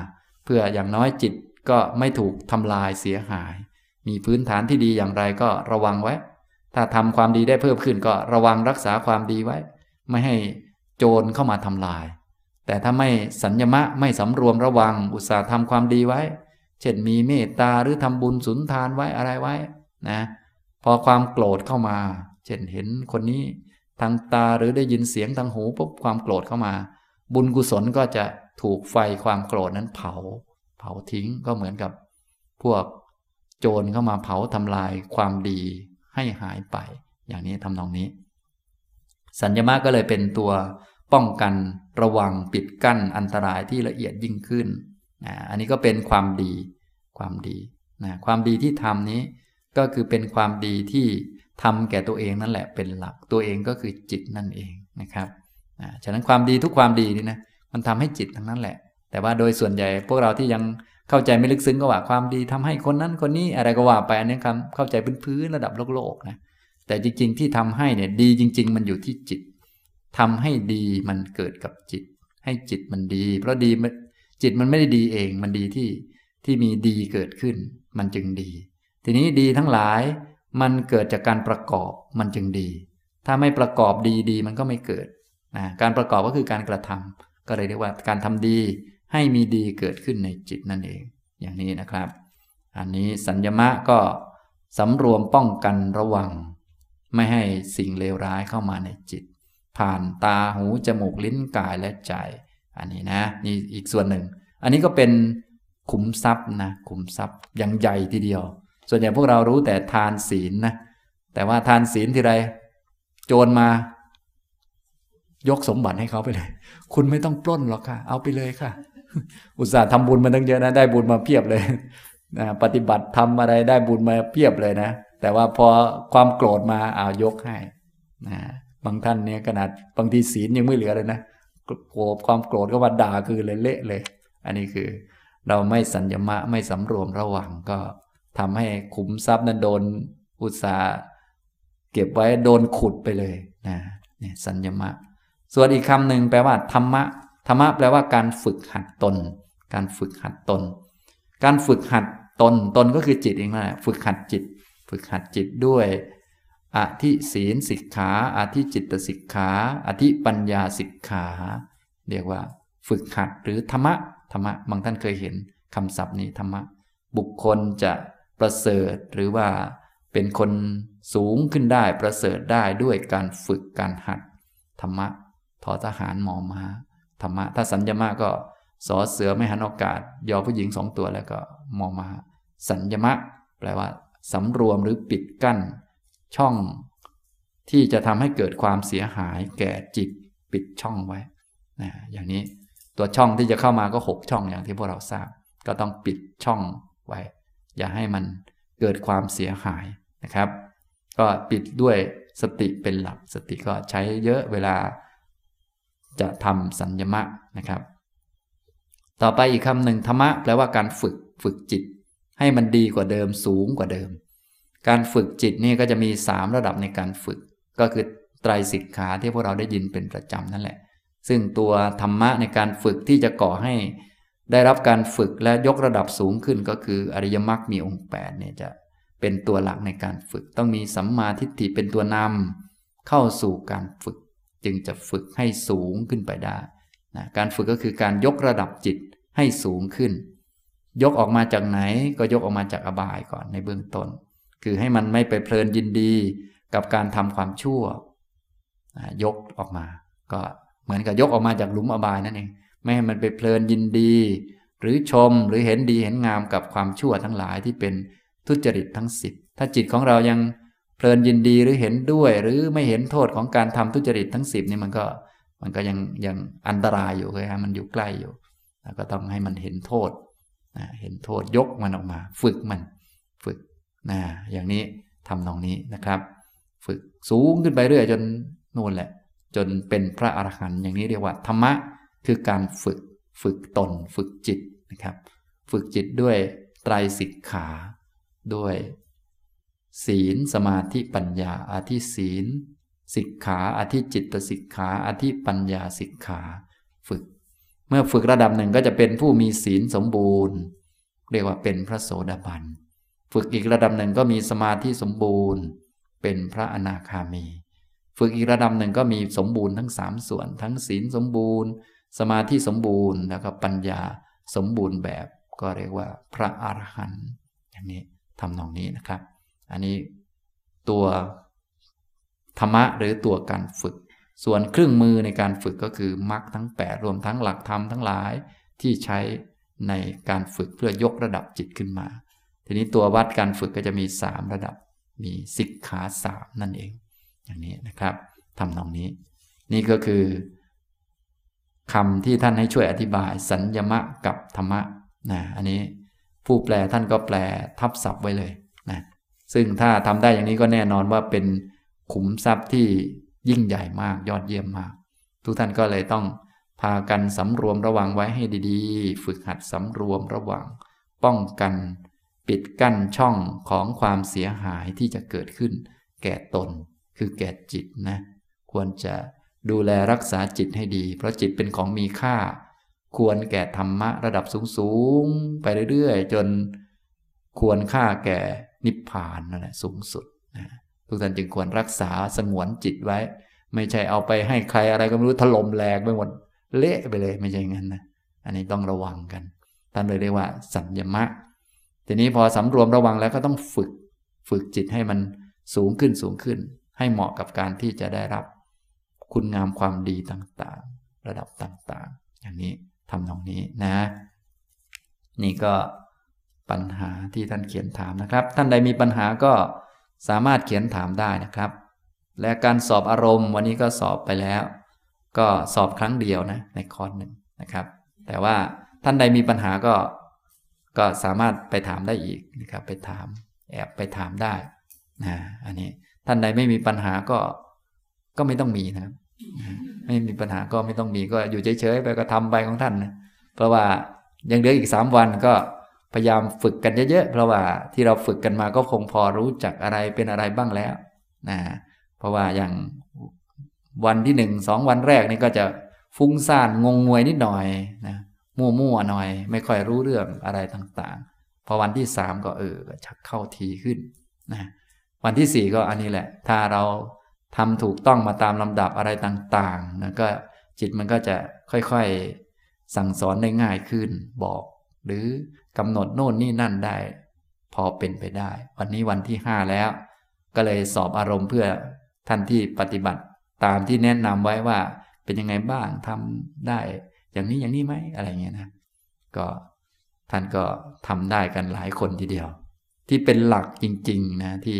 เพื่ออย่างน้อยจิตก็ไม่ถูกทำลายเสียหาย มีพื้นฐานที่ดีอย่างไรก็ระวังไว้ ถ้าทำความดีได้เพิ่มขึ้นก็ระวังรักษาความดีไว้ ไม่ให้โจรเข้ามาทำลาย แต่ถ้าไม่สัญญมะไม่สำรวมระวังอุตสาห์ทำความดีไว้ เช่นมีเมตตาหรือทำบุญสุนทานไว้อะไรไว้นะพอความโกรธเข้ามา เช่นเห็นคนนี้ทางตาหรือได้ยินเสียงทางหูปุ๊บความโกรธเข้ามา บุญกุศลก็จะ ถูกไฟความโกรธนั้นเผา เผาทิ้งก็เหมือนกับ พวกโจรเข้ามาเผาทำลายความดีให้หายไป อย่างนี้ทำนองนี้ สัญญมาก็เลยเป็นตัวป้องกันระวังปิดกั้นอันตรายที่ละเอียดยิ่งขึ้นนะอันนี้ก็เป็นความดีความดีนะความดีที่ทำนี้ก็คือเป็นความดีที่ทำแก่ตัวเองนั่นแหละเป็นหลัก ตัวเองก็คือจิตนั่นเองนะครับนะฉะนั้นความดีทุกความดีนี่นะ มันทำให้จิตทั้งนั้นแหละ แต่ว่าโดยส่วนใหญ่พวกเราที่ยังเข้าใจไม่ลึกซึ้งก็ว่าความดีทำให้คนนั้นคนนี้อะไรก็ว่าไปอันนี้คำเข้าใจพื้นๆระดับโลกโลกนะแต่จริง ๆ ที่ทำให้เนี่ยดีจริง ๆ มันอยู่ที่จิตทำให้ดีมันเกิดกับจิต ให้จิตมันดี เพราะดีจิตมันไม่ได้ดีเองมันดีที่ที่มีดีเกิดขึ้น มันจึงดี ทีนี้ดีทั้งหลายมันเกิดจากการประกอบมันจึงดี ถ้าไม่ประกอบดีดีมันก็ไม่เกิดนะการประกอบก็คือการกระทำ ก็เลยเรียกว่าการทำดีให้มีดีเกิดขึ้นในจิตนั่นเอง อย่างนี้นะครับ อันนี้สัญญมะก็สำรวมป้องกันระวัง ไม่ให้สิ่งเลวร้ายเข้ามาในจิต ผ่านตาหูจมูกลิ้นกายและใจ อันนี้นะนี่อีกส่วนหนึ่ง อันนี้ก็เป็นขุมทรัพย์นะขุมทรัพย์ยังใหญ่ทีเดียว ส่วนใหญ่พวกเรารู้แต่ทานศีลนะแต่ว่าทานศีลทีไร โจรมา ยกสมบัติให้เขาไปเลย คุณไม่ต้องปล้นหรอกค่ะ เอาไปเลยค่ะ อุตส่าห์ทำบุญมาตั้งเยอะนะ ได้บุญมาเพียบเลยนะปฏิบัติทำอะไรได้บุญมาเพียบเลยนะ แต่ว่าพอความโกรธมาเอายกให้นะบางท่านเนี่ยขนาดบางทีศีลยังไม่เหลือเลยนะโกรธความโกรธก็ว่าด่าคือเลยเละเลย อันนี้คือ เราไม่สัญญมะไม่สำรวมระวังก็ทำให้ขุมทรัพย์นั้นโดนอุตสาห์เก็บไว้โดนขุดไปเลยนะเนี่ยสัญญมะ ส่วนอีกคำหนึ่งแปลว่าธรรมะธรรมะแปลว่าการฝึกหัดตน การฝึกหัดตน การฝึกหัดตนตนก็คือจิตเองนะฝึกหัดจิต ฝึกหัดจิตด้วยอธิศีลสิกขาอธิจิตสิกขาอธิปัญญาสิกขา เรียกว่า ฝึกหัดหรือธรรมะธรรมะบางท่านเคยเห็นคำศัพท์นี้ธรรมะบุคคลจะประเสริฐหรือว่าเป็นคนสูงขึ้นได้ประเสริฐได้ด้วยการฝึกการหัดธรรมะ ทอทหารมอมาธรรมะ ถ้าสัญญมะก็สอเสือไม่หันโอกาส ยอผู้หญิงสองตัวแล้วก็มอมา สัญญมะ แปลว่าสำรวมหรือปิดกั้น ช่องที่จะทำให้เกิดความเสียหายแก่จิตปิดช่องไว้นะอย่างนี้ตัวช่องที่จะเข้ามาก็หกช่องอย่างที่พวกเราทราบ ก็ต้องปิดช่องไว้ อย่าให้มันเกิดความเสียหายนะครับ ก็ปิดด้วยสติเป็นหลักสติก็ใช้เยอะเวลา จะทำสัญญมะนะครับ ต่อไปอีกคำหนึ่งธรรมะแปลว่าการฝึกฝึกจิต ให้มันดีกว่าเดิมสูงกว่าเดิม การฝึกจิตนี่ก็จะมีสามระดับในการฝึก ก็คือไตรสิกขาที่พวกเราได้ยินเป็นประจำนั่นแหละ ซึ่งตัวธรรมะในการฝึกที่จะก่อให้ได้รับการฝึกและยกระดับสูงขึ้นก็คืออริยมรรคมีองค์8เนี่ยจะเป็นตัวหลักในการฝึก ต้องมีสัมมาทิฏฐิเป็นตัวนำเข้าสู่การฝึก จึงจะฝึกให้สูงขึ้นไปได้นะการฝึกก็คือการยกระดับจิตให้สูงขึ้น ยกออกมาจากไหนก็ยกออกมาจากอบายก่อนในเบื้องต้น คือให้มันไม่ไปเพลินยินดีกับการทำความชั่ว ยกออกมา ก็เหมือนกับยกออกมาจากหลุมอบายนั่นเองไม่ให้มันไปเพลินยินดี หรือชมหรือเห็นดีเห็นงามกับความชั่วทั้งหลายที่เป็นทุจริตทั้งสิบถ้าจิตของเรายัง เพลินยินดีหรือเห็นด้วย หรือไม่เห็นโทษของการทำทุจริตทั้งสิบนี่มันก็มันก็ยังยังอันตรายอยู่เลยฮะมันอยู่ใกล้อยู่แล้วก็ต้องให้มันเห็นโทษนะเห็นโทษยกมันออกมา ฝึกมันฝึกนะอย่างนี้ทำตรงนี้นะครับ ฝึกสูงขึ้นไปเรื่อยจนนู่นแหละ จนเป็นพระอรหันต์อย่างนี้เรียกว่าธรรมะคือการฝึกฝึกตน ฝึกจิตนะครับ ฝึกจิตด้วยไตรสิกขาด้วย ศีลสมาธิปัญญาอาธิศีลสิกขาอาธิจิตสิกขาอาธิปัญญาสิกขาฝึก เมื่อฝึกระดับหนึ่งก็จะเป็นผู้มีศีลสมบูรณ์ เรียกว่าเป็นพระโสดาบัน ฝึกอีกระดับหนึ่งก็มีสมาธิสมบูรณ์ เป็นพระอนาคามี ฝึกอีกระดับหนึ่งก็มีสมบูรณ์ทั้งสามส่วน ทั้งศีลสมบูรณ์ สมาธิสมบูรณ์แล้วก็ปัญญาสมบูรณ์แบบก็เรียกว่าพระอรหันต์อย่างนี้ทำนองนี้นะครับ อันนี้ตัวธรรมะหรือตัวการฝึก ส่วนเครื่องมือในการฝึกก็คือมรรคทั้ง 8 รวมทั้งหลักธรรมทั้งหลายที่ใช้ในการฝึกเพื่อยกระดับจิตขึ้นมา ทีนี้ตัววัดการฝึกก็จะมี 3 ระดับ มีสิกขาสามนั่นเอง อย่างนี้นะครับทำนองนี้ นี่ก็คือคำที่ท่านให้ช่วยอธิบาย สัญญมะกับธรรมะนะอันนี้ผู้แปลท่านก็แปลทับศัพท์ไว้เลย ซึ่งถ้าทำได้อย่างนี้ก็แน่นอนว่าเป็นขุมทรัพย์ที่ยิ่งใหญ่มากยอดเยี่ยมมาก ทุกท่านก็เลยต้องพากันสำรวมระวังไว้ให้ดีๆ ฝึกหัดสำรวมระวัง ป้องกัน ปิดกั้นช่องของความเสียหายที่จะเกิดขึ้น แก่ตน คือแก่จิตนะ ควรจะดูแลรักษาจิตให้ดี เพราะจิตเป็นของมีค่า ควรแก่ธรรมะระดับสูง ๆ ไปเรื่อย ๆ จน ควรค่าแก่ นิพพานนั่นแหละสูงสุดนะทุกท่านจึงควรรักษาสงวนจิตไว้ ไม่ใช่เอาไปให้ใครอะไรก็ไม่รู้ถล่มแหลกไปหมดเละไปเลยไม่ใช่งั้นนะอันนี้ต้องระวังกันท่านเลยเรียกว่า สัญญมะ ทีนี้พอสำรวมระวังแล้วก็ต้องฝึก ฝึกจิตให้มันสูงขึ้นสูงขึ้น ให้เหมาะกับการที่จะได้รับ คุณงามความดีต่างๆ ระดับต่างๆ อย่างนี้ทำตรงนี้นะ นี่ก็ ปัญหาที่ท่านเขียนถามนะครับ ท่านใดมีปัญหาก็สามารถเขียนถามได้นะครับ และการสอบอารมณ์วันนี้ก็สอบไปแล้ว ก็สอบครั้งเดียวนะในคอร์สหนึ่งนะครับ แต่ว่าท่านใดมีปัญหาก็ก็สามารถไปถามได้อีกนะครับ ไปถามแอบไปถามได้นะอันนี้ท่านใดไม่มีปัญหาก็ก็ไม่ต้องมีนะครับ ไม่มีปัญหาก็ไม่ต้องมีก็อยู่เฉยๆไปก็ทำไปของท่านนะเพราะว่ายังเหลืออีกสามวันก็ พยายามฝึกกันเยอะๆ เพราะว่าที่เราฝึกกันมาก็คงพอรู้จักอะไรเป็นอะไรบ้างแล้วนะเพราะว่าอย่างวันที่หนึ่งสองวันแรกนี่ก็จะฟุ้งซ่านงงงวยนิดหน่อยนะมั่วๆหน่อย ไม่ค่อยรู้เรื่องอะไรต่างๆ พอวันที่สามก็เออชักเข้าทีขึ้นนะวันที่สี่ก็อันนี้แหละ ถ้าเราทำถูกต้องมาตามลำดับอะไรต่างๆนะก็จิตมันก็จะค่อยๆสั่งสอนได้ง่ายขึ้นบอก หรือ กำหนดโน่นนี่นั่นได้ พอเป็นไปได้ วันนี้วันที่ห้าแล้ว ก็เลยสอบอารมณ์เพื่อท่านที่ปฏิบัติ ตามที่แนะนำไว้ว่า เป็นยังไงบ้างทำได้ อย่างนี้อย่างนี้ไหมอะไรเงี้ยนะก็ท่านก็ทำได้กันหลายคนทีเดียว ที่เป็นหลักจริง ๆ นะที่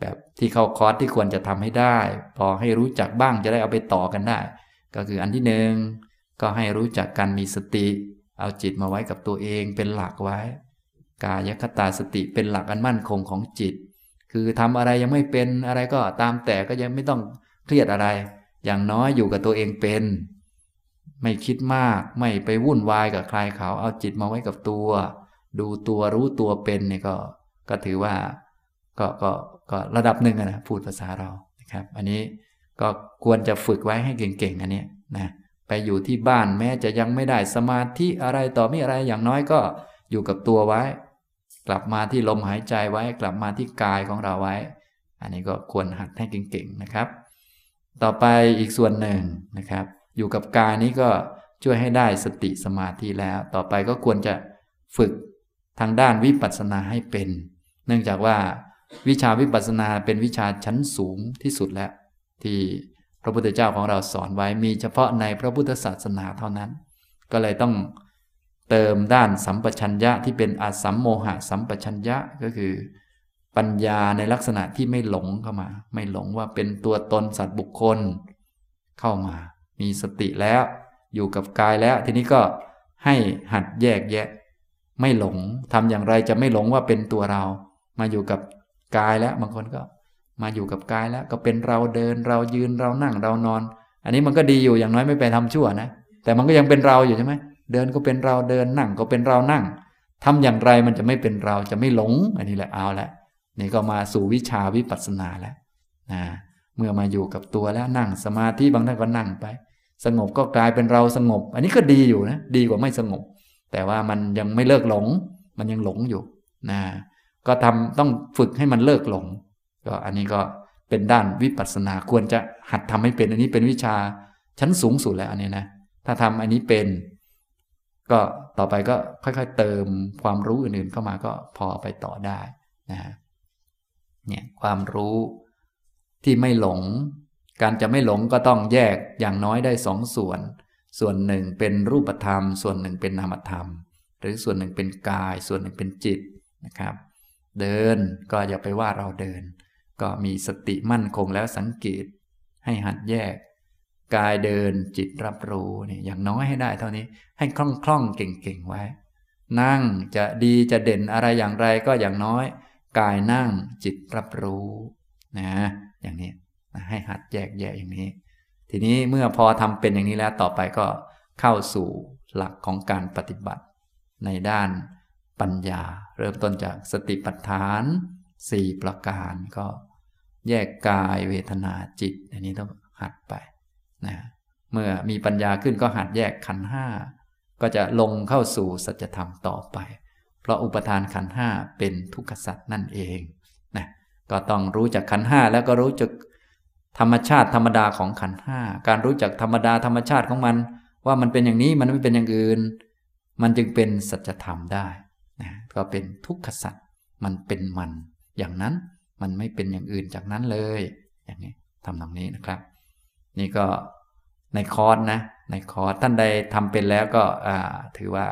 แบบที่เข้าคอร์สที่ควรจะทำให้ได้ พอให้รู้จักบ้างจะได้เอาไปต่อกันได้ ก็คืออันที่หนึ่งก็ให้รู้จักการมีสติ เอาจิตมาไว้กับตัวเองเป็นหลักไว้ กายคตาสติเป็นหลักอันมั่นคงของจิต คือทำอะไรยังไม่เป็นอะไรก็ตามแต่ก็ยังไม่ต้องเครียดอะไร อย่างน้อยอยู่กับตัวเองเป็น ไม่คิดมากไม่ไปวุ่นวายกับใครเขาเอาจิตมาไว้กับตัว ดูตัวรู้ตัวเป็นเนี่ยก็ก็ถือว่าก็ก็ก็ระดับหนึ่งนะพูดภาษาเรานะครับ อันนี้ก็ควรจะฝึกไว้ให้เก่งๆอันนี้นะ ไปอยู่ที่บ้านแม้จะยังไม่ได้สมาธิอะไรต่อมีอะไรอย่างน้อยก็อยู่กับตัวไว้ กลับมาที่ลมหายใจไว้ กลับมาที่กายของเราไว้ อันนี้ก็ควรหัดให้เก่งๆนะครับ ต่อไปอีกส่วนหนึ่งนะครับ อยู่กับกายนี้ก็ช่วยให้ได้สติสมาธิแล้ว ต่อไปก็ควรจะฝึกทางด้านวิปัสสนาให้เป็น เนื่องจากว่าวิชาวิปัสสนาเป็นวิชาชั้นสูงที่สุดแล้ว ที่ พระพุทธเจ้าของเราสอนไว้มีเฉพาะในพระพุทธศาสนาเท่านั้น ก็เลยต้องเติมด้านสัมปชัญญะที่เป็นอาสัมโมหะสัมปชัญญะก็คือ ปัญญาในลักษณะที่ไม่หลงเข้ามา ไม่หลงว่าเป็นตัวตนสัตว์บุคคล เข้ามา มีสติแล้ว อยู่กับกายแล้ว ทีนี้ก็ให้หัดแยกแยะ ไม่หลงทำอย่างไรจะไม่หลงว่าเป็นตัวเรา มาอยู่กับกายแล้วบางคนก็ มาอยู่กับกายแล้วก็เป็นเราเดินเรายืนเรานั่งเรานอน อันนี้มันก็ดีอยู่อย่างน้อยไม่ไปทำชั่วนะ แต่มันก็ยังเป็นเราอยู่ใช่ไหมเดินก็เป็นเราเดินนั่งก็เป็นเรานั่งทำอย่างไรมันจะไม่เป็นเราจะไม่หลง อันนี้แหละเอาละนี่ก็มาสู่วิชาวิปัสสนาแล้วนะเมื่อมาอยู่กับตัวแล้วนั่งสมาธิบางท่านก็นั่งไป สงบก็กลายเป็นเราสงบ อันนี้ก็ดีอยู่นะดีกว่าไม่สงบ แต่ว่ามันยังไม่เลิกหลง มันยังหลงอยู่นะก็ทำต้องฝึกให้มันเลิกหลง ก็อันนี้ก็เป็นด้านวิปัสสนาควรจะหัดทำให้เป็น อันนี้เป็นวิชาชั้นสูงสุดแล้วอันนี้นะ ถ้าทำอันนี้เป็น ก็ต่อไปก็ค่อยๆเติมความรู้อื่นๆเข้ามาก็พอไปต่อได้นะเนี่ยความรู้ที่ไม่หลง การจะไม่หลงก็ต้องแยกอย่างน้อยได้สองส่วน ส่วนหนึ่งเป็นรูปธรรม ส่วนหนึ่งเป็นนามธรรม หรือส่วนหนึ่งเป็นกาย ส่วนหนึ่งเป็นจิตนะครับ เดินก็อย่าไปว่าเราเดิน ก็มีสติมั่นคงแล้วสังเกต ให้หัดแยก กายเดินจิตรับรู้เนี่ยอย่างน้อยให้ได้เท่านี้ให้คล่องคล่องเก่งๆไว้ นั่งจะดีจะเด่นอะไรอย่างไรก็อย่างน้อย กายนั่งจิตรับรู้นะอย่างนี้ให้หัดแยกแยะอย่างนี้ ทีนี้เมื่อพอทำเป็นอย่างนี้แล้วต่อไปก็เข้าสู่หลักของการปฏิบัติ ในด้านปัญญา เริ่มต้นจากสติปัฏฐานสี่ประการก็ แยกกายเวทนาจิต อันนี้ต้องหัดไปนะเมื่อมีปัญญาขึ้นก็หัดแยกขันห้าก็จะลงเข้าสู่สัจธรรมต่อไป เพราะอุปทานขันห้าเป็นทุกขสัตว์นั่นเองนะก็ต้องรู้จักขันห้าแล้วก็รู้จักธรรมชาติธรรมดาของขันห้าการรู้จักธรรมดาธรรมชาติของมัน ว่ามันเป็นอย่างนี้มันไม่เป็นอย่างอื่น มันจึงเป็นสัจธรรมได้นะก็เป็นทุกขสัตว์มันเป็นมันอย่างนั้น มันไม่เป็นอย่างอื่นจากนั้นเลย อย่างนี้ทำตรงนี้นะครับ นี่ก็ในคอร์สนะ ในคอร์สท่านใดทำเป็นแล้วก็อ่าถือว่า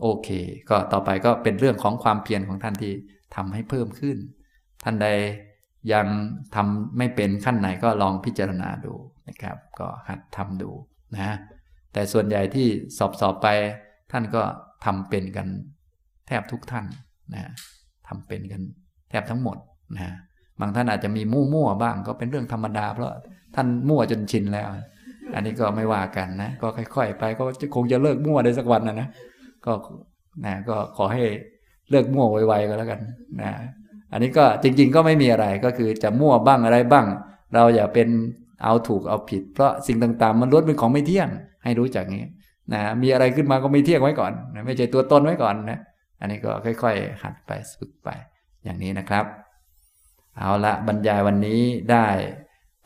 โอเค ก็ต่อไปก็เป็นเรื่องของความเพียรของท่านที่ทำให้เพิ่มขึ้น ท่านใดยังทำไม่เป็นขั้นไหนก็ลองพิจารณาดูนะครับ ก็หัดทำดูนะ แต่ส่วนใหญ่ที่สอบสอบไป ท่านก็ทำเป็นกันแทบทุกท่านนะ ทำเป็นกันแทบทั้งหมดนะบางท่านอาจจะมีมั่วมั่วบ้างก็เป็นเรื่องธรรมดา เพราะท่านมั่วจนชินแล้ว อันนี้ก็ไม่ว่ากันนะ ก็ค่อยๆ ไปก็คงจะเลิกมั่วได้สักวันนะนะก็นะก็ขอให้เลิกมั่วไวๆก็แล้วกันนะอันนี้ก็จริง ๆ ก็ไม่มีอะไรก็คือจะมั่วบ้างอะไรบ้าง เราอย่าเป็นเอาถูกเอาผิด เพราะสิ่งต่างๆ มันล้วนเป็นของไม่เที่ยง ให้รู้จักนี้นะมีอะไรขึ้นมาก็ไม่เที่ยงไว้ก่อนนะไม่ใช่ตัวตนไว้ก่อนนะ อันนี้ก็ค่อย ๆ หัดไปฝึกไปอย่างนี้นะครับ เอาละบรรยายวันนี้ได้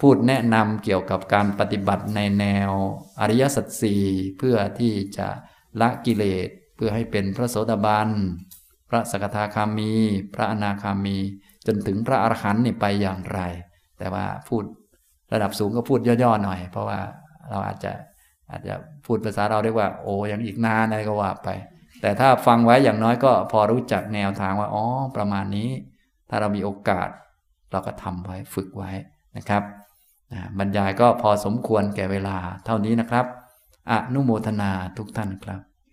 พูดแนะนำเกี่ยวกับการปฏิบัติในแนวอริยสัจสี่เพื่อที่จะละกิเลสเพื่อให้เป็นพระโสดาบันพระสกทาคามี พระอนาคามี จนถึงพระอรหันต์นี่ไปอย่างไร แต่ว่าพูดระดับสูงก็พูดย่อๆหน่อย เพราะว่าเราอาจจะอาจจะพูดภาษาเราเรียกว่า โอ้ยังอีกนานอะไรก็ว่าไป แต่ถ้าฟังไว้อย่างน้อยก็พอรู้จักแนวทางว่าอ๋อประมาณนี้ ถ้าเรามีโอกาส เราก็ทำไว้ฝึกไว้นะครับบรรยายก็พอสมควรแก่เวลาเท่านี้นะครับ อนุโมทนาทุกท่านครับ